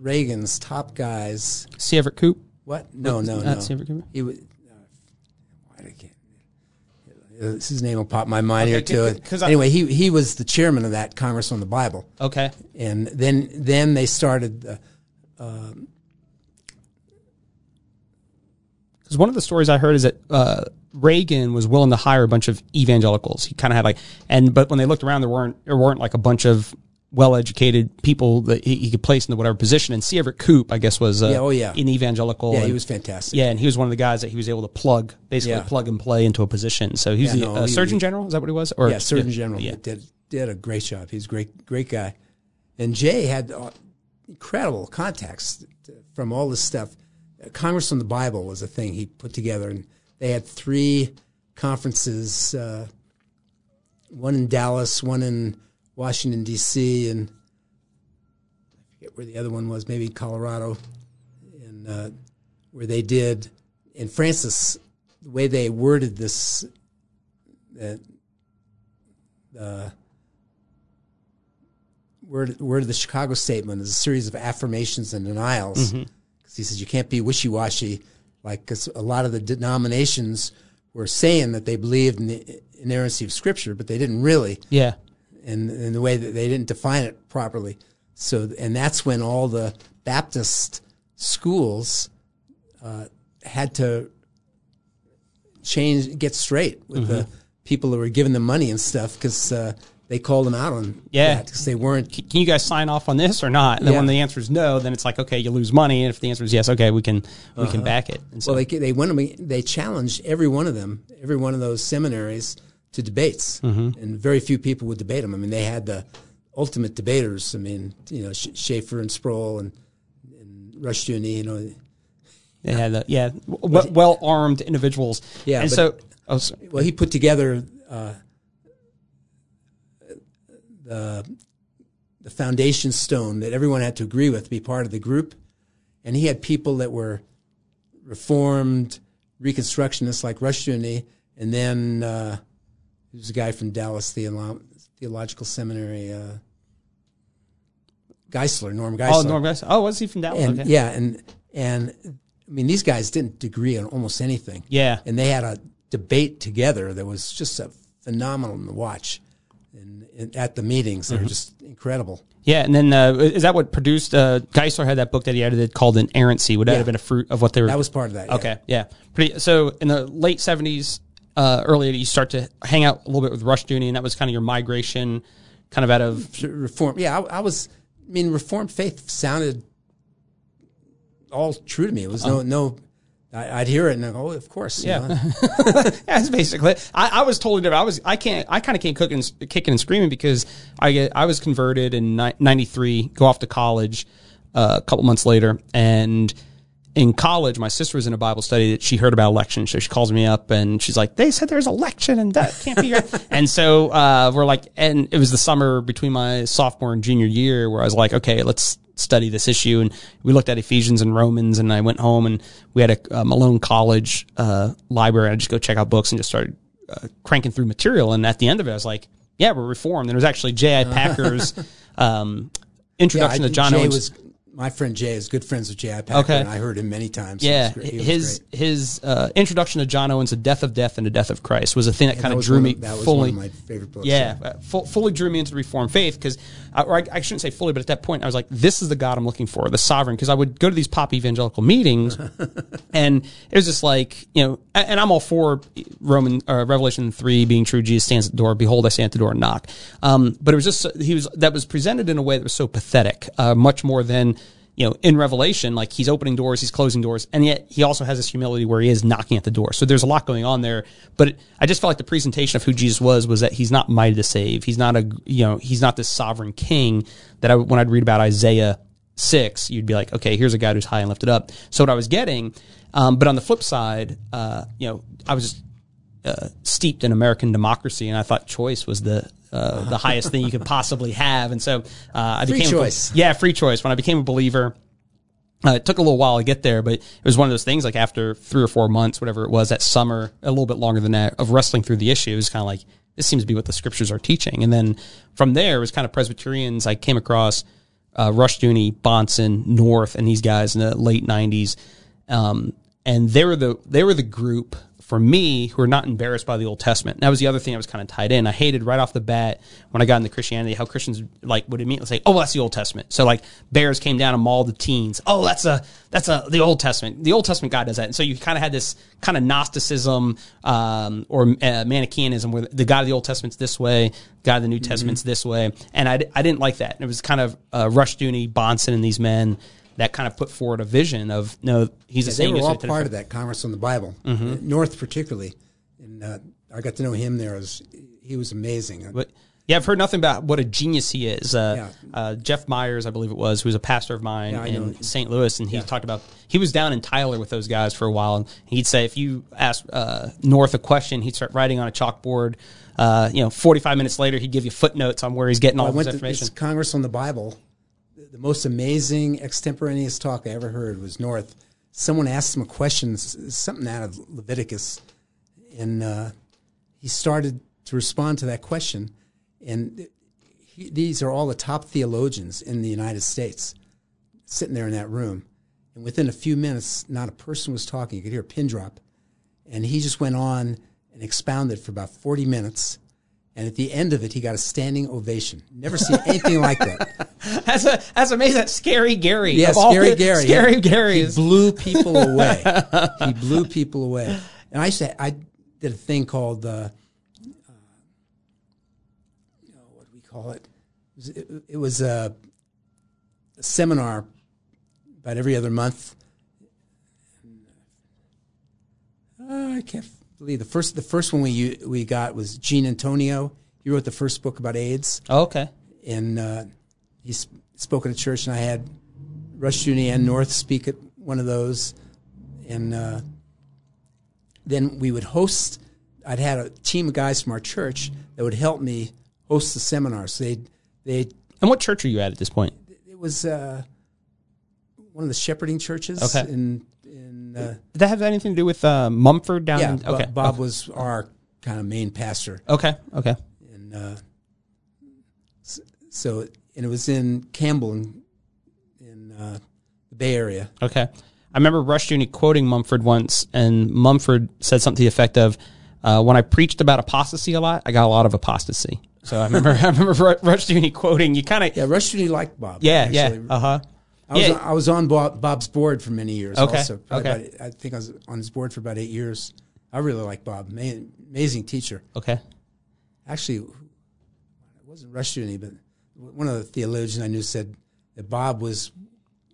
Speaker 2: Reagan's top guys.
Speaker 1: C. Everett Koop.
Speaker 2: What? No, no,
Speaker 1: Not
Speaker 2: no.
Speaker 1: C. Everett Koop.
Speaker 2: He was. Uh, I can't. His name will pop my mind here
Speaker 1: Okay,
Speaker 2: too.
Speaker 1: 'cause- 'cause I-
Speaker 2: anyway, he he was the chairman of that Congress on the Bible,
Speaker 1: Okay,
Speaker 2: and then then they started. Uh,
Speaker 1: because one of the stories I heard is that uh, Reagan was willing to hire a bunch of evangelicals. He kind of had like, and but when they looked around, there weren't there weren't like a bunch of well-educated people that he, he could place into whatever position. And C. Everett Koop, I guess, was uh,
Speaker 2: Yeah, oh, yeah.
Speaker 1: an evangelical.
Speaker 2: yeah,
Speaker 1: and-
Speaker 2: he was fantastic.
Speaker 1: Yeah, and he was one of the guys that he was able to plug, basically
Speaker 2: Yeah.
Speaker 1: plug and play into a position. So he was
Speaker 2: Yeah,
Speaker 1: the
Speaker 2: no,
Speaker 1: uh,
Speaker 2: he-
Speaker 1: Surgeon General. Is that what he was? Or
Speaker 2: yeah, Surgeon General
Speaker 1: Yeah.
Speaker 2: did did a great job. He's a great great guy, and Jay had uh, incredible contacts from all this stuff. Congress on the Bible was a thing he put together, and they had three conferences, uh, one in Dallas, one in Washington D.C., and I forget where the other one was, maybe Colorado, and uh, where they did. And Francis, the way they worded this, that uh, word word of the Chicago Statement is a series of affirmations and denials. Because he says you can't be wishy washy, like because a lot of the denominations were saying that they believed in the inerrancy of Scripture, but they didn't really,
Speaker 1: Yeah.
Speaker 2: and in the way that they didn't define it properly. So, and that's when all the Baptist schools uh, had to change, get straight with the people who were giving them money and stuff because uh, they called them out on
Speaker 1: Yeah.
Speaker 2: because they weren't.
Speaker 1: Can you guys sign off on this or not? And then
Speaker 2: Yeah.
Speaker 1: when the answer is no, then it's like okay, you lose money. And if the answer is yes, okay, we can we can back it. And so,
Speaker 2: Uh-huh. Well, they they went. They challenged every one of them, every one of those seminaries to debates,
Speaker 1: Mm-hmm.
Speaker 2: and very few people would debate them. I mean, they had the ultimate debaters. I mean, you know, Sch- Schaeffer and Sproul and, and Rushdoony. You know,
Speaker 1: they had the, yeah, well armed individuals.
Speaker 2: Yeah,
Speaker 1: and so oh,
Speaker 2: well, he put together uh, the the foundation stone that everyone had to agree with to be part of the group, and he had people that were reformed reconstructionists like Rushdoony, and then uh, there was a guy from Dallas Theolo- Theological Seminary, uh, Geisler, Norm Geisler.
Speaker 1: oh Norm Geis- oh was he from Dallas?
Speaker 2: and
Speaker 1: okay.
Speaker 2: yeah, and and I mean these guys didn't agree on almost anything
Speaker 1: yeah,
Speaker 2: and they had a debate together that was just a phenomenal to watch. And, and at the meetings, they
Speaker 1: Mm-hmm.
Speaker 2: just incredible.
Speaker 1: yeah. And then uh, is that what produced? Uh, Geisler had that book that he edited called Inerrancy. Would that
Speaker 2: Yeah.
Speaker 1: have been a fruit of what they were?
Speaker 2: That was part of that.
Speaker 1: Okay, yeah. Pretty. So in the late seventies, uh, early 80s, you start to hang out a little bit with Rushdoony, and that was kind of your migration, kind of out of
Speaker 2: Reform. Yeah, I, I was. I mean, Reformed faith sounded all true to me. It was no no. I, I'd hear it and I go, oh, of course.
Speaker 1: Yeah. that's basically. I, I was totally different. I was. I can't. I kind of came cooking, kicking and screaming because I get. I was converted in '93. Go off to college uh, a couple months later, and in college, my sister was in a Bible study that she heard about election. So she calls me up and she's like, "They said there's election and that can't be right." and so uh, we're like, and it was the summer between my sophomore and junior year where I was like, "Okay, let's." Study this issue and we looked at Ephesians and Romans and I went home and we had a, a Malone College uh, library. I just go check out books and just started uh, cranking through material. And at the end of it, I was like, yeah, we're reformed. And it was actually J.I. Packer's um,
Speaker 2: Yeah,
Speaker 1: introduction
Speaker 2: I,
Speaker 1: to John
Speaker 2: Jay
Speaker 1: Owens.
Speaker 2: was my friend Jay is good friends with Jay. Packer,
Speaker 1: Okay.
Speaker 2: and I heard him many times.
Speaker 1: Yeah,
Speaker 2: was great. He was
Speaker 1: his his uh, introduction to John Owens, "The Death of Death and the Death of Christ," was a thing that
Speaker 2: And
Speaker 1: kind
Speaker 2: that
Speaker 1: of drew me
Speaker 2: of- That was
Speaker 1: fully.
Speaker 2: one of my favorite books.
Speaker 1: yeah, uh, fu- fully drew me into the Reformed faith because, or I, I shouldn't say fully, but at that point I was like, "This is the God I'm looking for, the Sovereign." Because I would go to these pop evangelical meetings, and it was just like you know, and I'm all for Roman uh, Revelation three being true. Jesus stands at the door. Behold, I stand at the door and knock. Um, but it was just he was that was presented in a way that was so pathetic, uh, much more than you know, in Revelation, like he's opening doors, he's closing doors, and yet he also has this humility where he is knocking at the door. So there's a lot going on there. But it, I just felt like the presentation of who Jesus was was that he's not mighty to save. He's not a, you know, he's not this sovereign king that I, when I'd read about Isaiah six, you'd be like, okay, here's a guy who's high and lifted up. So what I was getting, um, but on the flip side, uh, you know, I was just uh, steeped in American democracy, and I thought choice was the uh, the highest thing you could possibly have. And so uh, I
Speaker 2: Free
Speaker 1: became
Speaker 2: choice.
Speaker 1: yeah, free choice. When I became a believer, uh, it took a little while to get there, but it was one of those things. Like after three or four months, whatever it was, that summer, a little bit longer than that, of wrestling through the issue, it was kind of like this seems to be what the scriptures are teaching. And then from there, it was kind of Presbyterians. I came across uh, Rushdoony, Bahnsen, North, and these guys in the late '90s, um, and they were the they were the group for me who are not embarrassed by the Old Testament. And that was the other thing I was kind of tied in. I hated right off the bat when I got into Christianity how Christians like would immediately say, "Oh, that's the Old Testament." So like bears came down and mauled the teens. Oh, that's a that's a the Old Testament. The Old Testament God does that. And so you kind of had this kind of Gnosticism um, or uh, Manichaeanism where the God of the Old Testament's this way, God of the New Testament's this way, and I, I didn't like that. And it was kind of uh, Rushdoony, Bahnsen, and these men that kind of put forward a vision of no, he's the
Speaker 2: they were all part of that Congress on the Bible,
Speaker 1: Mm-hmm.
Speaker 2: North particularly, and uh, I got to know him there. As, he was amazing.
Speaker 1: But yeah, I've heard nothing about what a genius he is. Uh,
Speaker 2: Yeah.
Speaker 1: uh, Jeff Meyers, I believe it was, who was a pastor of mine
Speaker 2: Yeah,
Speaker 1: in St. Louis, and he talked about he was down in Tyler with those guys for a while, and he'd say if you ask uh, North a question, he'd start writing on a chalkboard. Uh, you know, forty five minutes later, he'd give you footnotes on where he's getting all
Speaker 2: I
Speaker 1: this
Speaker 2: to
Speaker 1: information.
Speaker 2: this Congress on the Bible. The- most amazing extemporaneous talk I ever heard was North. Someone asked him a question, something out of Leviticus, and uh, he started to respond to that question. And he, these are all the top theologians in the United States sitting there in that room. And within a few minutes, not a person was talking. You could hear a pin drop. And he just went on and expounded for about 40 minutes. And at the end of it, he got a standing ovation. Never seen anything like that.
Speaker 1: that's a, that's amazing. That's scary Gary.
Speaker 2: Yeah, Scary
Speaker 1: the-
Speaker 2: Gary.
Speaker 1: Scary
Speaker 2: yeah.
Speaker 1: Gary
Speaker 2: He blew people away. he blew people away. And I said, I did a thing called, uh, uh, what do we call it? It was, it, it was a, a seminar about every other month. Uh, I can't believe the first the first one we we got was Gene Antonio. He wrote the first book about AIDS
Speaker 1: Oh, okay.
Speaker 2: and uh, he sp- spoke at a church, and I had Rushdoony and North speak at one of those, and uh, then we would host. I'd had a team of guys from our church that would help me host the seminars. So they they
Speaker 1: And what church are you at at this point?
Speaker 2: it was uh, one of the shepherding churches
Speaker 1: Okay.
Speaker 2: in in uh,
Speaker 1: Did that have anything to do with uh, Mumford down?
Speaker 2: yeah.
Speaker 1: in- okay.
Speaker 2: Bob was our kind of main pastor.
Speaker 1: Okay. Okay.
Speaker 2: and uh, so and it was in Campbell in, in uh, the Bay Area.
Speaker 1: Okay. I remember Rushdoony quoting Mumford once, and Mumford said something to the effect of, uh, "When I preached about apostasy a lot, I got a lot of apostasy." So I remember, I remember Ru- Rushdoony quoting. You kind of,
Speaker 2: Yeah, Rushdoony liked Bob.
Speaker 1: yeah, yeah, uh huh.
Speaker 2: I was
Speaker 1: yeah.
Speaker 2: on, I was on Bob, Bob's board for many years.
Speaker 1: Okay,
Speaker 2: Also. Probably
Speaker 1: okay.
Speaker 2: about- I think I was on his board for about eight years. I really like Bob. Ma- amazing teacher.
Speaker 1: Okay.
Speaker 2: Actually, it wasn't Rushdoony, but one of the theologians I knew said that Bob was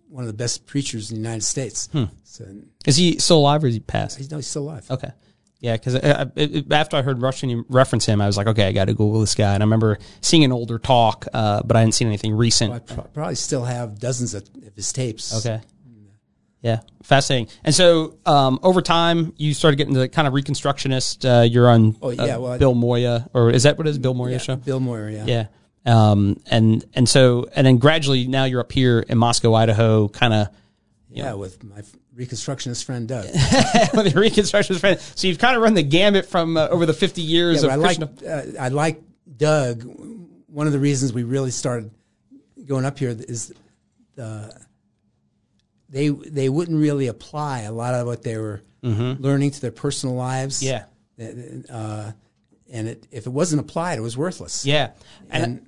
Speaker 2: one of the best preachers in the United States.
Speaker 1: Hmm.
Speaker 2: So
Speaker 1: Is he still alive or is he passed?
Speaker 2: he's, no, he's still alive.
Speaker 1: Okay. Yeah, because after I heard Junie reference him, I was like, okay, I got to Google this guy. And I remember seeing an older talk, uh, but I hadn't seen anything recent.
Speaker 2: I pro- probably still have dozens of, of his tapes.
Speaker 1: Okay. Yeah, fascinating. And so, um, over time, you started getting the kind of reconstructionist. Uh, you're on
Speaker 2: Oh, yeah,
Speaker 1: uh,
Speaker 2: well,
Speaker 1: Bill Moya, or is that what it is? Bill Moya
Speaker 2: Yeah,
Speaker 1: show?
Speaker 2: Bill Moyer, yeah.
Speaker 1: Yeah. Um, and and so and then gradually now you're up here in Moscow, Idaho, kind of
Speaker 2: Yeah, with my reconstructionist friend Doug.
Speaker 1: with your reconstructionist friend. So you've kind of run the gamut from uh, over the 50 years
Speaker 2: Yeah,
Speaker 1: of
Speaker 2: I like uh, I like Doug. One of the reasons we really started going up here is the they they wouldn't really apply a lot of what they were learning to their personal lives.
Speaker 1: Yeah.
Speaker 2: Uh, and it, if it wasn't applied, it was worthless.
Speaker 1: Yeah, and,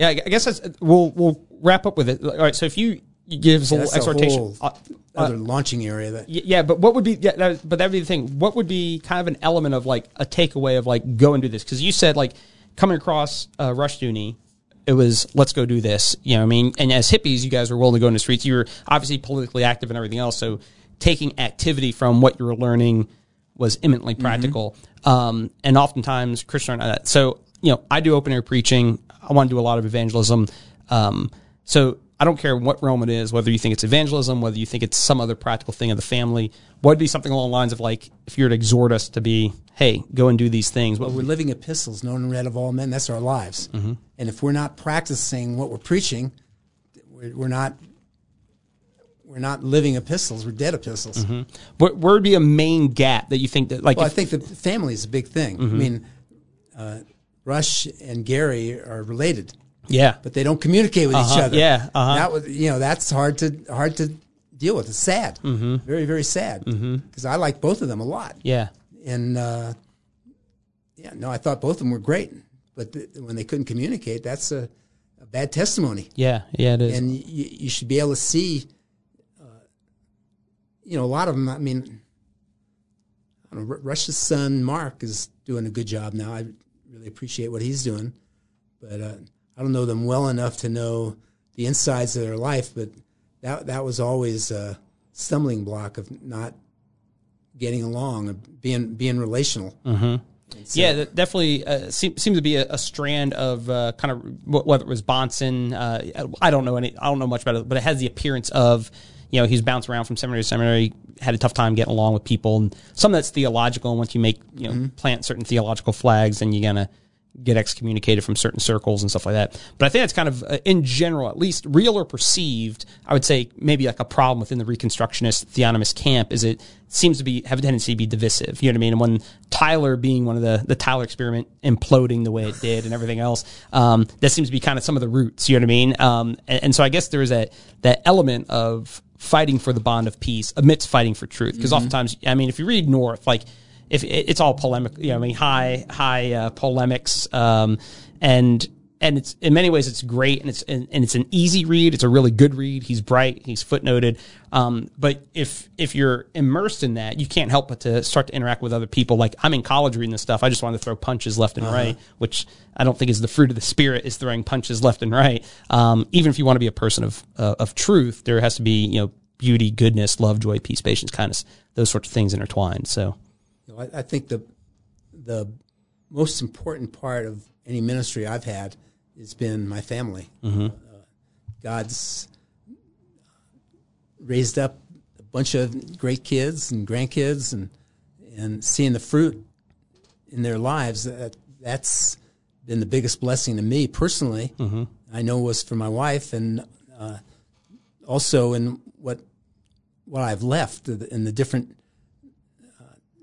Speaker 1: yeah, I guess that's we'll we'll wrap up with it. All right, so if you, give us a little exhortation,
Speaker 2: whole
Speaker 1: uh,
Speaker 2: other launching area that
Speaker 1: Yeah, but what would be? Yeah, that, but that'd be the thing. What would be kind of an element of like a takeaway of like go and do this? Because you said like coming across uh, Rushdoony, it was let's go do this. You know, what I mean, and as hippies, you guys were willing to go in the streets. You were obviously politically active and everything else. So taking activity from what you were learning was imminently practical. Um, and oftentimes Christian, uh, so you know, I do open air preaching. I want to do a lot of evangelism. Um, so I don't care what realm it is, whether you think it's evangelism, whether you think it's some other practical thing of the family. What would be something along the lines of like, if you were to exhort us to be, hey, go and do these things. What,
Speaker 2: we're living epistles, known and read of all men. That's our lives.
Speaker 1: Mm-hmm.
Speaker 2: And if we're not practicing what we're preaching, we're, we're not we're not living epistles. We're dead epistles.
Speaker 1: what, where would be a main gap that you think that like,
Speaker 2: Well, I think the family is a big thing.
Speaker 1: Mm-hmm.
Speaker 2: I mean, uh, Rush and Gary are related,
Speaker 1: yeah,
Speaker 2: but they don't communicate with
Speaker 1: Uh-huh,
Speaker 2: each other.
Speaker 1: yeah, uh-huh.
Speaker 2: That was you know that's hard to hard to deal with. It's sad, mm-hmm. very very sad because I like both of them a lot.
Speaker 1: yeah,
Speaker 2: and uh, yeah, no, I thought both of them were great, but th- when they couldn't communicate, that's a, a bad testimony,
Speaker 1: yeah, yeah, it is.
Speaker 2: and you, you should be able to see, uh, you know, a lot of them. I mean, I don't know, Ru- Rush's son Mark is doing a good job now. I really appreciate what he's doing, but uh, I don't know them well enough to know the insides of their life. But that that was always a stumbling block of not getting along, of being being relational.
Speaker 1: yeah, that definitely uh, seem, seems to be a, a strand of uh, kind of whether it was Bahnsen. Uh, I don't know any. I don't know much about it, but it has the appearance of you know he's bounced around from seminary to seminary, had a tough time getting along with people, and some of that's theological. And once you make you know mm-hmm. plant certain theological flags, then you're gonna get excommunicated from certain circles and stuff like that. But I think that's kind of, uh, in general, at least real or perceived, I would say maybe like a problem within the Reconstructionist theonomist camp is it seems to be have a tendency to be divisive. You know what I mean? And when Tyler being one of the the Tyler experiment imploding the way it did and everything else, um, that seems to be kind of some of the roots. You know what I mean? Um, and, and so I guess there is that that element of fighting for the bond of peace amidst fighting for truth. Because oftentimes, I mean, if you read North, like if it's all polemic, you know, I mean, high high uh, polemics, um, and and it's in many ways it's great, and it's and, and it's an easy read. It's a really good read. He's bright. He's footnoted. Um, but if if you're immersed in that, you can't help but to start to interact with other people. Like I'm in college reading this stuff. I just wanted to throw punches left and right, which I don't think is the fruit of the spirit. Is throwing punches left and right. Um, even if you want to be a person of uh, of truth, there has to be you know beauty, goodness, love, joy, peace, patience, kindness, those sorts of things intertwined. So.
Speaker 2: You know, I, I think the the most important part of any ministry I've had has been my family. Uh, God's raised up a bunch of great kids and grandkids, and and seeing the fruit in their lives. That, that's been the biggest blessing to me personally. I know was for my wife, and uh, also in what what I've left in the different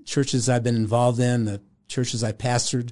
Speaker 2: churches I've been involved in, the churches I pastored,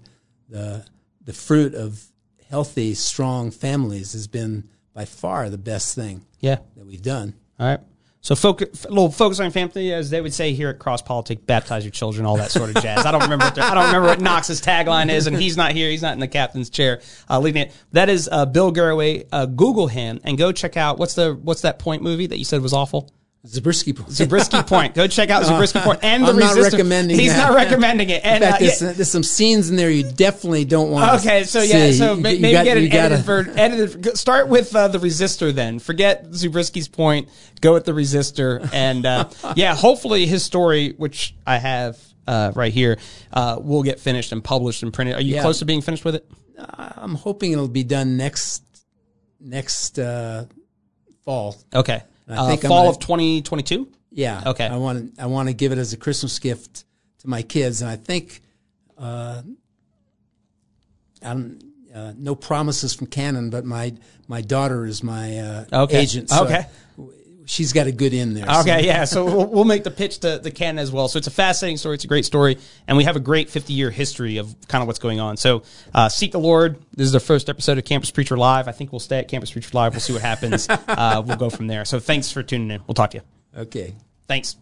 Speaker 2: the the fruit of healthy, strong families has been by far the best thing
Speaker 1: Yeah.
Speaker 2: that we've done.
Speaker 1: All right. So focus, a little focus on family, as they would say here at Cross Politic, baptize your children, all that sort of jazz. I don't remember what I don't remember what Knox's tagline is, and he's not here. He's not in the captain's chair uh, leading it. That is uh, Bill Garaway. Uh, Google him and go check out what's the what's that point movie that you said was awful.
Speaker 2: Zabriskie Point.
Speaker 1: Zabriskie Point. Go check out Zabriskie Point and the
Speaker 2: I'm not
Speaker 1: Resistance.
Speaker 2: recommending
Speaker 1: He's
Speaker 2: that.
Speaker 1: not recommending it. And
Speaker 2: In fact,
Speaker 1: uh, yeah.
Speaker 2: there's, there's some scenes in there you definitely don't want.
Speaker 1: Okay, so yeah,
Speaker 2: see.
Speaker 1: so
Speaker 2: You-
Speaker 1: ma-
Speaker 2: you
Speaker 1: maybe
Speaker 2: got-
Speaker 1: get an edited. Edited. Start with uh, the resistor, then forget Zabriskie's point. Go with the resistor, and uh, yeah, hopefully his story, which I have uh, right here, uh, will get finished and published and printed. Are you
Speaker 2: Yeah.
Speaker 1: close to being finished with it?
Speaker 2: I'm hoping it'll be done next next uh, fall.
Speaker 1: Okay,
Speaker 2: I
Speaker 1: uh,
Speaker 2: think
Speaker 1: fall
Speaker 2: gonna-
Speaker 1: of twenty twenty two.
Speaker 2: Yeah.
Speaker 1: Okay.
Speaker 2: I want to I want to give it as a Christmas gift to my kids, and I think uh, I'm uh, no promises from Canon, but my my daughter is my uh,
Speaker 1: Okay.
Speaker 2: agent. So
Speaker 1: Okay.
Speaker 2: She's got a good in there. so-
Speaker 1: Okay, yeah. So we'll, we'll make the pitch to the Ken as well. So it's a fascinating story. It's a great story, and we have a great 50 year history of kind of what's going on. So uh, seek the Lord. This is our first episode of Campus Preacher Live. I think we'll stay at Campus Preacher Live. We'll see what happens. uh, we'll go from there. So thanks for tuning in. We'll talk to you.
Speaker 2: Okay.
Speaker 1: Thanks.